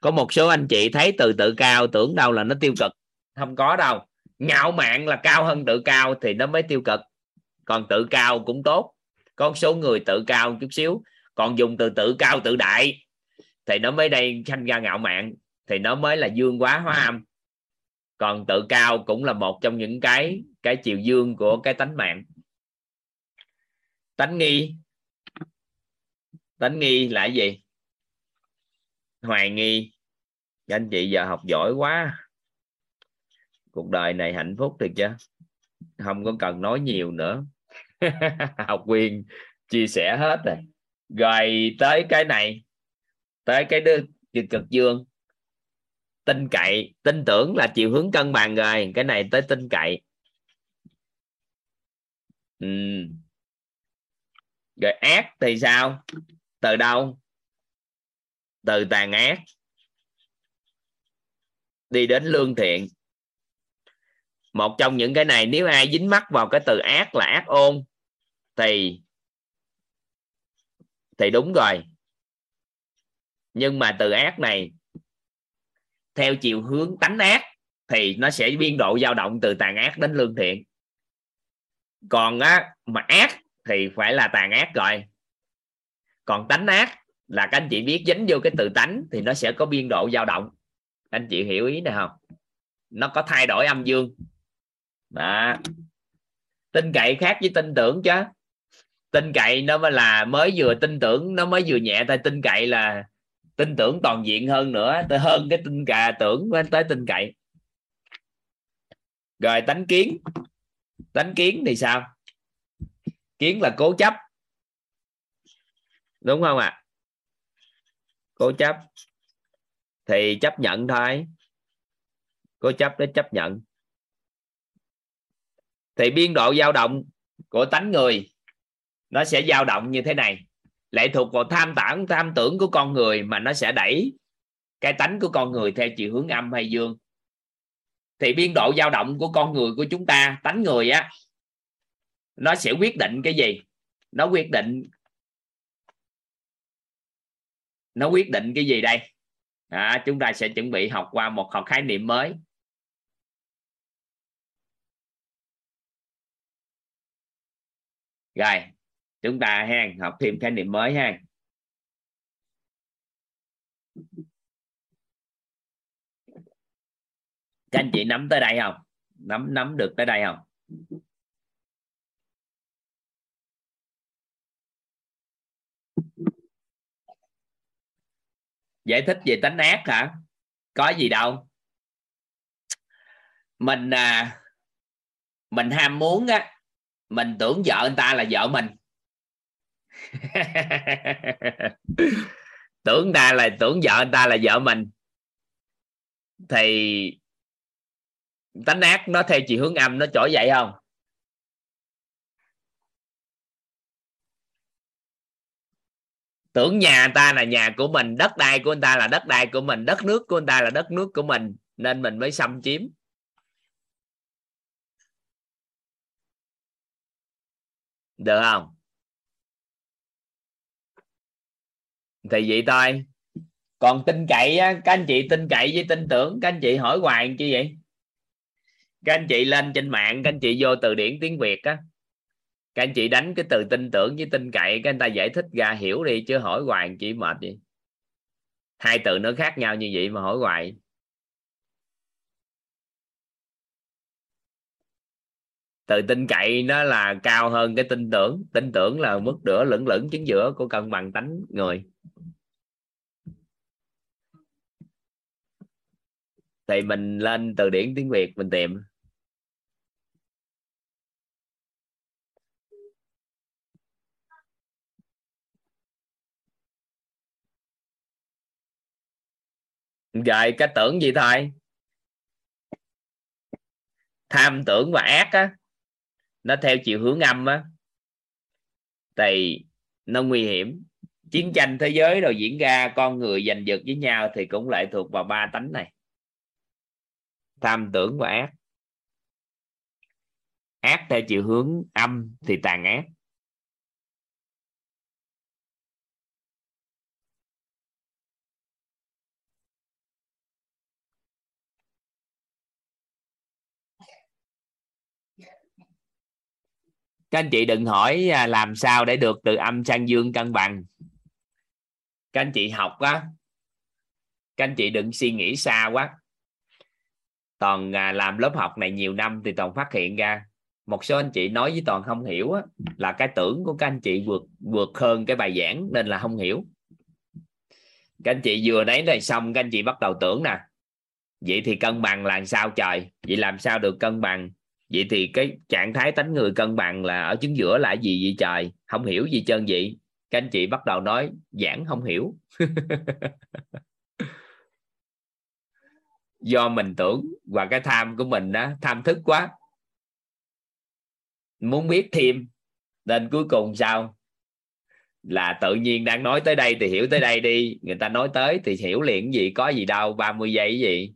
Có một số anh chị thấy từ tự cao tưởng đâu là nó tiêu cực. Không có đâu. Ngạo mạn là cao hơn tự cao thì nó mới tiêu cực. Còn tự cao cũng tốt có một số người tự cao chút xíu, còn dùng từ tự cao tự đại. Thì nó mới đây sanh ra ngạo mạn, thì nó mới là dương quá hóa âm. Còn tự cao cũng là một trong những cái cái chiều dương của cái tánh mạng. Tánh nghi. Tánh nghi là gì? Hoài nghi. Anh chị giờ học giỏi quá. Cuộc đời này hạnh phúc được chưa không có cần nói nhiều nữa. học viên chia sẻ hết rồi. Rồi tới cái này, tới cái đứa cực cực dương. Tin cậy, tin tưởng là chiều hướng cân bằng rồi. Cái này tới tin cậy. Ừ. rồi ác thì sao? Từ đâu? Từ tàn ác. Đi đến lương thiện. Một trong những cái này, nếu ai dính mắc vào cái từ ác là ác ôn thì thì đúng rồi. Nhưng mà từ ác này, theo chiều hướng tánh ác, thì nó sẽ biên độ dao động từ tàn ác đến lương thiện. Còn á, mà ác thì phải là tàn ác rồi. Còn tánh ác là các anh chị biết dính vô cái từ tánh thì nó sẽ có biên độ dao động. Anh chị hiểu ý này không? Nó có thay đổi âm dương. Đó. Tin cậy khác với tin tưởng chứ tin cậy nó mới là, mới vừa tin tưởng, nó mới vừa nhẹ. Tay tin cậy là tin tưởng toàn diện hơn nữa, tới hơn cái tin cà, tưởng tới tin cậy. Rồi, tánh kiến. Tánh kiến thì sao? Kiến là cố chấp. Đúng không ạ? À? cố chấp. Thì chấp nhận thôi. Cố chấp để chấp nhận. Thì biên độ dao động của tánh người nó sẽ dao động như thế này. Lệ thuộc vào tham tản tham tưởng của con người mà nó sẽ đẩy cái tánh của con người theo chiều hướng âm hay dương. Thì biên độ dao động của con người của chúng ta tánh người á nó sẽ quyết định cái gì? Nó quyết định nó quyết định cái gì đây? À, chúng ta sẽ chuẩn bị học qua một học khái niệm mới. Rồi chúng ta ha học thêm khái niệm mới ha các anh chị nắm tới đây không? Nắm nắm được tới đây không? Giải thích về tánh ác hả? Có gì đâu. Mình à, mình ham muốn á mình tưởng vợ người ta là vợ mình. tưởng ta là, tưởng vợ ta là vợ mình. Thì tánh ác nó theo chiều hướng âm, nó trỗi dậy không? Tưởng nhà ta là nhà của mình, đất đai của người ta là đất đai của mình, đất nước của người ta là đất nước của mình, nên mình mới xâm chiếm. Được không? Thì vậy thôi. Còn tin cậy á, các anh chị tin cậy với tin tưởng các anh chị hỏi hoài chi vậy? Các anh chị lên trên mạng các anh chị vô từ điển tiếng việt á. Các anh chị đánh cái từ tin tưởng với tin cậy các anh ta giải thích ra hiểu đi chứ hỏi hoài chị mệt vậy? Hai từ nó khác nhau như vậy mà hỏi hoài. Từ tin cậy nó là cao hơn cái tin tưởng. Tin tưởng là mức đửa lửng lửng chính giữa của cân bằng tánh người. Thì mình lên từ điển tiếng việt mình tìm. Rồi cái tưởng gì thôi tham tưởng và ác á nó theo chiều hướng âm á. Thì nó nguy hiểm. Chiến tranh thế giới rồi diễn ra con người giành giật với nhau thì cũng lại thuộc vào ba tánh này. Tham tưởng và ác. Ác theo chiều hướng âm thì tàn ác các anh chị đừng hỏi à, làm sao để được từ âm sang dương cân bằng. Các anh chị học á các anh chị đừng suy nghĩ xa quá. Toàn à, làm lớp học này nhiều năm thì toàn phát hiện ra một số anh chị nói với toàn không hiểu á, là cái tưởng của các anh chị vượt vượt hơn cái bài giảng nên là không hiểu. Các anh chị vừa đấy rồi xong các anh chị bắt đầu tưởng nè vậy thì cân bằng là sao trời? Vậy làm sao được cân bằng? Vậy thì cái trạng thái tánh người cân bằng là ở chứng giữa là gì vậy trời? Không hiểu gì trơn vậy. Các anh chị bắt đầu nói, giảng không hiểu. Do mình tưởng và cái tham của mình đó tham thức quá. Muốn biết thêm, nên cuối cùng sao? Là tự nhiên đang nói tới đây thì hiểu tới đây đi. Người ta nói tới thì hiểu liền gì, có gì đâu 30 giây gì.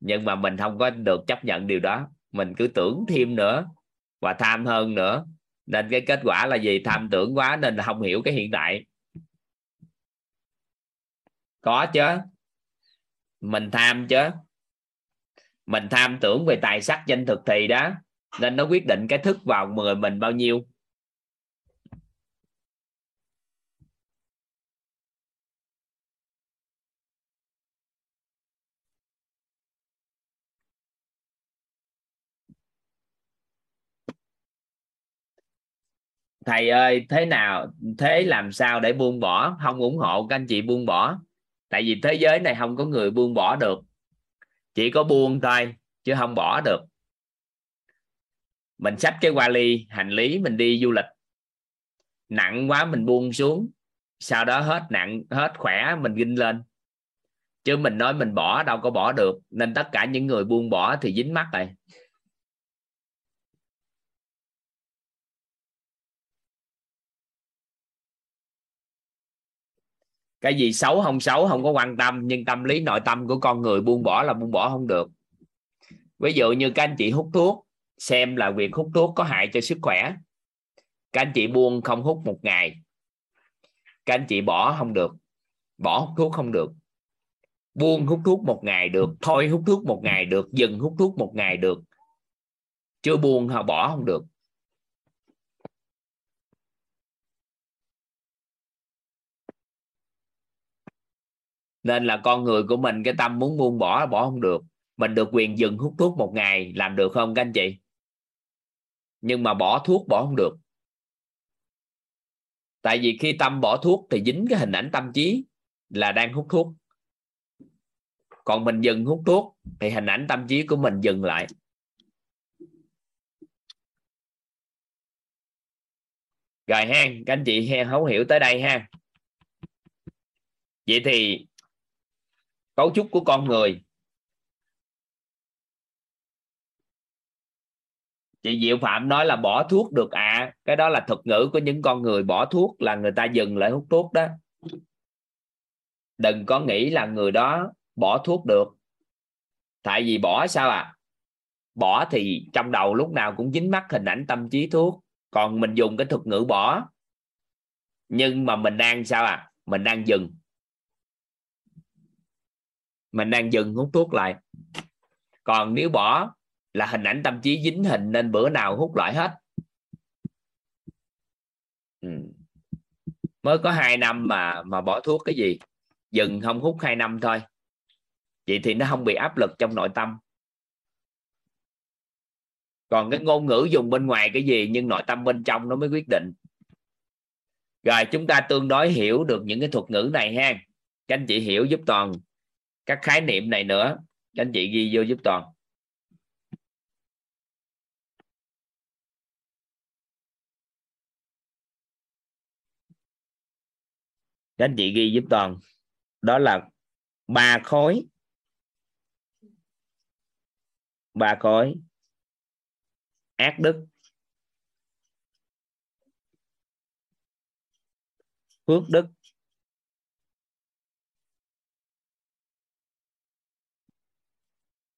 Nhưng mà mình không có được chấp nhận điều đó mình cứ tưởng thêm nữa và tham hơn nữa. Nên cái kết quả là gì? Tham tưởng quá nên là không hiểu cái hiện tại. Có chứ. Mình tham chứ. Mình tham tưởng về tài sắc danh thực thì đó. Nên nó quyết định cái thức vào người mình bao nhiêu. Thầy ơi, thế nào, thế làm sao để buông bỏ? Không ủng hộ các anh chị buông bỏ. Tại vì thế giới này không có người buông bỏ được. Chỉ có buông thôi, chứ không bỏ được. Mình xách cái vali, hành lý mình đi du lịch. Nặng quá mình buông xuống. Sau đó hết nặng, hết khỏe, mình ginh lên. Chứ mình nói mình bỏ, đâu có bỏ được. Nên tất cả những người buông bỏ thì dính mắt rồi. Cái gì xấu không xấu không có quan tâm, nhưng tâm lý nội tâm của con người buông bỏ là buông bỏ không được. Ví dụ như các anh chị hút thuốc, xem là việc hút thuốc có hại cho sức khỏe. Các anh chị buông không hút một ngày, các anh chị bỏ không được, bỏ hút thuốc không được. Buông hút thuốc một ngày được, thôi hút thuốc một ngày được, dừng hút thuốc một ngày được. Chưa buông họ bỏ không được. Nên là con người của mình, cái tâm muốn buông bỏ bỏ không được. Mình được quyền dừng hút thuốc một ngày, làm được không các anh chị? Nhưng mà bỏ thuốc, bỏ không được. Tại vì khi tâm bỏ thuốc thì dính cái hình ảnh tâm trí là đang hút thuốc. Còn mình dừng hút thuốc thì hình ảnh tâm trí của mình dừng lại. Rồi ha, các anh chị hấu hiểu tới đây ha. Vậy thì cấu trúc của con người. Chị diệu phạm nói là bỏ thuốc được à cái đó là thuật ngữ của những con người bỏ thuốc là người ta dừng lại hút thuốc đó. Đừng có nghĩ là người đó bỏ thuốc được. Tại vì bỏ sao à bỏ thì trong đầu lúc nào cũng dính mắc hình ảnh tâm trí thuốc. Còn mình dùng cái thuật ngữ bỏ. Nhưng mà mình đang sao à mình đang dừng mình đang dừng hút thuốc lại. Còn nếu bỏ là hình ảnh tâm trí dính hình nên bữa nào hút lại hết. Ừ. mới có hai năm mà mà bỏ thuốc cái gì. Dừng không hút hai năm thôi. Vậy thì nó không bị áp lực trong nội tâm. Còn cái ngôn ngữ dùng bên ngoài cái gì, nhưng nội tâm bên trong nó mới quyết định. Rồi chúng ta tương đối hiểu được những cái thuật ngữ này ha. Các anh chị hiểu giúp toàn các khái niệm này nữa. Các anh chị ghi vô giúp toàn. Các anh chị ghi giúp toàn. Đó là ba khối. Ba khối. Ác đức. Phước đức.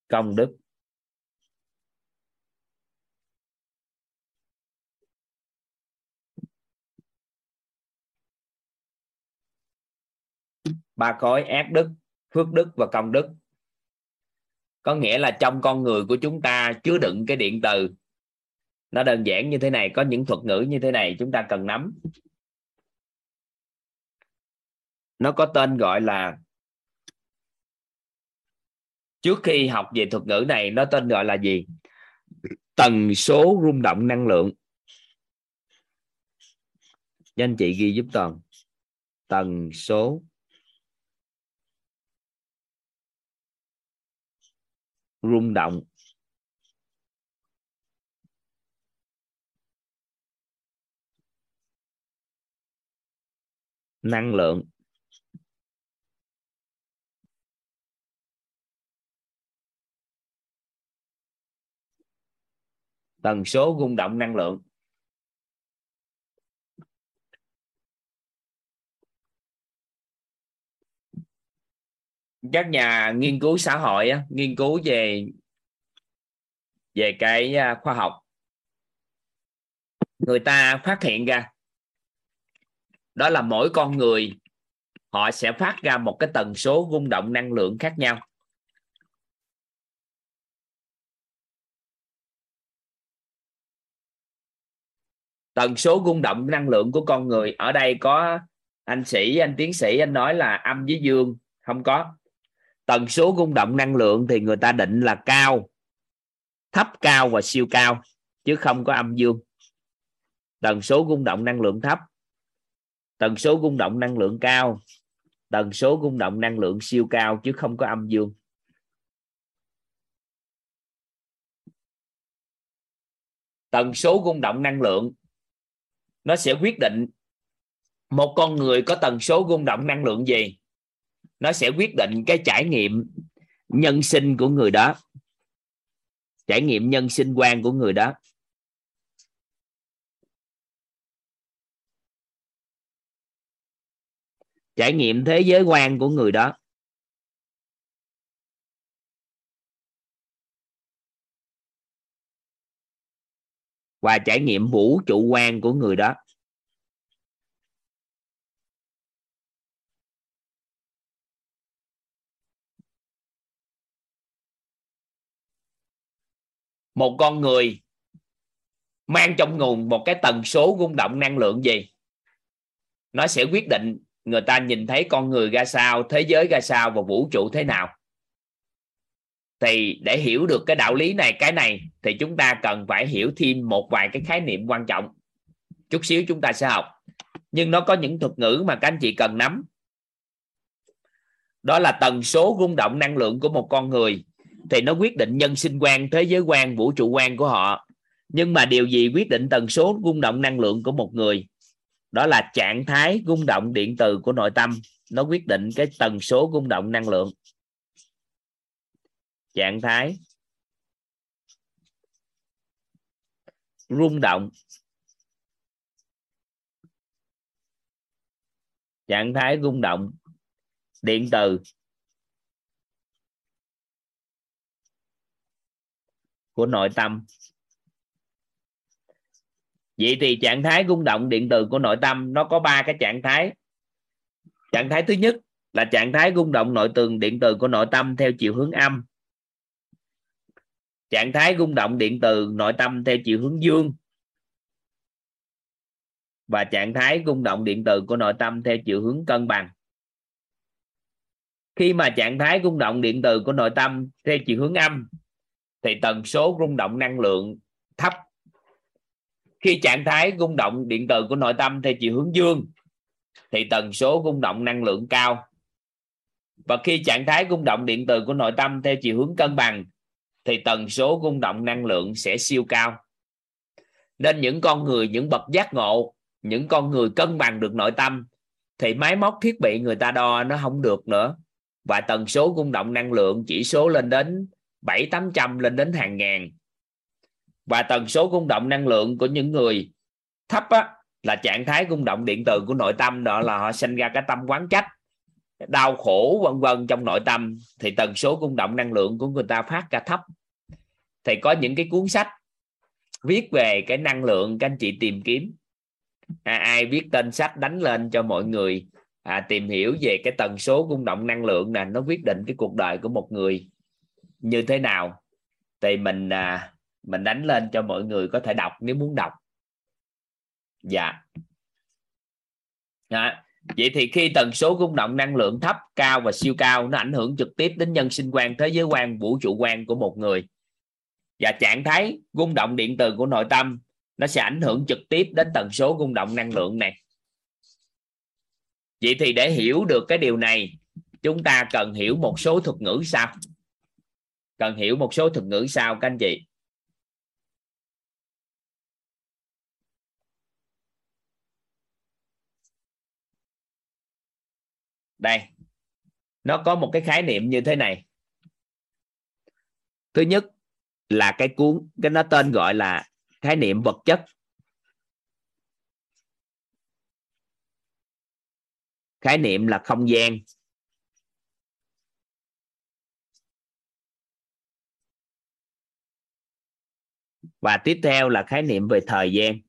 Công đức. Ba khối ác đức, phước đức và công đức. Có nghĩa là trong con người của chúng ta chứa đựng cái điện từ. Nó đơn giản như thế này, có những thuật ngữ như thế này chúng ta cần nắm. Nó có tên gọi là trước khi học về thuật ngữ này, nó tên gọi là gì? Tần số rung động năng lượng. Cho anh chị ghi giúp toàn. Tần số rung động. Năng lượng. Tần số rung động năng lượng. Các nhà nghiên cứu xã hội nghiên cứu về về cái à, khoa học, người ta phát hiện ra, đó là mỗi con người họ sẽ phát ra một cái tần số rung động năng lượng khác nhau. Tần số rung động năng lượng của con người. Ở đây có anh sĩ, anh tiến sĩ, anh nói là âm với dương. Không có. Tần số rung động năng lượng thì người ta định là cao. Thấp cao và siêu cao, chứ không có âm dương. Tần số rung động năng lượng thấp. Tần số rung động năng lượng cao. Tần số rung động năng lượng siêu cao, chứ không có âm dương. Tần số rung động năng lượng nó sẽ quyết định một con người có tần số rung động năng lượng gì. Nó sẽ quyết định cái trải nghiệm nhân sinh của người đó. Trải nghiệm nhân sinh quan của người đó. Trải nghiệm thế giới quan của người đó. Và trải nghiệm vũ trụ quan của người đó. Một con người mang trong nguồn một cái tần số rung động năng lượng gì? Nó sẽ quyết định người ta nhìn thấy con người ra sao, thế giới ra sao và vũ trụ thế nào thì để hiểu được cái đạo lý này, cái này, thì chúng ta cần phải hiểu thêm một vài cái khái niệm quan trọng. Chút xíu chúng ta sẽ học. Nhưng nó có những thuật ngữ mà các anh chị cần nắm. Đó là tần số rung động năng lượng của một con người. Thì nó quyết định nhân sinh quan, thế giới quan, vũ trụ quan của họ. Nhưng mà điều gì quyết định tần số rung động năng lượng của một người? Đó là trạng thái rung động điện từ của nội tâm. Nó quyết định cái tần số rung động năng lượng trạng thái. Rung động. Trạng thái rung động. Điện từ. Của nội tâm. Vậy thì trạng thái rung động, điện từ của nội tâm, nó có ba cái trạng thái. Trạng thái thứ nhất là trạng thái rung động, nội tường, điện từ của nội tâm theo chiều hướng âm trạng thái rung động điện từ nội tâm theo chiều hướng dương. Và trạng thái rung động điện từ của nội tâm theo chiều hướng cân bằng. Khi mà trạng thái rung động điện từ của nội tâm theo chiều hướng âm, thì tần số rung động năng lượng thấp. Khi trạng thái rung động điện từ của nội tâm theo chiều hướng dương, thì tần số rung động năng lượng cao. Và khi trạng thái rung động điện từ của nội tâm theo chiều hướng cân bằng thì tần số rung động năng lượng sẽ siêu cao. Nên những con người những bậc giác ngộ những con người cân bằng được nội tâm thì máy móc thiết bị người ta đo nó không được nữa. Và tần số rung động năng lượng chỉ số lên đến bảy tám trăm lên đến hàng ngàn. Và tần số rung động năng lượng của những người thấp á, là trạng thái rung động điện từ của nội tâm. Đó là họ sinh ra cái tâm quán trách đau khổ vân vân trong nội tâm. Thì tần số rung động năng lượng của người ta phát ra thấp thì có những cái cuốn sách viết về cái năng lượng các anh chị tìm kiếm. À, ai viết tên sách đánh lên cho mọi người à, tìm hiểu về cái tần số rung động năng lượng nè nó quyết định cái cuộc đời của một người như thế nào. Thì mình à, mình đánh lên cho mọi người có thể đọc nếu muốn đọc. Dạ. À, vậy thì khi tần số rung động năng lượng thấp cao và siêu cao nó ảnh hưởng trực tiếp đến nhân sinh quan thế giới quan vũ trụ quan của một người và trạng thái rung động điện từ của nội tâm, nó sẽ ảnh hưởng trực tiếp đến tần số rung động năng lượng này. Vậy thì để hiểu được cái điều này, chúng ta cần hiểu một số thuật ngữ sau. Cần hiểu một số thuật ngữ sau, các anh chị. Đây. Nó có một cái khái niệm như thế này. Thứ nhất là cái cuốn, cái nó tên gọi là khái niệm vật chất. Khái niệm là không gian. Và tiếp theo là khái niệm về thời gian.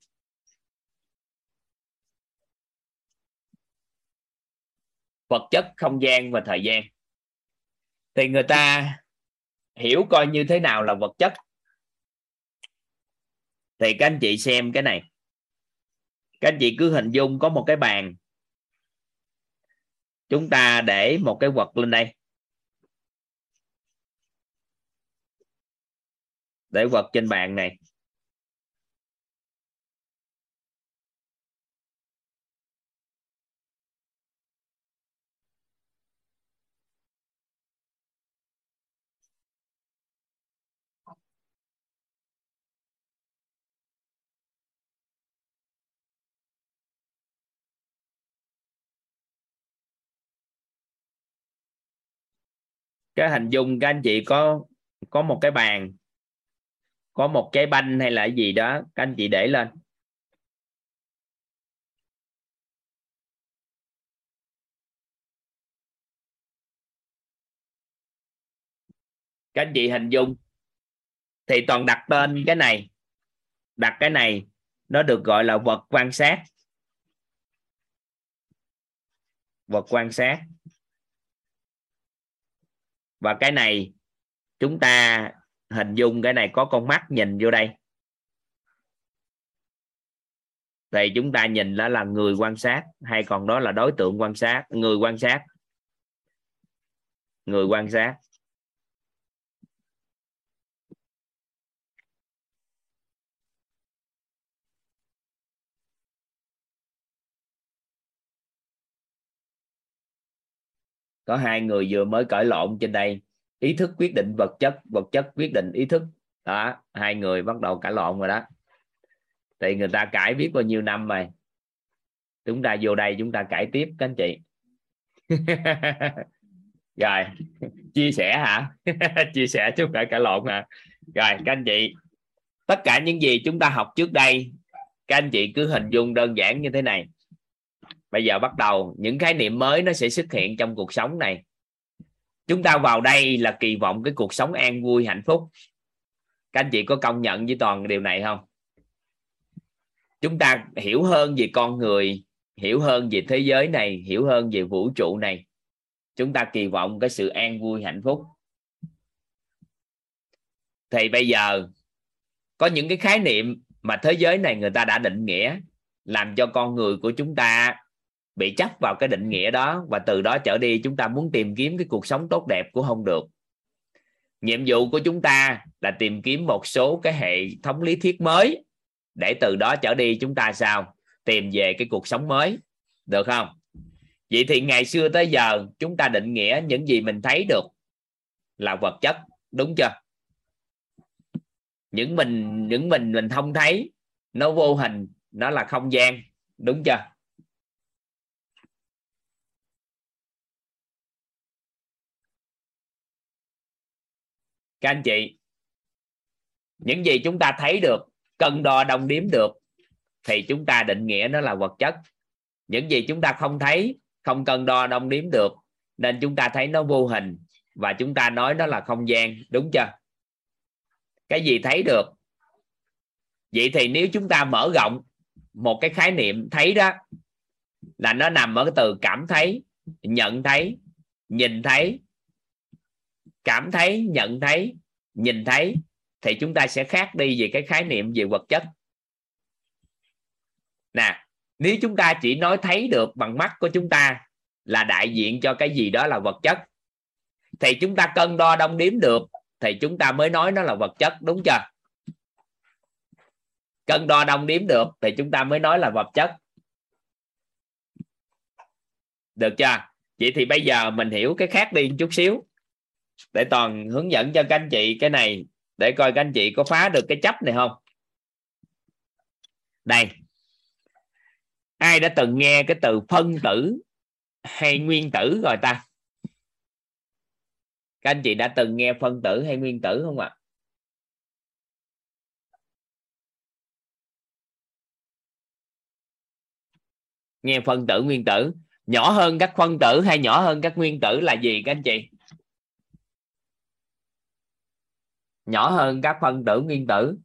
Vật chất, không gian và thời gian. Thì người ta hiểu coi như thế nào là vật chất. Thì các anh chị xem cái này. Các anh chị cứ hình dung có một cái bàn. Chúng ta để một cái vật lên đây. Để vật trên bàn này. Cái hình dung các anh chị có có một cái bàn, có một cái banh hay là gì đó, các anh chị để lên. Các anh chị hình dung, thì toàn đặt tên cái này, đặt cái này, nó được gọi là vật quan sát. Vật quan sát và cái này, chúng ta hình dung cái này có con mắt nhìn vô đây. Thì chúng ta nhìn đó là người quan sát, hay còn đó là đối tượng quan sát, người quan sát. Người quan sát. Có hai người vừa mới cởi lộn trên đây. Ý thức quyết định vật chất vật chất quyết định ý thức. Đó, hai người bắt đầu cãi lộn rồi đó. Thì người ta cãi biết bao nhiêu năm rồi. Chúng ta vô đây chúng ta cãi tiếp, các anh chị. Rồi, chia sẻ hả? Chia sẻ chứ không phải cãi lộn hả? Rồi, các anh chị. Tất cả những gì chúng ta học trước đây, các anh chị cứ hình dung đơn giản như thế này bây giờ bắt đầu, những khái niệm mới nó sẽ xuất hiện trong cuộc sống này. Chúng ta vào đây là kỳ vọng cái cuộc sống an vui, hạnh phúc. Các anh chị có công nhận với toàn điều này không? Chúng ta hiểu hơn về con người, hiểu hơn về thế giới này, hiểu hơn về vũ trụ này. Chúng ta kỳ vọng cái sự an vui, hạnh phúc. Thì bây giờ, có những cái khái niệm mà thế giới này người ta đã định nghĩa làm cho con người của chúng ta bị chấp vào cái định nghĩa đó và từ đó trở đi chúng ta muốn tìm kiếm cái cuộc sống tốt đẹp của không được. Nhiệm vụ của chúng ta là tìm kiếm một số cái hệ thống lý thuyết mới để từ đó trở đi chúng ta sao? Tìm về cái cuộc sống mới, được không? Vậy thì ngày xưa tới giờ chúng ta định nghĩa những gì mình thấy được là vật chất, đúng chưa? Những mình những mình mình không thấy, nó vô hình, nó là không gian, đúng chưa? Các anh chị, những gì chúng ta thấy được, cân đo đong đếm được, thì chúng ta định nghĩa nó là vật chất. Những gì chúng ta không thấy, không cân đo đong đếm được, nên chúng ta thấy nó vô hình và chúng ta nói nó là không gian, đúng chưa? Cái gì thấy được? Vậy thì nếu chúng ta mở rộng một cái khái niệm thấy đó, là nó nằm ở cái từ cảm thấy, nhận thấy, nhìn thấy cảm thấy, nhận thấy, nhìn thấy, thì chúng ta sẽ khác đi về cái khái niệm về vật chất. Nè, nếu chúng ta chỉ nói thấy được bằng mắt của chúng ta là đại diện cho cái gì đó là vật chất, thì chúng ta cân đo đong đếm được thì chúng ta mới nói nó là vật chất, đúng chưa? Cân đo đong đếm được thì chúng ta mới nói là vật chất. Được chưa? Vậy thì bây giờ mình hiểu cái khác đi một chút xíu để toàn hướng dẫn cho các anh chị cái này, để coi các anh chị có phá được cái chấp này không? Đây. Ai đã từng nghe cái từ phân tử hay nguyên tử rồi ta? Các anh chị đã từng nghe phân tử hay nguyên tử không ạ? Nghe phân tử, nguyên tử. Nhỏ hơn các phân tử hay nhỏ hơn các nguyên tử là gì các anh chị? Nhỏ hơn các phân tử nguyên tử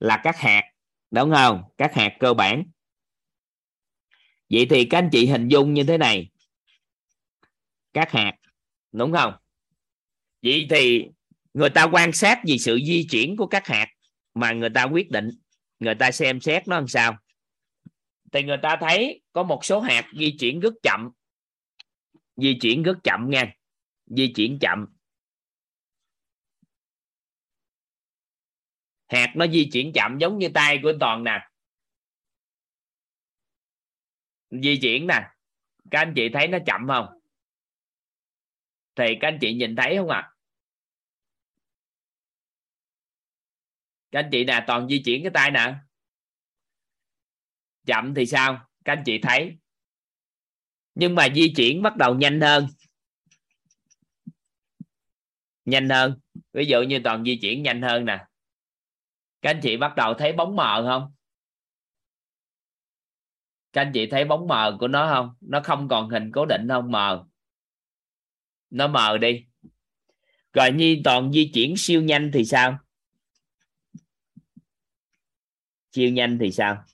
là các hạt, đúng không? Các hạt cơ bản. Vậy thì các anh chị hình dung như thế này. Các hạt, đúng không? Vậy thì người ta quan sát vì sự di chuyển của các hạt mà người ta quyết định, người ta xem xét nó làm sao. Thì người ta thấy có một số hạt di chuyển rất chậm. Di chuyển rất chậm nha. Di chuyển chậm. Hạt nó di chuyển chậm giống như tay của toàn nè. Di chuyển nè. Các anh chị thấy nó chậm không? Thì các anh chị nhìn thấy không ạ? À? các anh chị nè, toàn di chuyển cái tay nè. Chậm thì sao? Các anh chị thấy. Nhưng mà di chuyển bắt đầu nhanh hơn. Nhanh hơn. Ví dụ như toàn di chuyển nhanh hơn nè các anh chị bắt đầu thấy bóng mờ không? Các anh chị thấy bóng mờ của nó không? Nó không còn hình cố định không? Mờ. Nó mờ đi. Rồi như toàn di chuyển siêu nhanh thì sao? Siêu nhanh thì sao?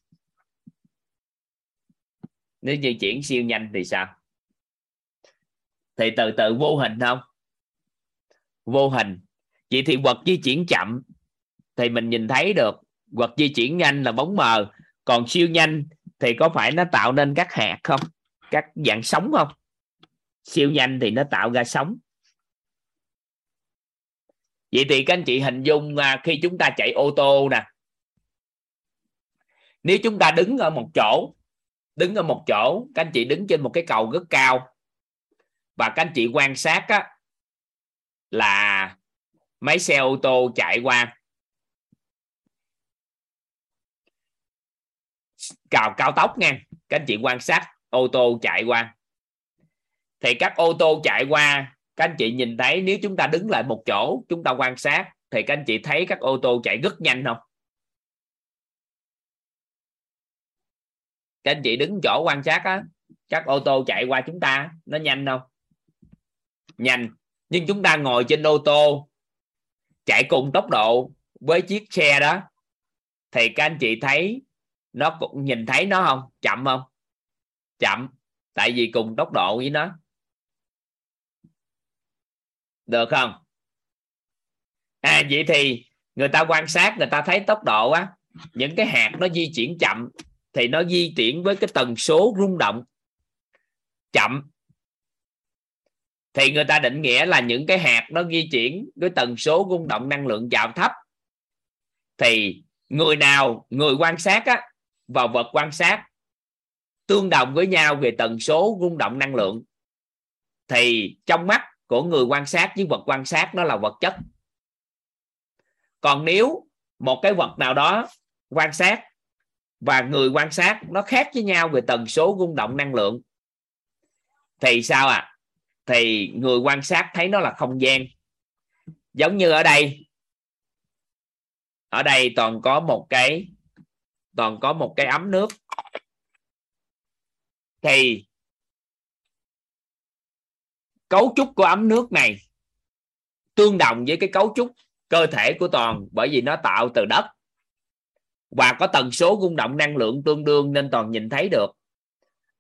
Nếu di chuyển siêu nhanh thì sao? Thì từ từ vô hình không? Vô hình. Vậy thì vật di chuyển chậm thì mình nhìn thấy được. Vật di chuyển nhanh là bóng mờ. Còn siêu nhanh thì có phải nó tạo nên các hạt không? Các dạng sóng không? Siêu nhanh thì nó tạo ra sóng. Vậy thì các anh chị hình dung à, khi chúng ta chạy ô tô nè. Nếu chúng ta đứng ở một chỗ đứng ở một chỗ các anh chị đứng trên một cái cầu rất cao. Và các anh chị quan sát á, là mấy xe ô tô chạy qua. Cào, cao tốc nha. Các anh chị quan sát, ô tô chạy qua. Thì các ô tô chạy qua, các anh chị nhìn thấy nếu chúng ta đứng lại một chỗ, chúng ta quan sát, thì các anh chị thấy các ô tô chạy rất nhanh không? Các anh chị đứng chỗ quan sát á, các ô tô chạy qua chúng ta, nó nhanh không? Nhanh. Nhưng chúng ta ngồi trên ô tô, chạy cùng tốc độ với chiếc xe đó, thì các anh chị thấy nó cũng nhìn thấy nó không? Chậm không? Chậm. Tại vì cùng tốc độ với nó. Được không? À vậy thì người ta quan sát, người ta thấy tốc độ á. Những cái hạt nó di chuyển chậm thì nó di chuyển với cái tần số rung động chậm. Thì người ta định nghĩa là những cái hạt nó di chuyển với tần số rung động năng lượng chạm thấp. Thì người nào, người quan sát á và vật quan sát, tương đồng với nhau về tần số rung động năng lượng, thì trong mắt của người quan sát với vật quan sát nó là vật chất còn nếu một cái vật nào đó quan sát và người quan sát nó khác với nhau về tần số rung động năng lượng, thì sao ạ à? thì người quan sát thấy nó là không gian giống như ở đây ở đây toàn có một cái toàn có một cái ấm nước. Thì cấu trúc của ấm nước này tương đồng với cái cấu trúc cơ thể của toàn, bởi vì nó tạo từ đất. Và có tần số rung động năng lượng tương đương nên toàn nhìn thấy được.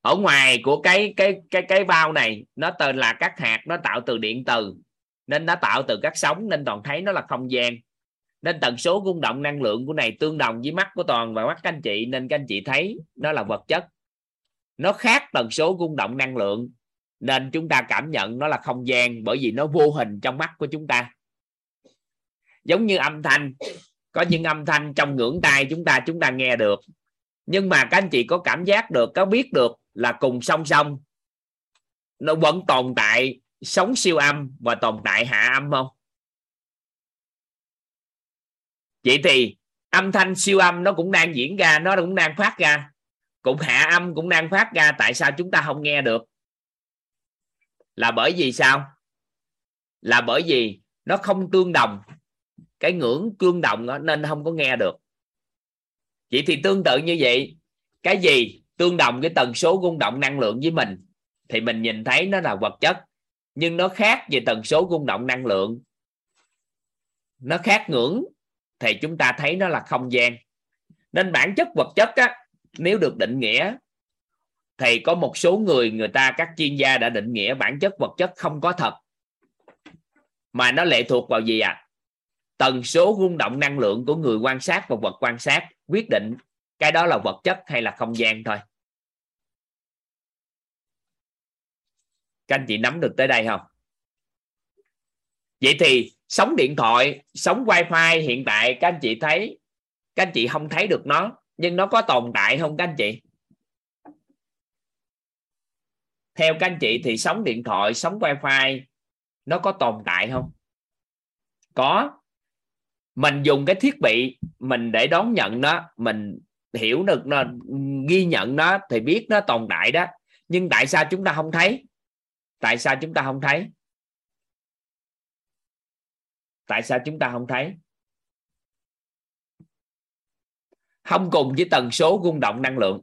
Ở ngoài của cái cái cái cái bao này, nó tên là các hạt, nó tạo từ điện từ, nên nó tạo từ các sóng nên toàn thấy nó là không gian nên tần số rung động năng lượng của này tương đồng với mắt của toàn và mắt các anh chị, nên các anh chị thấy nó là vật chất. Nó khác tần số rung động năng lượng, nên chúng ta cảm nhận nó là không gian bởi vì nó vô hình trong mắt của chúng ta. Giống như âm thanh, có những âm thanh trong ngưỡng tai chúng ta chúng ta nghe được. Nhưng mà các anh chị có cảm giác được, có biết được là cùng song song. Nó vẫn tồn tại, sống siêu âm và tồn tại hạ âm không? Vậy thì âm thanh siêu âm nó cũng đang diễn ra nó cũng đang phát ra. Cũng hạ âm cũng đang phát ra tại sao chúng ta không nghe được? Là bởi vì sao? Là bởi vì nó không tương đồng. Cái ngưỡng tương đồng đó, nên không có nghe được. Vậy thì tương tự như vậy cái gì tương đồng cái tần số rung động năng lượng với mình thì mình nhìn thấy nó là vật chất. Nhưng nó khác về tần số rung động năng lượng. Nó khác ngưỡng thì chúng ta thấy nó là không gian. Nên bản chất vật chất á, nếu được định nghĩa thì có một số người người ta các chuyên gia đã định nghĩa bản chất vật chất không có thật. Mà nó lệ thuộc vào gì à tần số rung động năng lượng của người quan sát và vật quan sát quyết định cái đó là vật chất hay là không gian thôi. Các anh chị nắm được tới đây không? Vậy thì sóng điện thoại, sóng wifi hiện tại, các anh chị thấy, các anh chị không thấy được nó, nhưng nó có tồn tại không các anh chị? Theo các anh chị thì sóng điện thoại, sóng wifi nó có tồn tại không? Có. Mình dùng cái thiết bị mình để đón nhận nó, mình hiểu được nó, ghi nhận nó thì biết nó tồn tại đó. Nhưng tại sao chúng ta không thấy? Tại sao chúng ta không thấy? Tại sao chúng ta không thấy? Không cùng với tần số rung động năng lượng.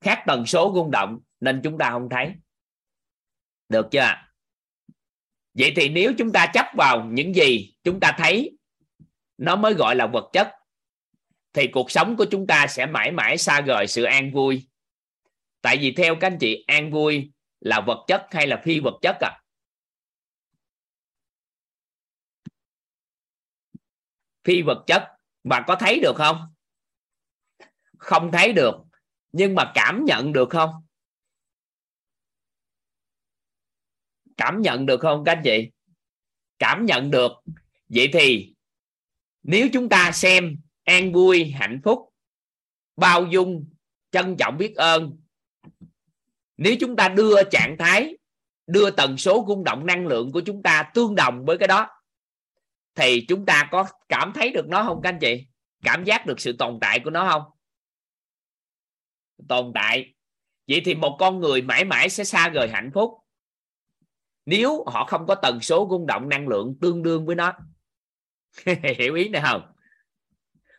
Khác tần số rung động nên chúng ta không thấy. Được chưa vậy thì nếu chúng ta chấp vào những gì chúng ta thấy, nó mới gọi là vật chất, thì cuộc sống của chúng ta sẽ mãi mãi xa rời sự an vui. Tại vì theo các anh chị, an vui là vật chất hay là phi vật chất à phi vật chất và có thấy được không? Không thấy được, nhưng mà cảm nhận được không? Cảm nhận được không các anh chị? Cảm nhận được. Vậy thì nếu chúng ta xem an vui, hạnh phúc, bao dung, trân trọng biết ơn nếu chúng ta đưa trạng thái, đưa tần số rung động năng lượng của chúng ta tương đồng với cái đó, thì chúng ta có cảm thấy được nó không các anh chị? Cảm giác được sự tồn tại của nó không? Tồn tại. Vậy thì một con người mãi mãi sẽ xa rời hạnh phúc nếu họ không có tần số rung động năng lượng tương đương với nó. Hiểu ý này không?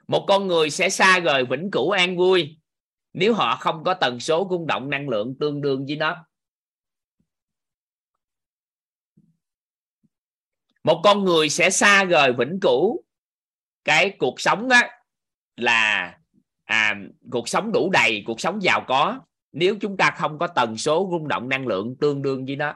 Một con người sẽ xa rời vĩnh cửu an vui nếu họ không có tần số rung động năng lượng tương đương với nó. Một con người sẽ xa rời vĩnh cửu. Cái cuộc sống đó là à, cuộc sống đủ đầy cuộc sống giàu có nếu chúng ta không có tần số rung động năng lượng tương đương với nó.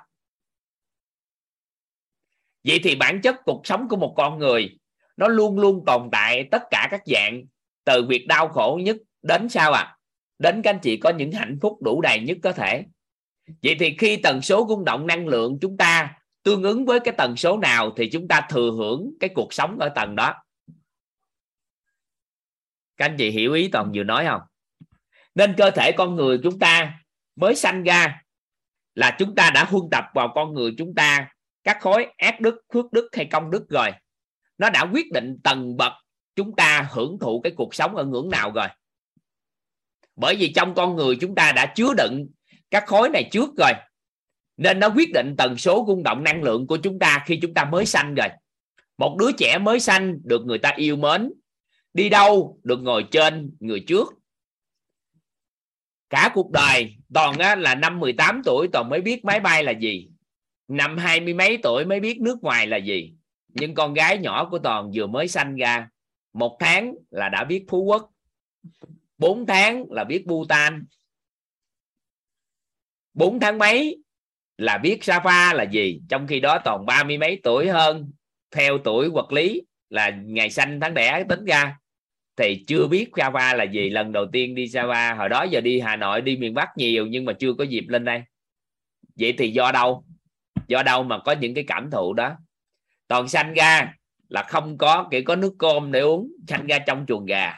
Vậy thì bản chất cuộc sống của một con người nó luôn luôn tồn tại tất cả các dạng từ việc đau khổ nhất đến sao à đến các anh chị có những hạnh phúc đủ đầy nhất có thể. Vậy thì khi tần số rung động năng lượng chúng ta tương ứng với cái tần số nào thì chúng ta thừa hưởng cái cuộc sống ở tầng đó. Các anh chị hiểu ý toàn vừa nói không? Nên cơ thể con người chúng ta mới sanh ra là chúng ta đã huân tập vào con người chúng ta các khối ác đức phước đức hay công đức rồi. Nó đã quyết định tầng bậc chúng ta hưởng thụ cái cuộc sống ở ngưỡng nào rồi bởi vì trong con người chúng ta đã chứa đựng các khối này trước rồi nên nó quyết định tần số rung động năng lượng của chúng ta khi chúng ta mới sanh rồi. Một đứa trẻ mới sanh được người ta yêu mến đi đâu được ngồi trên người trước. Cả cuộc đời toàn á, là năm 18 tuổi toàn mới biết máy bay là gì. Năm hai mươi mấy tuổi mới biết nước ngoài là gì. Nhưng con gái nhỏ của toàn vừa mới sanh ra một tháng là đã biết phú quốc bốn tháng là biết bhutan. Bốn tháng mấy là biết Safa là gì? Trong khi đó toàn ba mươi mấy tuổi hơn, theo tuổi vật lý, là ngày sanh tháng đẻ tính ra. Thì chưa biết Sapa là gì. Lần đầu tiên đi Sapa, hồi đó giờ đi Hà Nội, đi miền Bắc nhiều, nhưng mà chưa có dịp lên đây. Vậy thì do đâu? Do đâu mà có những cái cảm thụ đó? Toàn sanh ra là không có chỉ có nước cơm để uống, sanh ra trong chuồng gà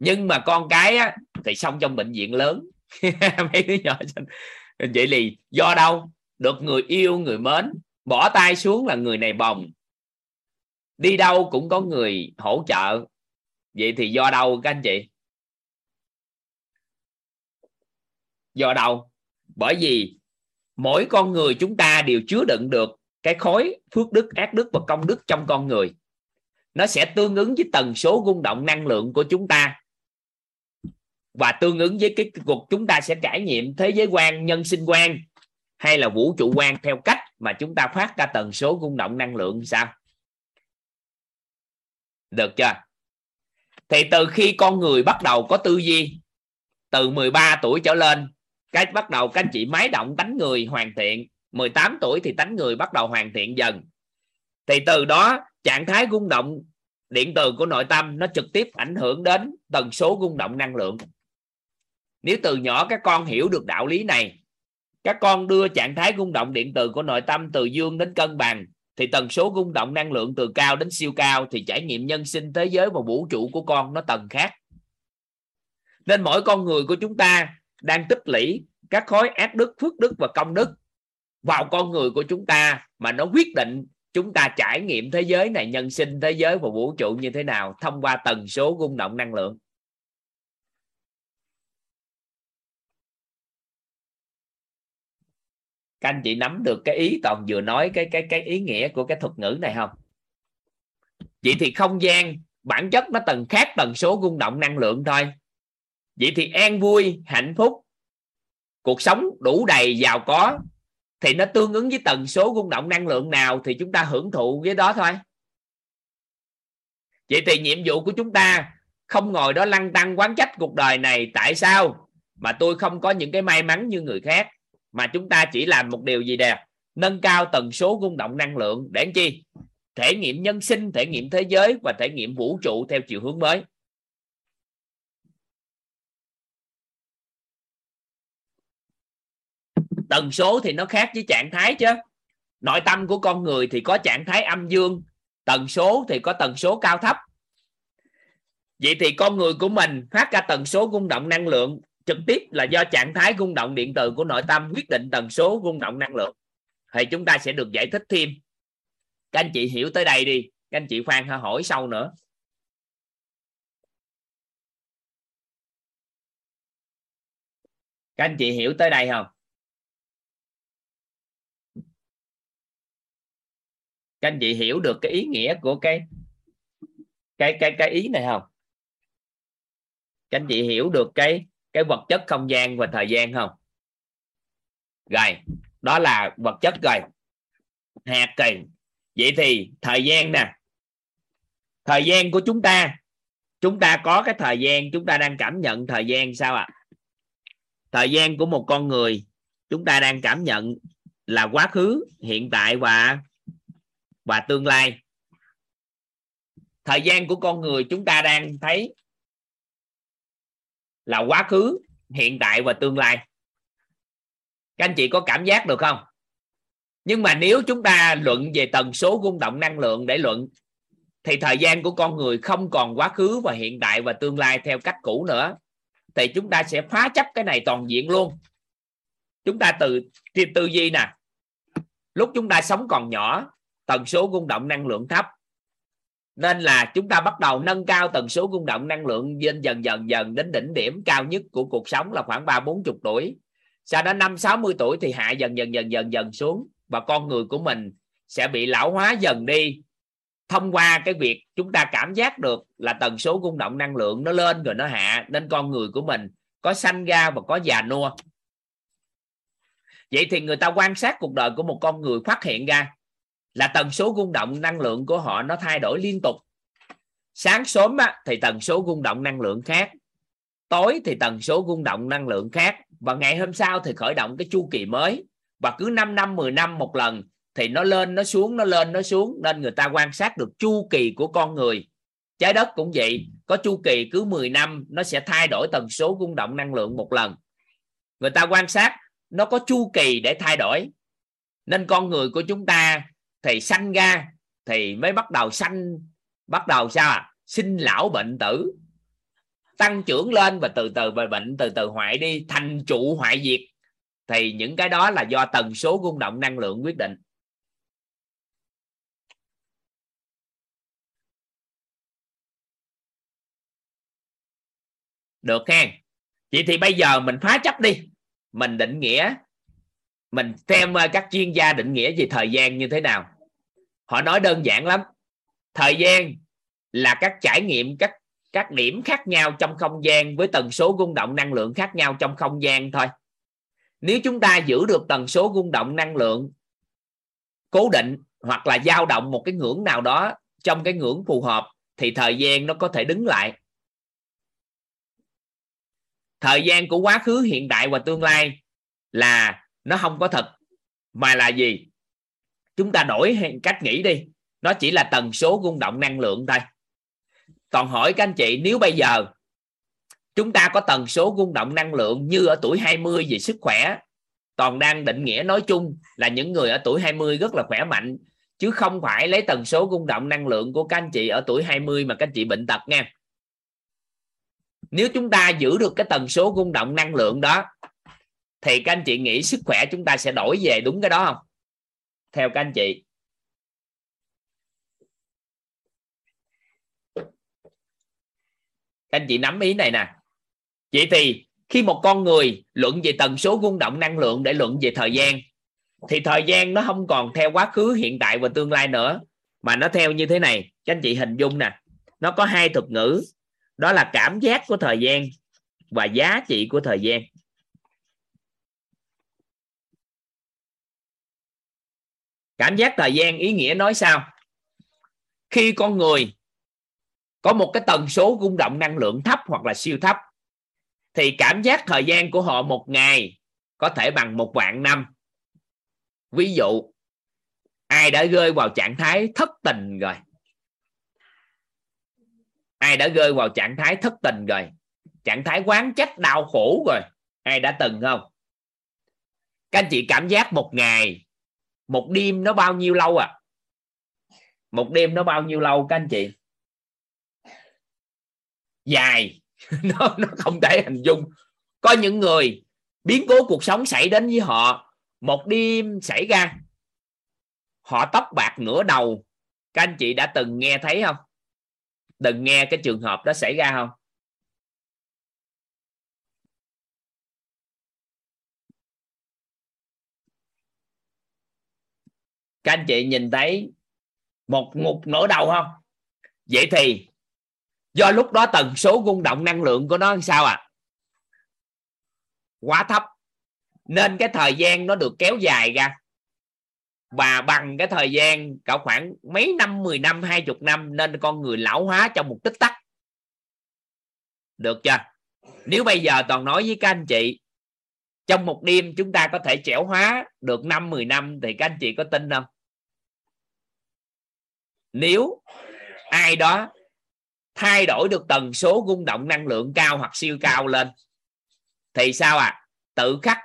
nhưng mà con cái á, thì xong trong bệnh viện lớn. Mấy đứa nhỏ vậy thì do đâu? Được người yêu người mến bỏ tay xuống là người này bồng. Đi đâu cũng có người hỗ trợ. Vậy thì do đâu các anh chị? Do đâu? Bởi vì mỗi con người chúng ta đều chứa đựng được cái khối phước đức ác đức và công đức trong con người. Nó sẽ tương ứng với tần số rung động năng lượng của chúng ta và tương ứng với cái cuộc chúng ta sẽ trải nghiệm thế giới quan, nhân sinh quan, hay là vũ trụ quan theo cách mà chúng ta phát ra tần số rung động năng lượng sao? Được chưa? Thì từ khi con người bắt đầu có tư duy, từ 13 tuổi trở lên, cái bắt đầu các anh chị máy động tánh người hoàn thiện. 18 tuổi thì tánh người bắt đầu hoàn thiện dần. Thì từ đó, trạng thái rung động điện từ của nội tâm nó trực tiếp ảnh hưởng đến tần số rung động năng lượng nếu từ nhỏ các con hiểu được đạo lý này, các con đưa trạng thái rung động điện từ của nội tâm từ dương đến cân bằng, thì tần số rung động năng lượng từ cao đến siêu cao thì trải nghiệm nhân sinh thế giới và vũ trụ của con nó tầng khác. Nên mỗi con người của chúng ta đang tích lũy các khối ác đức, phước đức và công đức vào con người của chúng ta mà nó quyết định chúng ta trải nghiệm thế giới này, nhân sinh thế giới và vũ trụ như thế nào thông qua tần số rung động năng lượng. Các anh chị nắm được cái ý toàn vừa nói, cái cái cái ý nghĩa của cái thuật ngữ này không? Vậy thì không gian bản chất nó tầng khác tần số rung động năng lượng thôi. Vậy thì an vui, hạnh phúc, cuộc sống đủ đầy giàu có, thì nó tương ứng với tần số rung động năng lượng nào thì chúng ta hưởng thụ với đó thôi. Vậy thì nhiệm vụ của chúng ta không ngồi đó lăn tăng quán trách cuộc đời này, tại sao mà tôi không có những cái may mắn như người khác? Mà chúng ta chỉ làm một điều gì đẹp? Nâng cao tần số rung động năng lượng để chi? Thể nghiệm nhân sinh, thể nghiệm thế giới và thể nghiệm vũ trụ theo chiều hướng mới. Tần số thì nó khác với trạng thái chứ. Nội tâm của con người thì có trạng thái âm dương, tần số thì có tần số cao thấp. Vậy thì con người của mình phát ra tần số rung động năng lượng trực tiếp là do trạng thái rung động điện từ của nội tâm quyết định tần số rung động năng lượng. Thì chúng ta sẽ được giải thích thêm. Các anh chị hiểu tới đây đi. Các anh chị khoan hỏi sau nữa. Các anh chị hiểu tới đây không? Các anh chị hiểu được cái ý nghĩa của cái cái cái cái ý này không? Các anh chị hiểu được cái cái vật chất không gian và thời gian không? Rồi, đó là vật chất rồi. Hạt kỳ vậy thì thời gian nè. Thời gian của chúng ta chúng ta có cái thời gian, chúng ta đang cảm nhận thời gian sao ạ? À? thời gian của một con người, chúng ta đang cảm nhận là quá khứ, hiện tại và và tương lai. Thời gian của con người, chúng ta đang thấy là quá khứ, hiện tại và tương lai. Các anh chị có cảm giác được không? Nhưng mà nếu chúng ta luận về tần số rung động năng lượng để luận, thì thời gian của con người không còn quá khứ và hiện tại và tương lai theo cách cũ nữa, thì chúng ta sẽ phá chấp cái này toàn diện luôn. Chúng ta từ tư duy nè, lúc chúng ta sống còn nhỏ, tần số rung động năng lượng thấp nên là chúng ta bắt đầu nâng cao tần số rung động năng lượng dần dần dần dần đến đỉnh điểm cao nhất của cuộc sống là khoảng ba, bốn chục tuổi. Sau đó năm, sáu mươi tuổi thì hạ dần dần dần dần dần xuống và con người của mình sẽ bị lão hóa dần đi. Thông qua cái việc chúng ta cảm giác được là tần số rung động năng lượng nó lên rồi nó hạ, nên con người của mình có sanh ra và có già nua. Vậy thì người ta quan sát cuộc đời của một con người phát hiện ra là tần số rung động năng lượng của họ nó thay đổi liên tục. Sáng sớm á, thì tần số rung động năng lượng khác. Tối thì tần số rung động năng lượng khác. Và ngày hôm sau thì khởi động cái chu kỳ mới. Và cứ 5 năm 10 năm một lần thì nó lên nó xuống nó lên nó xuống. Nên người ta quan sát được chu kỳ của con người. Trái đất cũng vậy. Có chu kỳ cứ 10 năm nó sẽ thay đổi tần số rung động năng lượng một lần. Người ta quan sát nó có chu kỳ để thay đổi. Nên con người của chúng ta thì sanh ra, thì mới bắt đầu sanh. Bắt đầu sao à? sinh lão bệnh tử. Tăng trưởng lên và từ từ về bệnh, từ từ hoại đi, thành trụ hoại diệt. Thì những cái đó là do tần số rung động năng lượng quyết định. Được ha vậy thì bây giờ mình phá chấp đi. Mình định nghĩa mình xem à, các chuyên gia định nghĩa về thời gian như thế nào. Họ nói đơn giản lắm. Thời gian là các trải nghiệm, các các điểm khác nhau trong không gian với tần số rung động năng lượng khác nhau trong không gian thôi. Nếu chúng ta giữ được tần số rung động năng lượng cố định hoặc là dao động một cái ngưỡng nào đó trong cái ngưỡng phù hợp, thì thời gian nó có thể đứng lại. Thời gian của quá khứ, hiện tại và tương lai là nó không có thật. Mà là gì? Chúng ta đổi cách nghĩ đi. Nó chỉ là tần số rung động năng lượng thôi. Còn hỏi các anh chị, nếu bây giờ chúng ta có tần số rung động năng lượng như ở tuổi 20 về sức khỏe, toàn đang định nghĩa nói chung là những người ở tuổi 20 rất là khỏe mạnh, chứ không phải lấy tần số rung động năng lượng của các anh chị ở tuổi 20 mà các anh chị bệnh tật nha. Nếu chúng ta giữ được cái tần số rung động năng lượng đó thì các anh chị nghĩ sức khỏe chúng ta sẽ đổi về đúng cái đó không? Theo các anh chị. Các anh chị nắm ý này nè. Vậy thì khi một con người luận về tần số rung động năng lượng để luận về thời gian, thì thời gian nó không còn theo quá khứ, hiện tại và tương lai nữa, mà nó theo như thế này. Các anh chị hình dung nè, nó có hai thuật ngữ. Đó là cảm giác của thời gian và giá trị của thời gian. Cảm giác thời gian ý nghĩa nói sao? Khi con người có một cái tần số rung động năng lượng thấp hoặc là siêu thấp, thì cảm giác thời gian của họ một ngày có thể bằng một vạn năm. Ví dụ, ai đã rơi vào trạng thái thất tình rồi? Ai đã rơi vào trạng thái thất tình rồi? Trạng thái quán trách đau khổ rồi? Ai đã từng không? Các anh chị cảm giác một ngày một đêm nó bao nhiêu lâu à? Một đêm nó bao nhiêu lâu, các anh chị? Dài. Nó nó không thể hình dung. Có những người biến cố cuộc sống xảy đến với họ, một đêm xảy ra, họ tóc bạc nửa đầu. Các anh chị đã từng nghe thấy không? Từng nghe cái trường hợp đó xảy ra không? Các anh chị nhìn thấy một ngục nửa đầu không? Vậy thì do lúc đó tần số rung động năng lượng của nó sao à? Quá thấp. Nên cái thời gian nó được kéo dài ra. Và bằng cái thời gian cả khoảng mấy năm 10 năm 20 năm, nên con người lão hóa trong một tích tắc. Được chưa? Nếu bây giờ toàn nói với các anh chị trong một đêm chúng ta có thể trẻo hóa được năm 10 năm thì các anh chị có tin không? Nếu ai đó thay đổi được tần số rung động năng lượng cao hoặc siêu cao lên, thì sao à tự khắc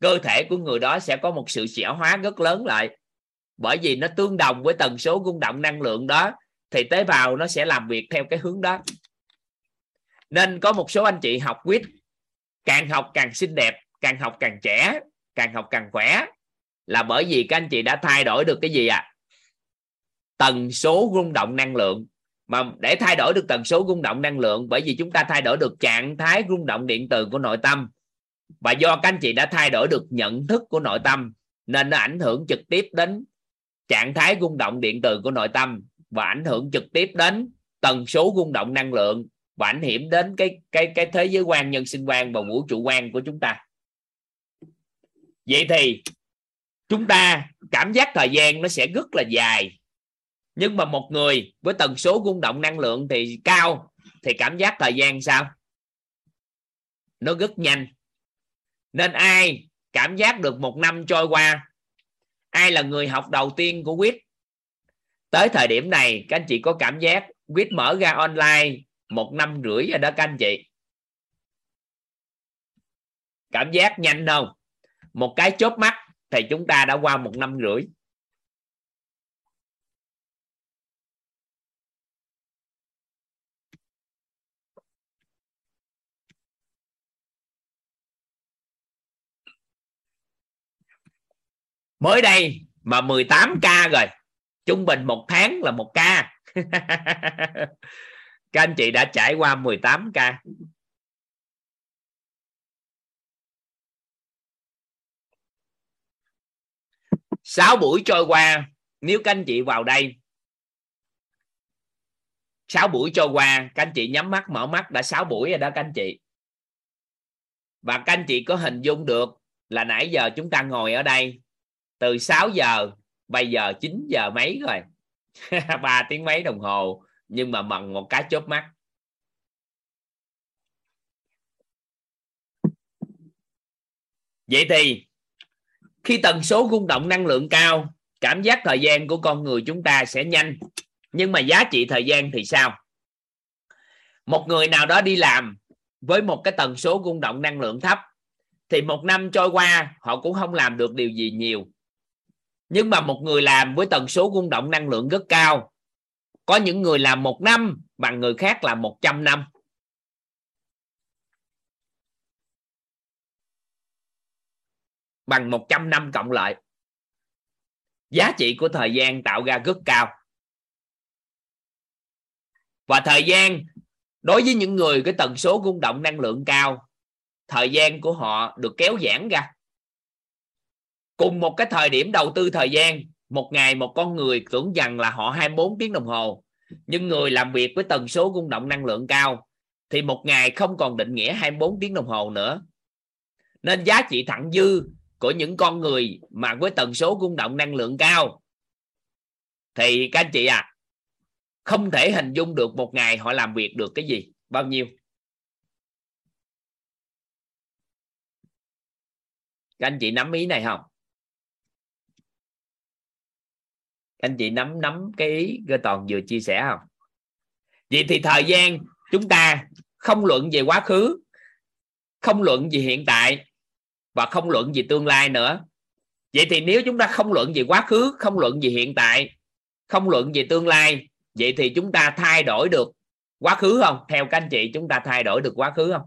cơ thể của người đó sẽ có một sự trẻ hóa rất lớn lại. Bởi vì nó tương đồng với tần số rung động năng lượng đó, thì tế bào nó sẽ làm việc theo cái hướng đó. Nên có một số anh chị học quýt, càng học càng xinh đẹp càng học càng trẻ, càng học càng khỏe là bởi vì các anh chị đã thay đổi được cái gì à tần số rung động năng lượng. Mà để thay đổi được tần số rung động năng lượng, bởi vì chúng ta thay đổi được trạng thái rung động điện từ của nội tâm. Và do các anh chị đã thay đổi được nhận thức của nội tâm, nên nó ảnh hưởng trực tiếp đến trạng thái rung động điện từ của nội tâm và ảnh hưởng trực tiếp đến tần số rung động năng lượng và ảnh hưởng đến cái cái cái thế giới quan, nhân sinh quan và vũ trụ quan của chúng ta vậy thì chúng ta cảm giác thời gian nó sẽ rất là dài. Nhưng mà một người với tần số rung động năng lượng thì cao, thì cảm giác thời gian sao? Nó rất nhanh. Nên ai cảm giác được một năm trôi qua? Ai là người học đầu tiên của quýt? Tới thời điểm này, các anh chị có cảm giác quýt mở ra online một năm rưỡi rồi đó các anh chị? Cảm giác nhanh không? Một cái chốt mắt thì chúng ta đã qua một năm rưỡi. Mới đây mà 18 ca rồi. Trung bình một tháng là một ca. Các anh chị đã trải qua 18 ca. 6 buổi trôi qua, nếu các anh chị vào đây 6 buổi trôi qua, các anh chị nhắm mắt, mở mắt, đã 6 buổi rồi đó các anh chị. Và các anh chị có hình dung được là nãy giờ chúng ta ngồi ở đây, từ 6 giờ, bây giờ 9 giờ mấy rồi? 3 tiếng mấy đồng hồ, nhưng mà bằng một cái chớp mắt. Vậy thì khi tần số rung động năng lượng cao, cảm giác thời gian của con người chúng ta sẽ nhanh. Nhưng mà giá trị thời gian thì sao? Một người nào đó đi làm với một cái tần số rung động năng lượng thấp, thì một năm trôi qua, họ cũng không làm được điều gì nhiều. Nhưng mà một người làm với tần số rung động năng lượng rất cao, có những người làm một năm, bằng người khác là 100 năm. Bằng 100 năm cộng lại. Giá trị của thời gian tạo ra rất cao. Và thời gian, đối với những người cái tần số rung động năng lượng cao, thời gian của họ được kéo giãn ra. Cùng một cái thời điểm đầu tư thời gian, một ngày một con người tưởng rằng là họ 24 tiếng đồng hồ, nhưng người làm việc với tần số rung động năng lượng cao, thì một ngày không còn định nghĩa 24 tiếng đồng hồ nữa. Nên giá trị thặng dư của những con người mà với tần số rung động năng lượng cao. Thì các anh chị à không thể hình dung được một ngày họ làm việc được cái gì. Bao nhiêu? Các anh chị nắm ý này không? Anh chị nắm nắm cái ý cơ toàn vừa chia sẻ không? Vậy thì thời gian chúng ta không luận về quá khứ, không luận về hiện tại và không luận về tương lai nữa. Vậy thì nếu chúng ta không luận về quá khứ, không luận về hiện tại, không luận về tương lai, vậy thì chúng ta thay đổi được quá khứ không? Theo các anh chị, chúng ta thay đổi được quá khứ không?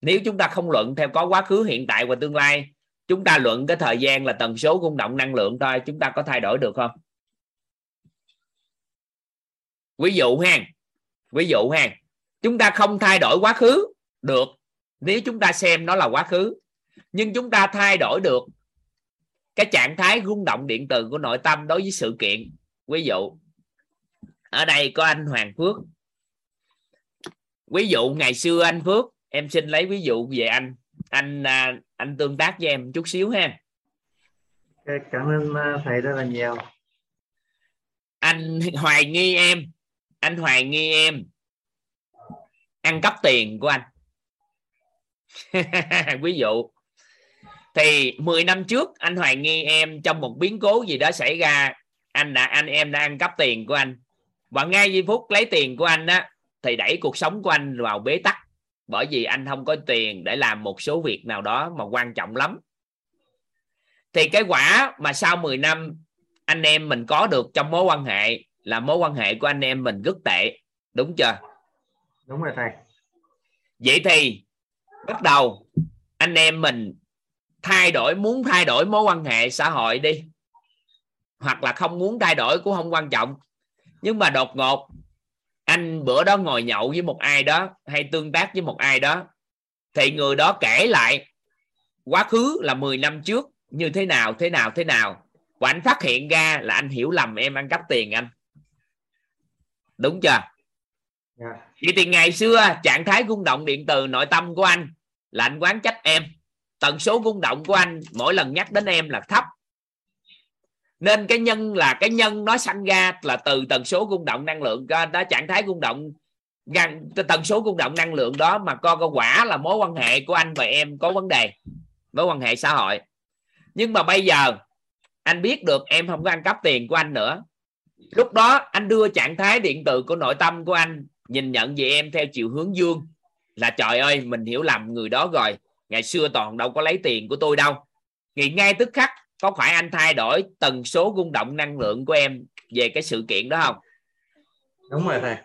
Nếu chúng ta không luận theo có quá khứ, hiện tại và tương lai, chúng ta luận cái thời gian là tần số rung động năng lượng thôi, chúng ta có thay đổi được không? Ví dụ ha, ví dụ ha, chúng ta không thay đổi quá khứ được, nếu chúng ta xem nó là quá khứ nhưng chúng ta thay đổi được cái trạng thái rung động điện từ của nội tâm đối với sự kiện. Ví dụ ở đây có anh Hoàng Phước. Ví dụ ngày xưa anh Phước em xin lấy ví dụ về anh. Anh à, anh tương tác với em chút xíu ha. Cảm ơn à, thầy rất là nhiều. Anh hoài nghi em. Anh hoài nghi em. Ăn cắp tiền của anh. Ví dụ thì 10 năm trước anh hoài nghi em trong một biến cố gì đó xảy ra. Anh đã anh em đã ăn cắp tiền của anh. Và ngay giây phút lấy tiền của anh á thì đẩy cuộc sống của anh vào bế tắc. Bởi vì anh không có tiền để làm một số việc nào đó mà quan trọng lắm. Thì cái quả mà sau 10 năm anh em mình có được trong mối quan hệ là mối quan hệ của anh em mình rất tệ. Đúng chưa? Đúng rồi thầy. Vậy thì bắt đầu anh em mình thay đổi muốn thay đổi mối quan hệ xã hội đi hoặc là không muốn thay đổi cũng không quan trọng nhưng mà đột ngột anh bữa đó ngồi nhậu với một ai đó hay tương tác với một ai đó thì người đó kể lại quá khứ là 10 năm trước như thế nào thế nào thế nào và anh phát hiện ra là anh hiểu lầm em ăn cắp tiền anh đúng chưa yeah. Dạ. vậy thì ngày xưa trạng thái rung động điện từ nội tâm của anh là anh quán trách em tần số rung động của anh mỗi lần nhắc đến em là thấp. Nên cái nhân là cái nhân nó sanh ra là từ tần số rung động năng lượng đó trạng thái rung động tần số rung động năng lượng đó mà co cái quả là mối quan hệ của anh và em có vấn đề, mối quan hệ xã hội. Nhưng mà bây giờ anh biết được em không có ăn cắp tiền của anh nữa. Lúc đó anh đưa trạng thái điện tử của nội tâm của anh nhìn nhận về em theo chiều hướng dương là trời ơi, mình hiểu lầm người đó rồi ngày xưa toàn đâu có lấy tiền của tôi đâu. Thì ngay tức khắc có phải anh thay đổi tần số rung động năng lượng của em về cái sự kiện đó không? Đúng rồi thầy.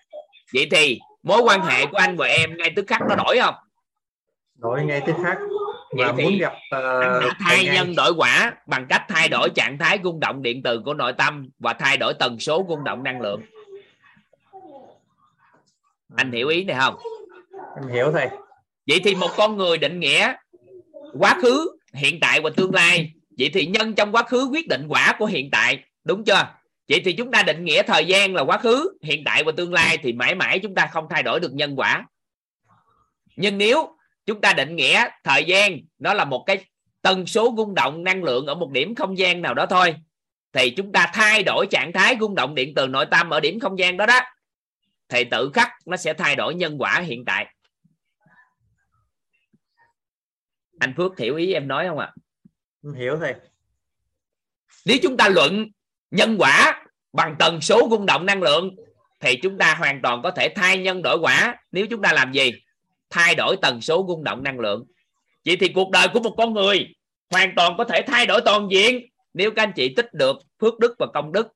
Vậy thì mối quan hệ của anh và em ngay tức khắc nó đổi không? Đổi ngay tức khắc. Và vậy muốn gặp uh, anh đã thay nhân đổi quả bằng cách thay đổi trạng thái rung động điện từ của nội tâm và thay đổi tần số rung động năng lượng. Anh hiểu ý này không? Em hiểu thầy vậy thì một con người định nghĩa quá khứ, hiện tại và tương lai. Vậy thì nhân trong quá khứ quyết định quả của hiện tại. Đúng chưa? Vậy thì chúng ta định nghĩa thời gian là quá khứ, hiện tại và tương lai thì mãi mãi chúng ta không thay đổi được nhân quả. Nhưng nếu chúng ta định nghĩa thời gian, nó là một cái tần số rung động năng lượng ở một điểm không gian nào đó thôi, thì chúng ta thay đổi trạng thái rung động điện từ nội tâm ở điểm không gian đó đó, thì tự khắc nó sẽ thay đổi nhân quả hiện tại. Anh Phước hiểu ý em nói không ạ? À? hiểu thầy nếu chúng ta luận nhân quả bằng tần số rung động năng lượng thì chúng ta hoàn toàn có thể thay nhân đổi quả. Nếu chúng ta làm gì? Thay đổi tần số rung động năng lượng. Vậy thì cuộc đời của một con người hoàn toàn có thể thay đổi toàn diện nếu các anh chị tích được phước đức và công đức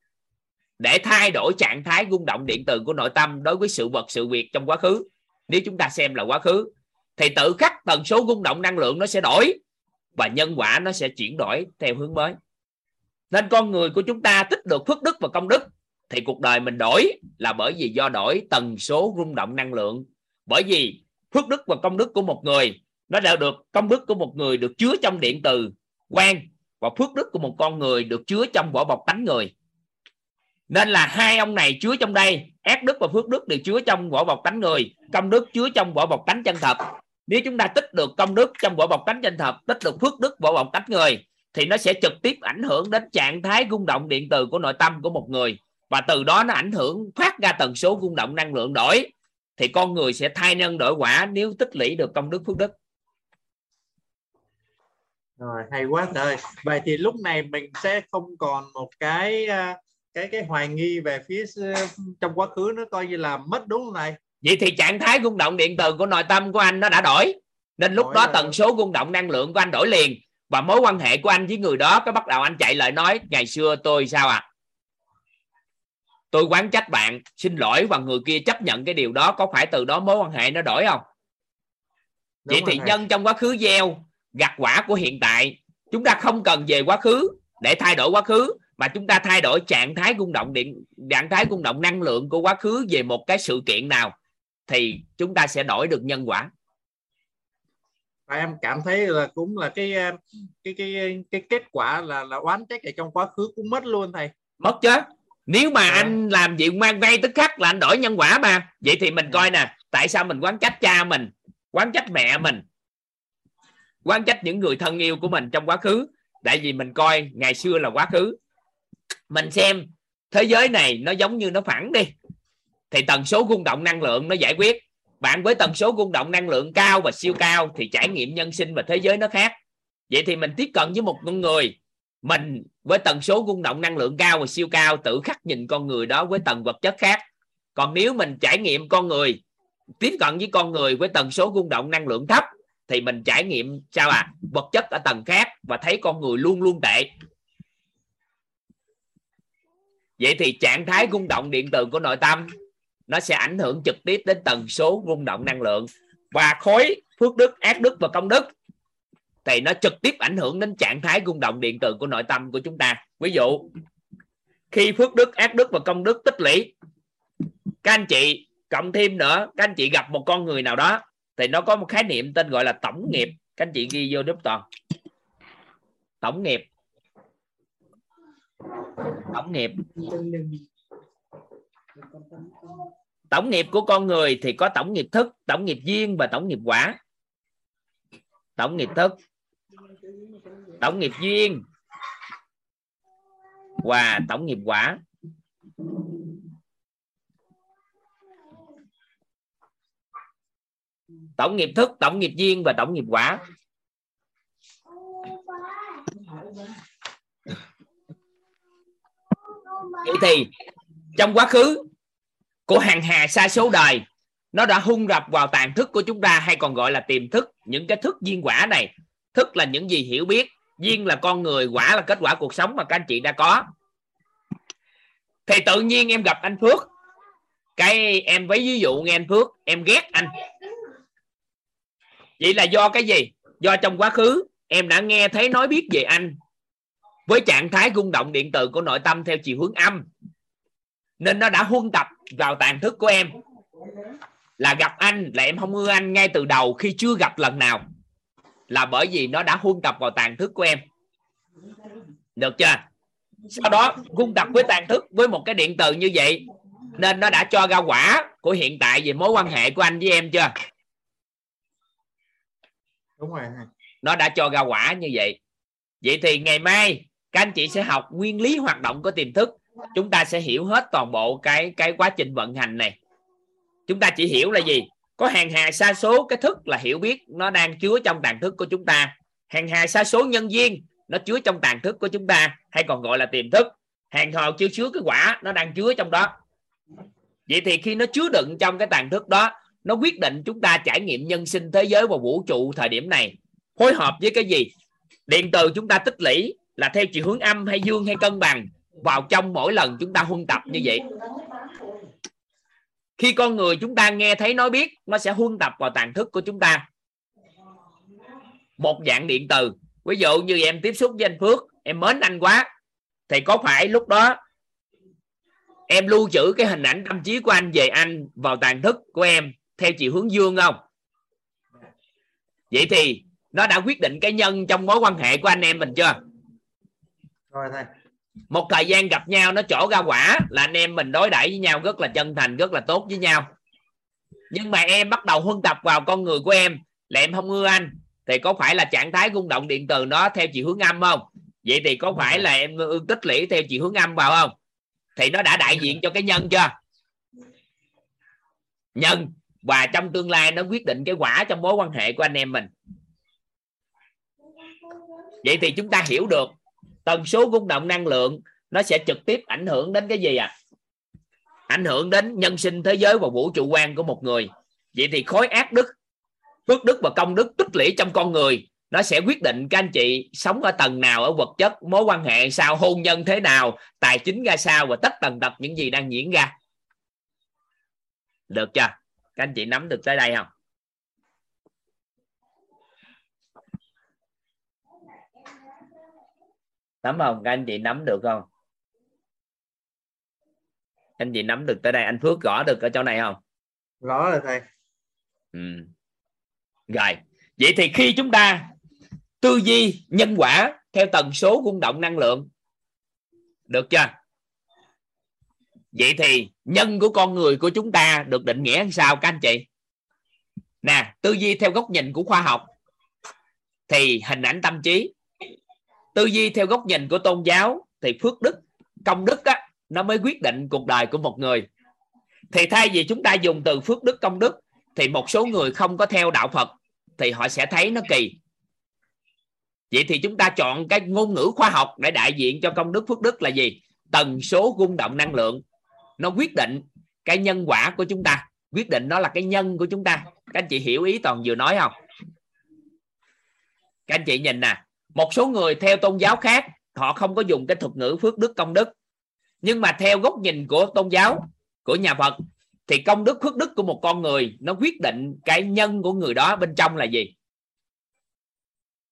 để thay đổi trạng thái rung động điện từ của nội tâm đối với sự vật sự việc trong quá khứ. Nếu chúng ta xem là quá khứ thì tự khắc tần số rung động năng lượng nó sẽ đổi và nhân quả nó sẽ chuyển đổi theo hướng mới. Nên con người của chúng ta tích được phước đức và công đức thì cuộc đời mình đổi là bởi vì do đổi tần số rung động năng lượng. Bởi vì phước đức và công đức của một người, nó đã được, công đức của một người được chứa trong điện từ quan và phước đức của một con người được chứa trong vỏ bọc tánh người. Nên là hai ông này chứa trong đây, ác đức và phước đức đều chứa trong vỏ bọc tánh người, công đức chứa trong vỏ bọc tánh chân thật nếu chúng ta tích được công đức trong vỏ bọc tánh danh thật, tích được phước đức vỏ bọc tánh người, thì nó sẽ trực tiếp ảnh hưởng đến trạng thái rung động điện từ của nội tâm của một người. Và từ đó nó ảnh hưởng phát ra tần số rung động năng lượng đổi, thì con người sẽ thay nhân đổi quả nếu tích lũy được công đức phước đức. Rồi, hay quá trời. Vậy thì lúc này mình sẽ không còn một cái à, cái cái hoài nghi về phía trong quá khứ nó coi như là mất đúng không này vậy thì trạng thái rung động điện từ của nội tâm của anh nó đã đổi. Nên lúc đổi đó rồi. tần số rung động năng lượng của anh đổi liền. Và mối quan hệ của anh với người đó cái bắt đầu anh chạy lời nói ngày xưa tôi sao à? Tôi quán trách bạn xin lỗi và người kia chấp nhận cái điều đó có phải từ đó mối quan hệ nó đổi không? Vậy thì nhân trong quá khứ gieo gặt quả của hiện tại. Chúng ta không cần về quá khứ để thay đổi quá khứ mà chúng ta thay đổi trạng thái rung động điện trạng thái rung động năng lượng của quá khứ về một cái sự kiện nào thì chúng ta sẽ đổi được nhân quả. Và em cảm thấy là cũng là cái cái cái cái kết quả là là oán trách ở trong quá khứ cũng mất luôn thầy. Mất chứ. Nếu mà à. anh làm việc mang vay tức khắc là anh đổi nhân quả mà. Vậy thì mình coi nè tại sao mình quán trách cha mình quán trách mẹ mình quán trách những người thân yêu của mình trong quá khứ? Tại vì mình coi ngày xưa là quá khứ. Mình xem thế giới này nó giống như nó phẳng đi thì tần số rung động năng lượng nó giải quyết. Bạn với tần số rung động năng lượng cao và siêu cao thì trải nghiệm nhân sinh và thế giới nó khác. Vậy thì mình tiếp cận với một con người. Mình với tần số rung động năng lượng cao và siêu cao tự khắc nhìn con người đó với tầng vật chất khác. Còn nếu mình trải nghiệm con người, tiếp cận với con người với tần số rung động năng lượng thấp thì mình trải nghiệm sao à? Vật chất ở tầng khác và thấy con người luôn luôn tệ. Vậy thì trạng thái rung động điện từ của nội tâm nó sẽ ảnh hưởng trực tiếp đến tần số rung động năng lượng. Và khối phước đức, ác đức và công đức thì nó trực tiếp ảnh hưởng đến trạng thái rung động điện từ của nội tâm của chúng ta. Ví dụ, khi phước đức, ác đức và công đức tích lũy, các anh chị, cộng thêm nữa, các anh chị gặp một con người nào đó, thì nó có một khái niệm tên gọi là tổng nghiệp. Các anh chị ghi vô giúp toàn. Tổng nghiệp. Tổng nghiệp tổng nghiệp của con người thì có tổng nghiệp thức, tổng nghiệp duyên và tổng nghiệp quả. Tổng nghiệp thức, tổng nghiệp duyên và tổng nghiệp quả. Tổng nghiệp thức, tổng nghiệp duyên và tổng nghiệp quả. Vậy thì trong quá khứ của hàng hà sa số đời. Nó đã hung rập vào tàn thức của chúng ta hay còn gọi là tiềm thức. Những cái thức duyên quả này, thức là những gì hiểu biết. Duyên là con người, quả là kết quả cuộc sống mà các anh chị đã có. Thì tự nhiên em gặp anh phước. Cái em với ví dụ nghe anh phước, em ghét anh. Vậy là do cái gì? Do trong quá khứ, em đã nghe thấy nói biết về anh với trạng thái rung động điện từ của nội tâm theo chiều hướng âm. Nên nó đã huân tập vào tàn thức của em. Là gặp anh là em không ưa anh ngay từ đầu khi chưa gặp lần nào. Là bởi vì nó đã huân tập vào tàn thức của em. Được chưa? Sau đó huân tập với tàn thức với một cái điện từ như vậy nên nó đã cho ra quả của hiện tại về mối quan hệ của anh với em chưa? Đúng rồi nó đã cho ra quả như vậy. Vậy thì ngày mai các anh chị sẽ học nguyên lý hoạt động của tiềm thức chúng ta sẽ hiểu hết toàn bộ cái cái quá trình vận hành này. Chúng ta chỉ hiểu là gì? Có hàng hà sa số, cái thức là hiểu biết nó đang chứa trong tàn thức của chúng ta. Hàng hà sa số nhân duyên, nó chứa trong tàn thức của chúng ta, hay còn gọi là tiềm thức. Hàng hào chưa chứa cái quả, nó đang chứa trong đó. Vậy thì khi nó chứa đựng trong cái tàn thức đó, nó quyết định chúng ta trải nghiệm nhân sinh thế giới và vũ trụ thời điểm này. Phối hợp với cái gì? Điện từ chúng ta tích lũy là theo chiều hướng âm hay dương hay cân bằng vào trong mỗi lần chúng ta huân tập như vậy. Khi con người chúng ta nghe thấy nói biết, nó sẽ huân tập vào tàn thức của chúng ta. Một dạng điện từ. Ví dụ như em tiếp xúc với anh Phước, em mến anh quá, thì có phải lúc đó em lưu trữ cái hình ảnh tâm trí của anh về anh vào tàn thức của em theo chiều hướng dương không? Vậy thì nó đã quyết định cái nhân trong mối quan hệ của anh em mình chưa? Rồi thầy một thời gian gặp nhau nó trổ ra quả là anh em mình đối đãi với nhau rất là chân thành rất là tốt với nhau. Nhưng mà em bắt đầu huân tập vào con người của em. Là em không ưa anh thì có phải là trạng thái rung động điện từ nó theo chiều hướng âm không? Vậy thì có phải là em tích lũy theo chiều hướng âm vào không? Thì nó đã đại diện cho cái nhân chưa? Nhân và trong tương lai nó quyết định cái quả trong mối quan hệ của anh em mình. Vậy thì chúng ta hiểu được tần số rung động năng lượng nó sẽ trực tiếp ảnh hưởng đến cái gì à ảnh hưởng đến nhân sinh thế giới và vũ trụ quan của một người. Vậy thì khối ác đức, phước đức và công đức tích lũy trong con người, nó sẽ quyết định các anh chị sống ở tầng nào, ở vật chất, mối quan hệ sao, hôn nhân thế nào, tài chính ra sao và tất tần tật những gì đang diễn ra. Được chưa? Các anh chị nắm được tới đây không? Nắm không? Các anh chị nắm được không? Anh chị nắm được tới đây. Anh Phước gõ được ở chỗ này không? Rõ rồi. Thầy ừ. rồi. Vậy thì khi chúng ta tư duy nhân quả theo tần số rung động năng lượng được chưa? Vậy thì nhân của con người của chúng ta được định nghĩa làm sao các anh chị? Nè tư duy theo góc nhìn của khoa học thì hình ảnh tâm trí tư duy theo góc nhìn của tôn giáo thì phước đức công đức á, nó mới quyết định cuộc đời của một người. Thì thay vì chúng ta dùng từ phước đức công đức thì một số người không có theo đạo phật thì họ sẽ thấy nó kỳ. Vậy thì chúng ta chọn cái ngôn ngữ khoa học để đại diện cho công đức phước đức là gì? Tần số rung động năng lượng. Nó quyết định cái nhân quả của chúng ta. Quyết định nó là cái nhân của chúng ta. Các anh chị hiểu ý toàn vừa nói không? Các anh chị nhìn nè một số người theo tôn giáo khác, họ không có dùng cái thuật ngữ phước đức công đức. Nhưng mà theo góc nhìn của tôn giáo, của nhà Phật, thì công đức, phước đức của một con người, nó quyết định cái nhân của người đó bên trong là gì.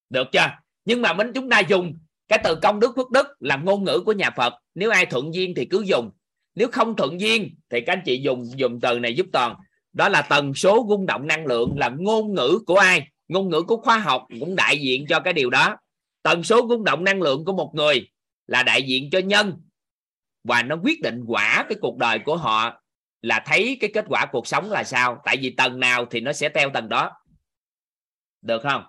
Được chưa? Nhưng mà mình chúng ta dùng cái từ công đức, phước đức là ngôn ngữ của nhà Phật. Nếu ai thuận duyên thì cứ dùng. Nếu không thuận duyên thì các anh chị dùng dùng từ này giúp toàn. Đó là tần số rung động năng lượng là ngôn ngữ của ai? Ngôn ngữ của khoa học cũng đại diện cho cái điều đó tần số rung động năng lượng của một người là đại diện cho nhân. Và nó quyết định quả cái cuộc đời của họ là thấy cái kết quả cuộc sống là sao. Tại vì tầng nào thì nó sẽ theo tầng đó. Được không?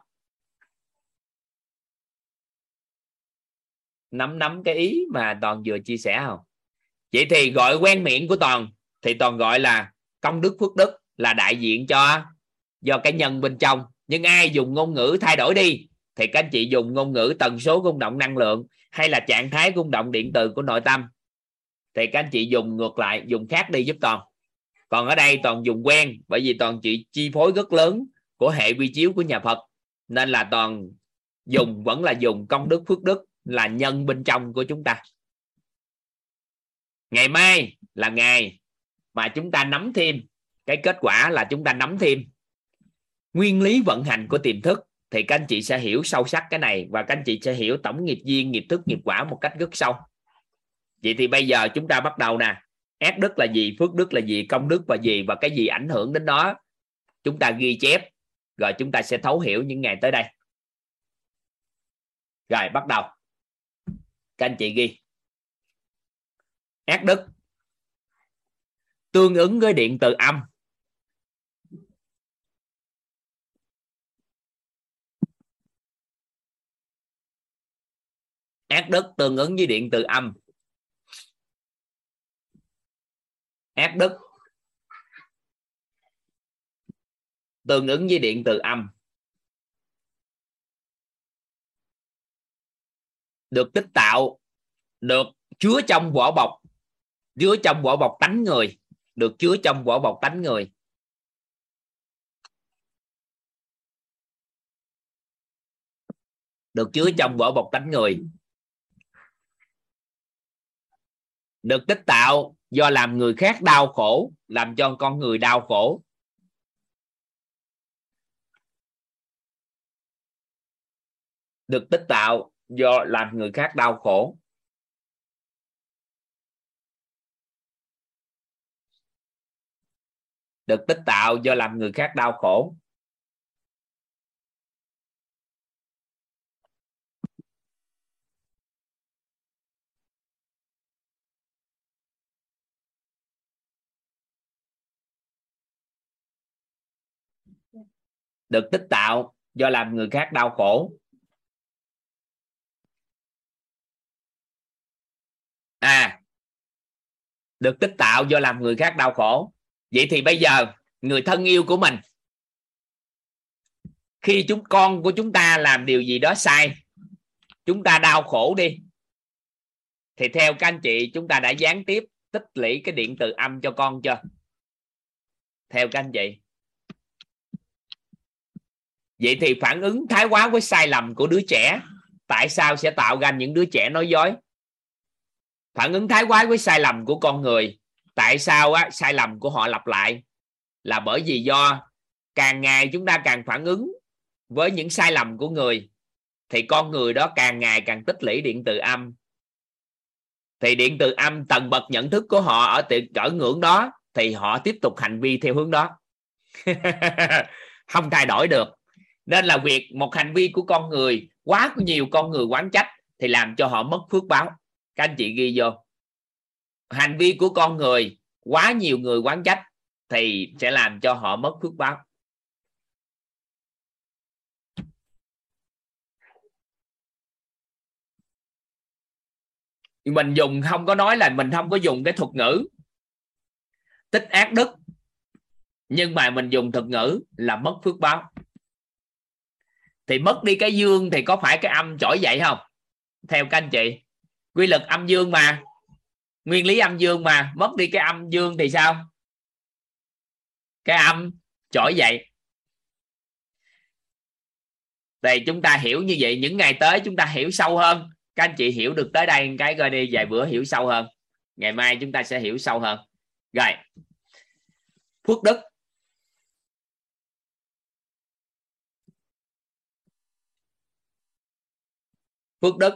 Nắm nắm cái ý mà toàn vừa chia sẻ không? Vậy thì gọi quen miệng của toàn, thì toàn gọi là công đức phước đức là đại diện cho do cái nhân bên trong. Nhưng ai dùng ngôn ngữ thay đổi đi thì các anh chị dùng ngôn ngữ tần số rung động năng lượng hay là trạng thái rung động điện từ của nội tâm. Thì các anh chị dùng ngược lại, dùng khác đi giúp toàn. Còn ở đây toàn dùng quen, bởi vì toàn chị chi phối rất lớn của hệ quy chiếu của nhà Phật. Nên là toàn dùng, vẫn là dùng công đức, phước đức là nhân bên trong của chúng ta. Ngày mai là ngày mà chúng ta nắm thêm. Cái kết quả là chúng ta nắm thêm nguyên lý vận hành của tiềm thức thì các anh chị sẽ hiểu sâu sắc cái này và các anh chị sẽ hiểu tổng nghiệp duyên, nghiệp thức, nghiệp quả một cách rất sâu. Vậy thì bây giờ chúng ta bắt đầu nè. Ác đức là gì, phước đức là gì, công đức là gì và cái gì ảnh hưởng đến đó chúng ta ghi chép. Rồi chúng ta sẽ thấu hiểu những ngày tới đây. Rồi, bắt đầu. Các anh chị ghi. Ác đức tương ứng với điện từ âm. Ác đức tương ứng với điện từ âm. Ác đức tương ứng với điện từ âm. Được tích tạo, được chứa trong vỏ bọc, chứa trong vỏ bọc tánh người, được chứa trong vỏ bọc tánh người. Được chứa trong vỏ bọc tánh người. Được tích tạo do làm người khác đau khổ, làm cho con người đau khổ. Được tích tạo do làm người khác đau khổ. Được tích tạo do làm người khác đau khổ. Được tích tạo do làm người khác đau khổ. À được tích tạo do làm người khác đau khổ. Vậy thì bây giờ, người thân yêu của mình, khi chúng con của chúng ta làm điều gì đó sai, chúng ta đau khổ đi, thì theo các anh chị, chúng ta đã gián tiếp tích lũy cái điện từ âm cho con chưa? Theo các anh chị vậy thì phản ứng thái quá với sai lầm của đứa trẻ tại sao sẽ tạo ra những đứa trẻ nói dối? Phản ứng thái quá với sai lầm của con người tại sao á, sai lầm của họ lặp lại? Là bởi vì do càng ngày chúng ta càng phản ứng với những sai lầm của người thì con người đó càng ngày càng tích lũy điện từ âm. Thì điện từ âm tầng bậc nhận thức của họ ở tiện cỡ ngưỡng đó thì họ tiếp tục hành vi theo hướng đó. Không thay đổi được nên là việc một hành vi của con người, quá nhiều con người quán trách thì làm cho họ mất phước báo. Các anh chị ghi vô. Hành vi của con người, quá nhiều người quán trách thì sẽ làm cho họ mất phước báo. Mình dùng, không có nói là mình không có dùng cái thuật ngữ. Tích ác đức. Nhưng mà mình dùng thuật ngữ là mất phước báo thì mất đi cái dương thì có phải cái âm trỗi dậy không? Theo các anh chị. Quy luật âm dương mà. Nguyên lý âm dương mà. Mất đi cái âm dương thì sao? Cái âm trỗi dậy. Thì chúng ta hiểu như vậy. Những ngày tới chúng ta hiểu sâu hơn. Các anh chị hiểu được tới đây cái coi đi. Vài bữa hiểu sâu hơn. Ngày mai chúng ta sẽ hiểu sâu hơn. Rồi. Phước đức. Phước đức.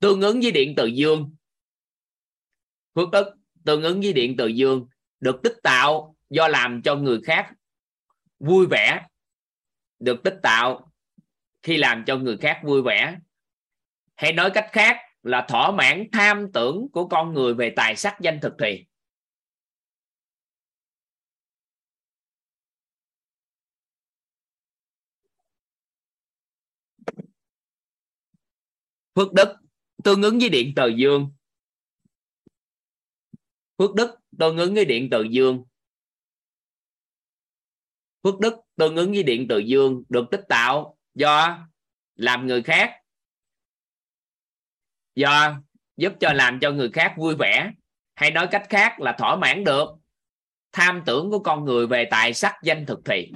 Tương ứng với điện từ dương. Phước đức tương ứng với điện từ dương, được tích tạo do làm cho người khác vui vẻ. Được tích tạo khi làm cho người khác vui vẻ. Hay nói cách khác là thỏa mãn tham tưởng của con người về tài sắc danh thực thì. Phước đức, tương ứng với điện từ dương. Phước đức, tương ứng với điện từ dương. Phước đức, tương ứng với điện từ dương, được tích tạo do làm người khác. Do giúp cho làm cho người khác vui vẻ. Hay nói cách khác là thỏa mãn được tham tưởng của con người về tài sắc, danh, thực thị.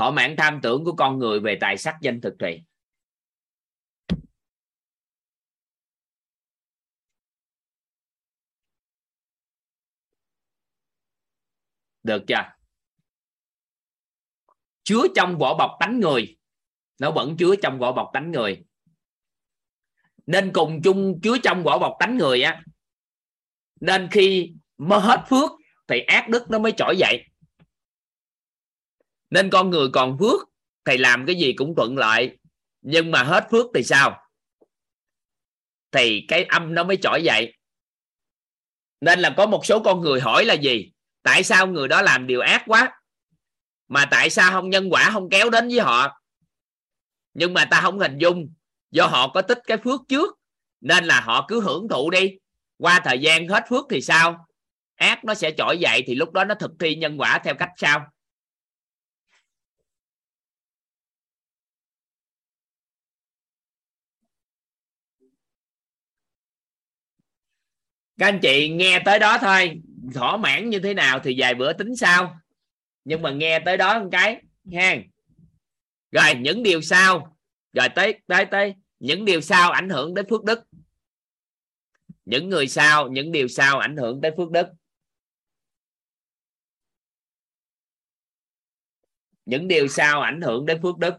Thỏa mãn tham tưởng của con người về tài sắc danh thực thùy được chưa? Chứa trong vỏ bọc tánh người. Nó vẫn chứa trong vỏ bọc tánh người. Nên cùng chung chứa trong vỏ bọc tánh người á. Nên khi mơ hết phước, thì ác đức nó mới trỗi dậy nên con người còn phước thì làm cái gì cũng thuận lợi. Nhưng mà hết phước thì sao? Thì cái âm nó mới trỗi dậy. Nên là có một số con người hỏi là gì? Tại sao người đó làm điều ác quá? Mà tại sao không nhân quả, không kéo đến với họ? Nhưng mà ta không hình dung, do họ có tích cái phước trước, nên là họ cứ hưởng thụ đi. Qua thời gian hết phước thì sao? Ác nó sẽ trỗi dậy thì lúc đó nó thực thi nhân quả theo cách sao? Các anh chị nghe tới đó thôi. Thỏa mãn như thế nào thì vài bữa tính sau. Nhưng mà nghe tới đó một cái, ha. Rồi, những điều sau. Rồi tới tới tới. Những điều sau ảnh hưởng đến phước đức. Những người sau, những điều sau ảnh hưởng tới phước đức. Những điều sau ảnh hưởng đến phước đức.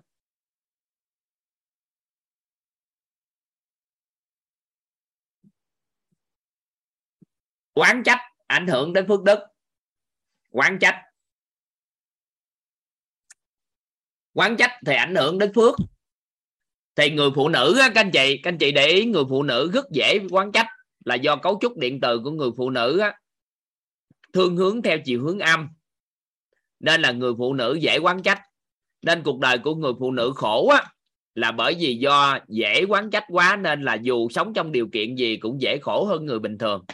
Quán trách ảnh hưởng đến phước đức. Quán trách. Quán trách thì ảnh hưởng đến phước. Thì người phụ nữ các anh chị các anh chị để ý người phụ nữ rất dễ quán trách là do cấu trúc điện từ của người phụ nữ á, thương hướng theo chiều hướng âm. Nên là người phụ nữ dễ quán trách. Nên cuộc đời của người phụ nữ khổ á là bởi vì do dễ quán trách quá nên là dù sống trong điều kiện gì cũng dễ khổ hơn người bình thường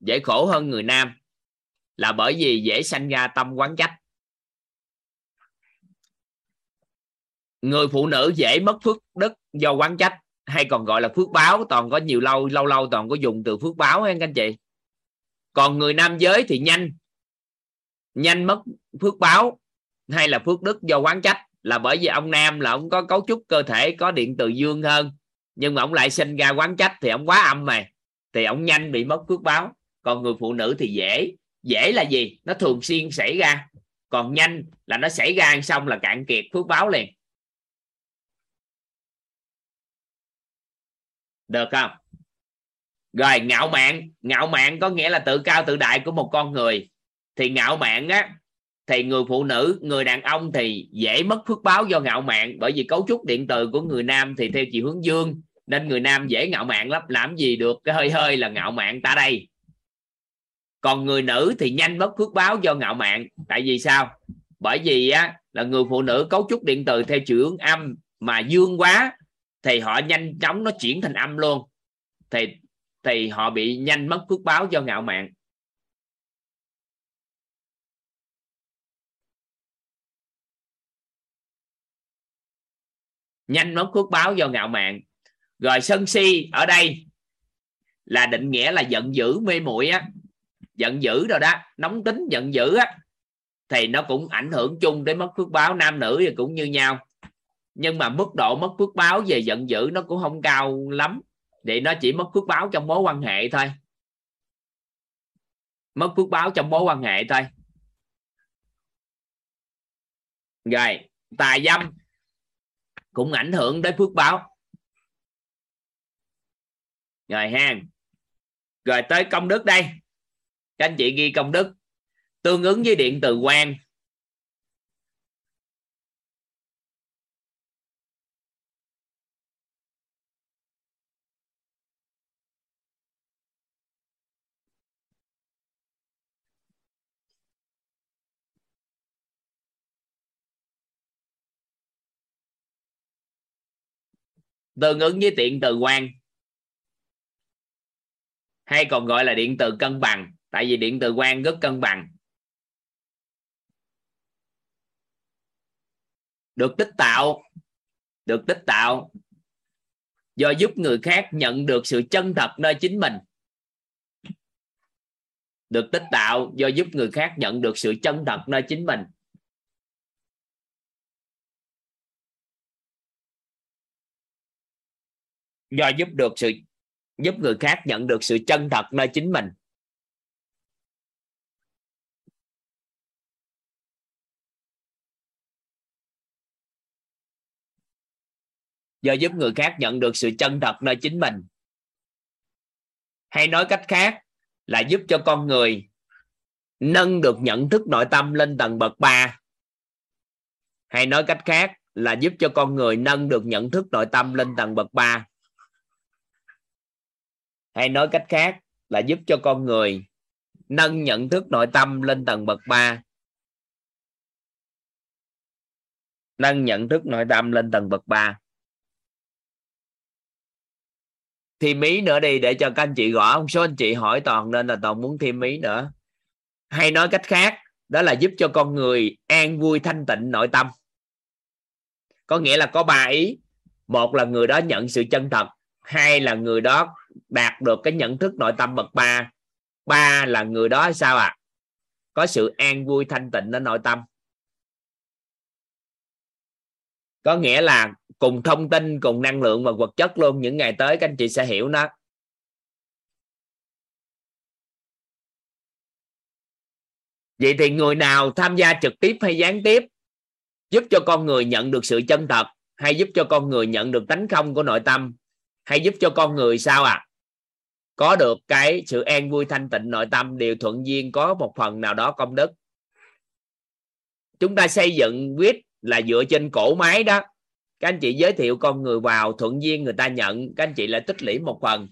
dễ khổ hơn người nam là bởi vì dễ sanh ra tâm quán trách. Người phụ nữ dễ mất phước đức do quán trách, hay còn gọi là phước báo, toàn có nhiều lâu lâu lâu toàn có dùng từ phước báo hay các anh chị. Còn người nam giới thì nhanh nhanh mất phước báo hay là phước đức do quán trách là bởi vì ông nam là ông có cấu trúc cơ thể, có điện từ dương hơn. Nhưng mà ông lại sinh ra quán trách thì ông quá âm mà, thì ông nhanh bị mất phước báo còn người phụ nữ thì dễ. Dễ là gì? Nó thường xuyên xảy ra. Còn nhanh là nó xảy ra xong là cạn kiệt phước báo liền. Được không? Rồi, ngạo mạn. Ngạo mạn có nghĩa là tự cao tự đại của một con người. Thì ngạo mạn á, thì người phụ nữ, người đàn ông thì dễ mất phước báo do ngạo mạn. Bởi vì cấu trúc điện từ của người nam thì theo chiều hướng dương. Nên người nam dễ ngạo mạn lắm. Làm gì được? Cái hơi hơi là ngạo mạn ta đây còn người nữ thì nhanh mất phước báo do ngạo mạn. Tại vì sao? Bởi vì á, là người phụ nữ cấu trúc điện từ theo chiều hướng âm mà dương quá, thì họ nhanh chóng nó chuyển thành âm luôn. Thì thì họ bị nhanh mất phước báo do ngạo mạn. Nhanh mất phước báo do ngạo mạn. Rồi sân si ở đây là định nghĩa là giận dữ, mê muội á giận dữ rồi đó, nóng tính giận dữ á, thì nó cũng ảnh hưởng chung đến mất phước báo nam nữ thì cũng như nhau. Nhưng mà mức độ mất phước báo về giận dữ nó cũng không cao lắm. Thì nó chỉ mất phước báo trong mối quan hệ thôi. Mất phước báo trong mối quan hệ thôi. Rồi tà dâm cũng ảnh hưởng đến phước báo. Rồi ha rồi tới công đức đây các anh chị ghi công đức. Tương ứng với điện từ quan. Tương ứng với điện từ quan. Hay còn gọi là điện từ cân bằng tại vì điện từ quan rất cân bằng. Được tích tạo. Được tích tạo. Do giúp người khác nhận được sự chân thật nơi chính mình. Được tích tạo, do giúp người khác nhận được sự chân thật nơi chính mình. Do giúp được sự, giúp người khác nhận được sự chân thật nơi chính mình. Do giúp người khác nhận được sự chân thật nơi chính mình. Hay nói cách khác là giúp cho con người nâng được nhận thức nội tâm lên tầng bậc 3 hay nói cách khác là giúp cho con người nâng được nhận thức nội tâm lên tầng bậc 3 hay nói cách khác là giúp cho con người nâng nhận thức nội tâm lên tầng bậc 3 nâng nhận thức nội tâm lên tầng bậc 3 thêm mí nữa đi, để cho các anh chị gõ. Một số anh chị hỏi toàn nên là toàn muốn thêm mí nữa. Hay nói cách khác, đó là giúp cho con người an vui thanh tịnh nội tâm. Có nghĩa là có ba ý. Một là người đó nhận sự chân thật. Hai là người đó đạt được cái nhận thức nội tâm bậc ba. Ba là người đó sao ạ? À? có sự an vui thanh tịnh ở nội tâm. Có nghĩa là cùng thông tin, cùng năng lượng và vật chất luôn. Những ngày tới, các anh chị sẽ hiểu nó. Vậy thì người nào tham gia trực tiếp hay gián tiếp, giúp cho con người nhận được sự chân thật, hay giúp cho con người nhận được tánh không của nội tâm, hay giúp cho con người sao à có được cái sự an vui thanh tịnh nội tâm đều thuận duyên có một phần nào đó công đức. Chúng ta xây dựng quyết là dựa trên cổ máy đó các anh chị giới thiệu con người vào, thuận duyên người ta nhận. Các anh chị lại tích lũy một phần.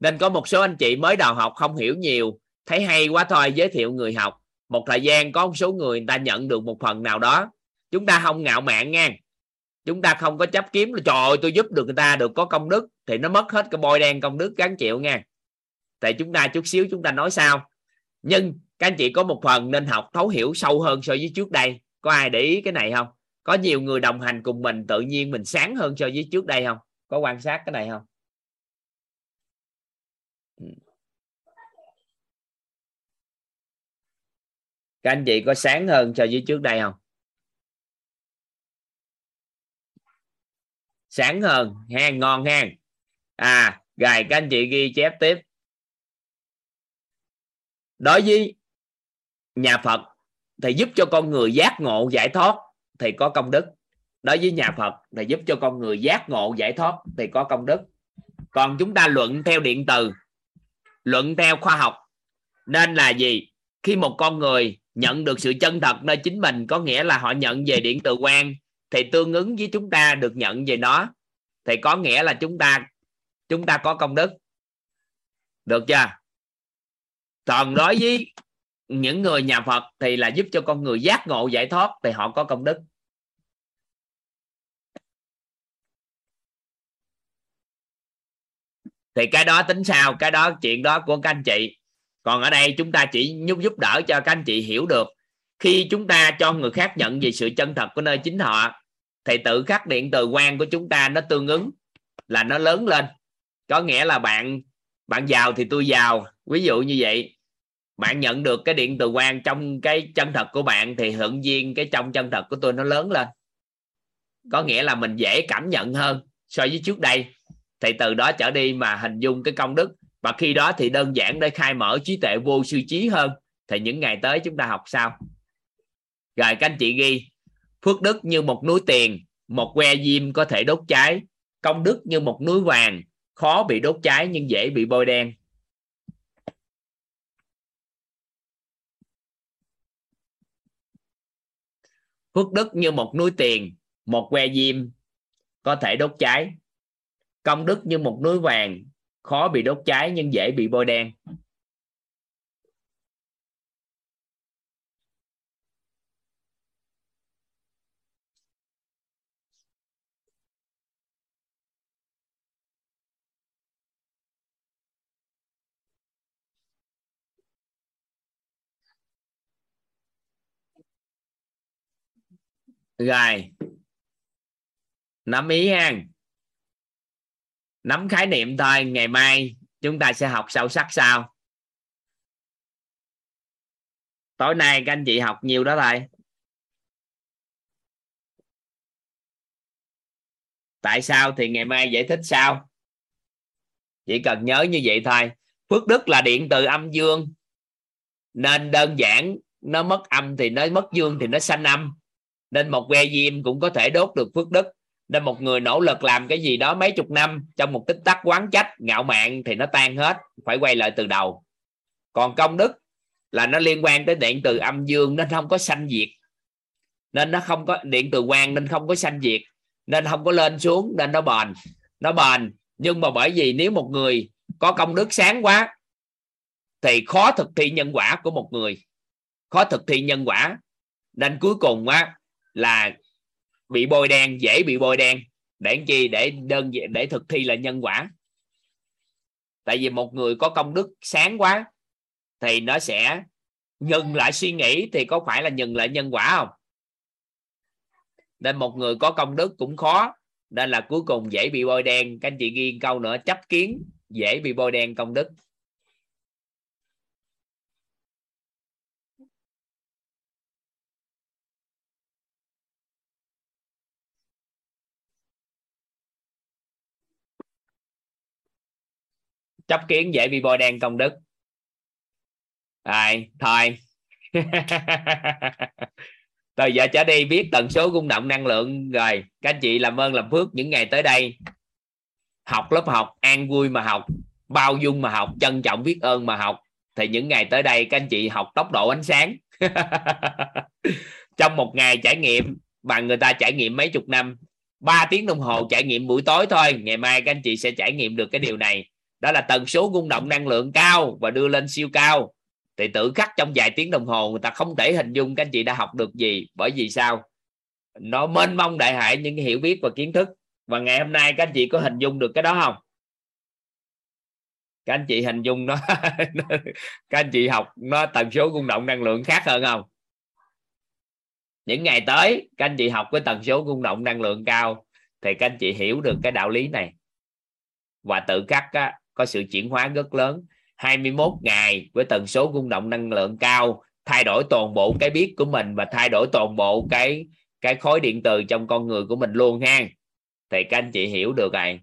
Nên có một số anh chị mới đầu học không hiểu nhiều. Thấy hay quá thôi, giới thiệu người học. Một thời gian có một số người người ta nhận được một phần nào đó. Chúng ta không ngạo mạn nha. Chúng ta không có chấp kiếm là, trời ơi, tôi giúp được người ta được có công đức. Thì nó mất hết cái bôi đen công đức gắn chịu nha. Tại chúng ta chút xíu, chúng ta nói sao? Nhưng các anh chị có một phần nên học thấu hiểu sâu hơn so với trước đây. Có ai để ý cái này không? Có nhiều người đồng hành cùng mình tự nhiên mình sáng hơn so với trước đây không? Có quan sát cái này không? Ừ. Các anh chị có sáng hơn so với trước đây không? Sáng hơn hang ngon hang, à rồi các anh chị ghi chép tiếp. Đối với nhà Phật thì giúp cho con người giác ngộ giải thoát thì có công đức. Đối với nhà Phật là giúp cho con người giác ngộ, giải thoát thì có công đức. Còn chúng ta luận theo điện từ, luận theo khoa học, nên là gì? Khi một con người nhận được sự chân thật nơi chính mình, có nghĩa là họ nhận về điện từ quan, thì tương ứng với chúng ta được nhận về nó, thì có nghĩa là chúng ta chúng ta có công đức. Được chưa? Còn đối với những người nhà Phật thì là giúp cho con người giác ngộ, giải thoát thì họ có công đức. Thì cái đó tính sao? Cái đó, chuyện đó của các anh chị. Còn ở đây chúng ta chỉ giúp giúp đỡ cho các anh chị hiểu được. Khi chúng ta cho người khác nhận về sự chân thật của nơi chính họ, thì tự khắc điện từ quan của chúng ta nó tương ứng, là nó lớn lên. Có nghĩa là bạn bạn giàu thì tôi giàu. Ví dụ như vậy bạn nhận được cái điện từ quan trong cái chân thật của bạn thì hưởng duyên cái trong chân thật của tôi nó lớn lên. Có nghĩa là mình dễ cảm nhận hơn so với trước đây. Thì từ đó trở đi mà hình dung cái công đức. Và khi đó thì đơn giản để khai mở trí tuệ vô sư trí hơn. Thì những ngày tới chúng ta học sao? Rồi các anh chị ghi, phước đức như một núi tiền, một que diêm có thể đốt cháy. Công đức như một núi vàng, khó bị đốt cháy nhưng dễ bị bôi đen. Phước đức như một núi tiền, một que diêm có thể đốt cháy. Công đức như một núi vàng, khó bị đốt cháy nhưng dễ bị bôi đen. Rồi. Nắm ý ha. Nắm khái niệm thôi, ngày mai chúng ta sẽ học sâu sắc sao tối nay các anh chị học nhiều đó thôi. Tại sao thì ngày mai giải thích sao chỉ cần nhớ như vậy thôi. Phước đức là điện từ âm dương. Nên đơn giản, nó mất âm thì nó mất dương thì nó sanh âm nên một que diêm cũng có thể đốt được phước đức. Nên một người nỗ lực làm cái gì đó mấy chục năm, trong một tích tắc quán trách, ngạo mạn thì nó tan hết, phải quay lại từ đầu. Còn công đức là nó liên quan tới điện từ âm dương, nên không có sanh diệt. Nên nó không có, điện từ quang nên không có sanh diệt. Nên không có lên xuống, nên nó bền. Nó bền, nhưng mà bởi vì nếu một người có công đức sáng quá, thì khó thực thi nhân quả của một người. Khó thực thi nhân quả. Nên cuối cùng á là bị bôi đen, dễ bị bôi đen. Để chi? Để đơn để thực thi là nhân quả. Tại vì một người có công đức sáng quá thì nó sẽ ngừng lại suy nghĩ thì có phải là ngừng lại nhân quả không? Nên một người có công đức cũng khó. Nên là cuối cùng dễ bị bôi đen. Các anh chị ghi câu nữa, chấp kiến, dễ bị bôi đen công đức. Chấp kiến dễ bị bôi đen công đức. Rồi thôi. Từ giờ trở đi, biết tần số rung động năng lượng. Rồi, các anh chị làm ơn, làm phước những ngày tới đây. Học lớp học, an vui mà học, bao dung mà học, trân trọng biết ơn mà học. Thì những ngày tới đây, các anh chị học tốc độ ánh sáng. Trong một ngày trải nghiệm bằng người ta trải nghiệm mấy chục năm 3 tiếng đồng hồ trải nghiệm buổi tối thôi. Ngày mai các anh chị sẽ trải nghiệm được cái điều này đó là tần số rung động năng lượng cao và đưa lên siêu cao. Thì tự khắc trong vài tiếng đồng hồ người ta không thể hình dung các anh chị đã học được gì. Bởi vì sao? Nó mênh mông đại hải những hiểu biết và kiến thức. Và ngày hôm nay các anh chị có hình dung được cái đó không? Các anh chị hình dung nó các anh chị học nó tần số rung động năng lượng khác hơn không? Những ngày tới các anh chị học với tần số rung động năng lượng cao thì các anh chị hiểu được cái đạo lý này. Và tự khắc á, có sự chuyển hóa rất lớn. 21 ngày với tần số rung động năng lượng cao thay đổi toàn bộ cái biết của mình và thay đổi toàn bộ cái cái khối điện từ trong con người của mình luôn ha. Thì các anh chị hiểu được rồi.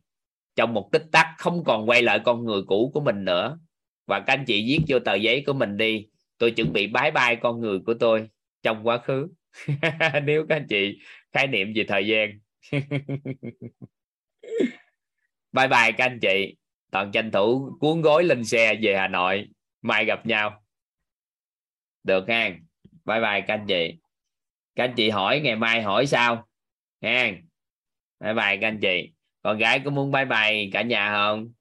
Trong một tích tắc không còn quay lại con người cũ của mình nữa. Và các anh chị viết vô tờ giấy của mình đi. Tôi chuẩn bị bái bai con người của tôi trong quá khứ. Nếu các anh chị khái niệm về thời gian. Bye bye các anh chị toàn tranh thủ cuốn gối lên xe về hà nội. Mai gặp nhau. Được ha bye bye các anh chị. Các anh chị hỏi ngày mai hỏi sao? Ha bye bye các anh chị. Con gái có muốn bye bye cả nhà không?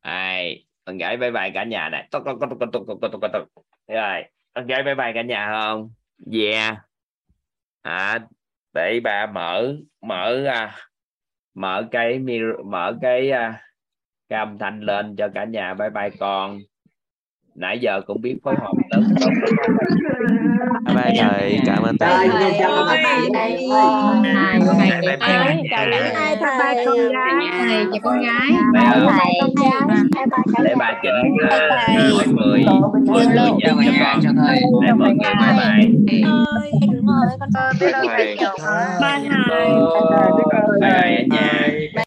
Ai? Con gái bye bye cả nhà này. Tốt tốt tốt tốt tốt tốt tốt rồi. Con gái bye bye cả nhà không? Yeah. À, để bà mở mở à, mở cái mirror, mở cái à, cái âm thanh lên cho cả nhà bye bye con nãy giờ cũng biết phối hợp lớn không bye bye thầy cảm ơn thầy cảm ơn thầy bye bye thầy cảm ơn thầy bye thầy chị con gái bye thầy để bà chỉnh mỗi mười mười người cho con để mọi người bye bye bye thầy bye thầy bye thầy ở nhà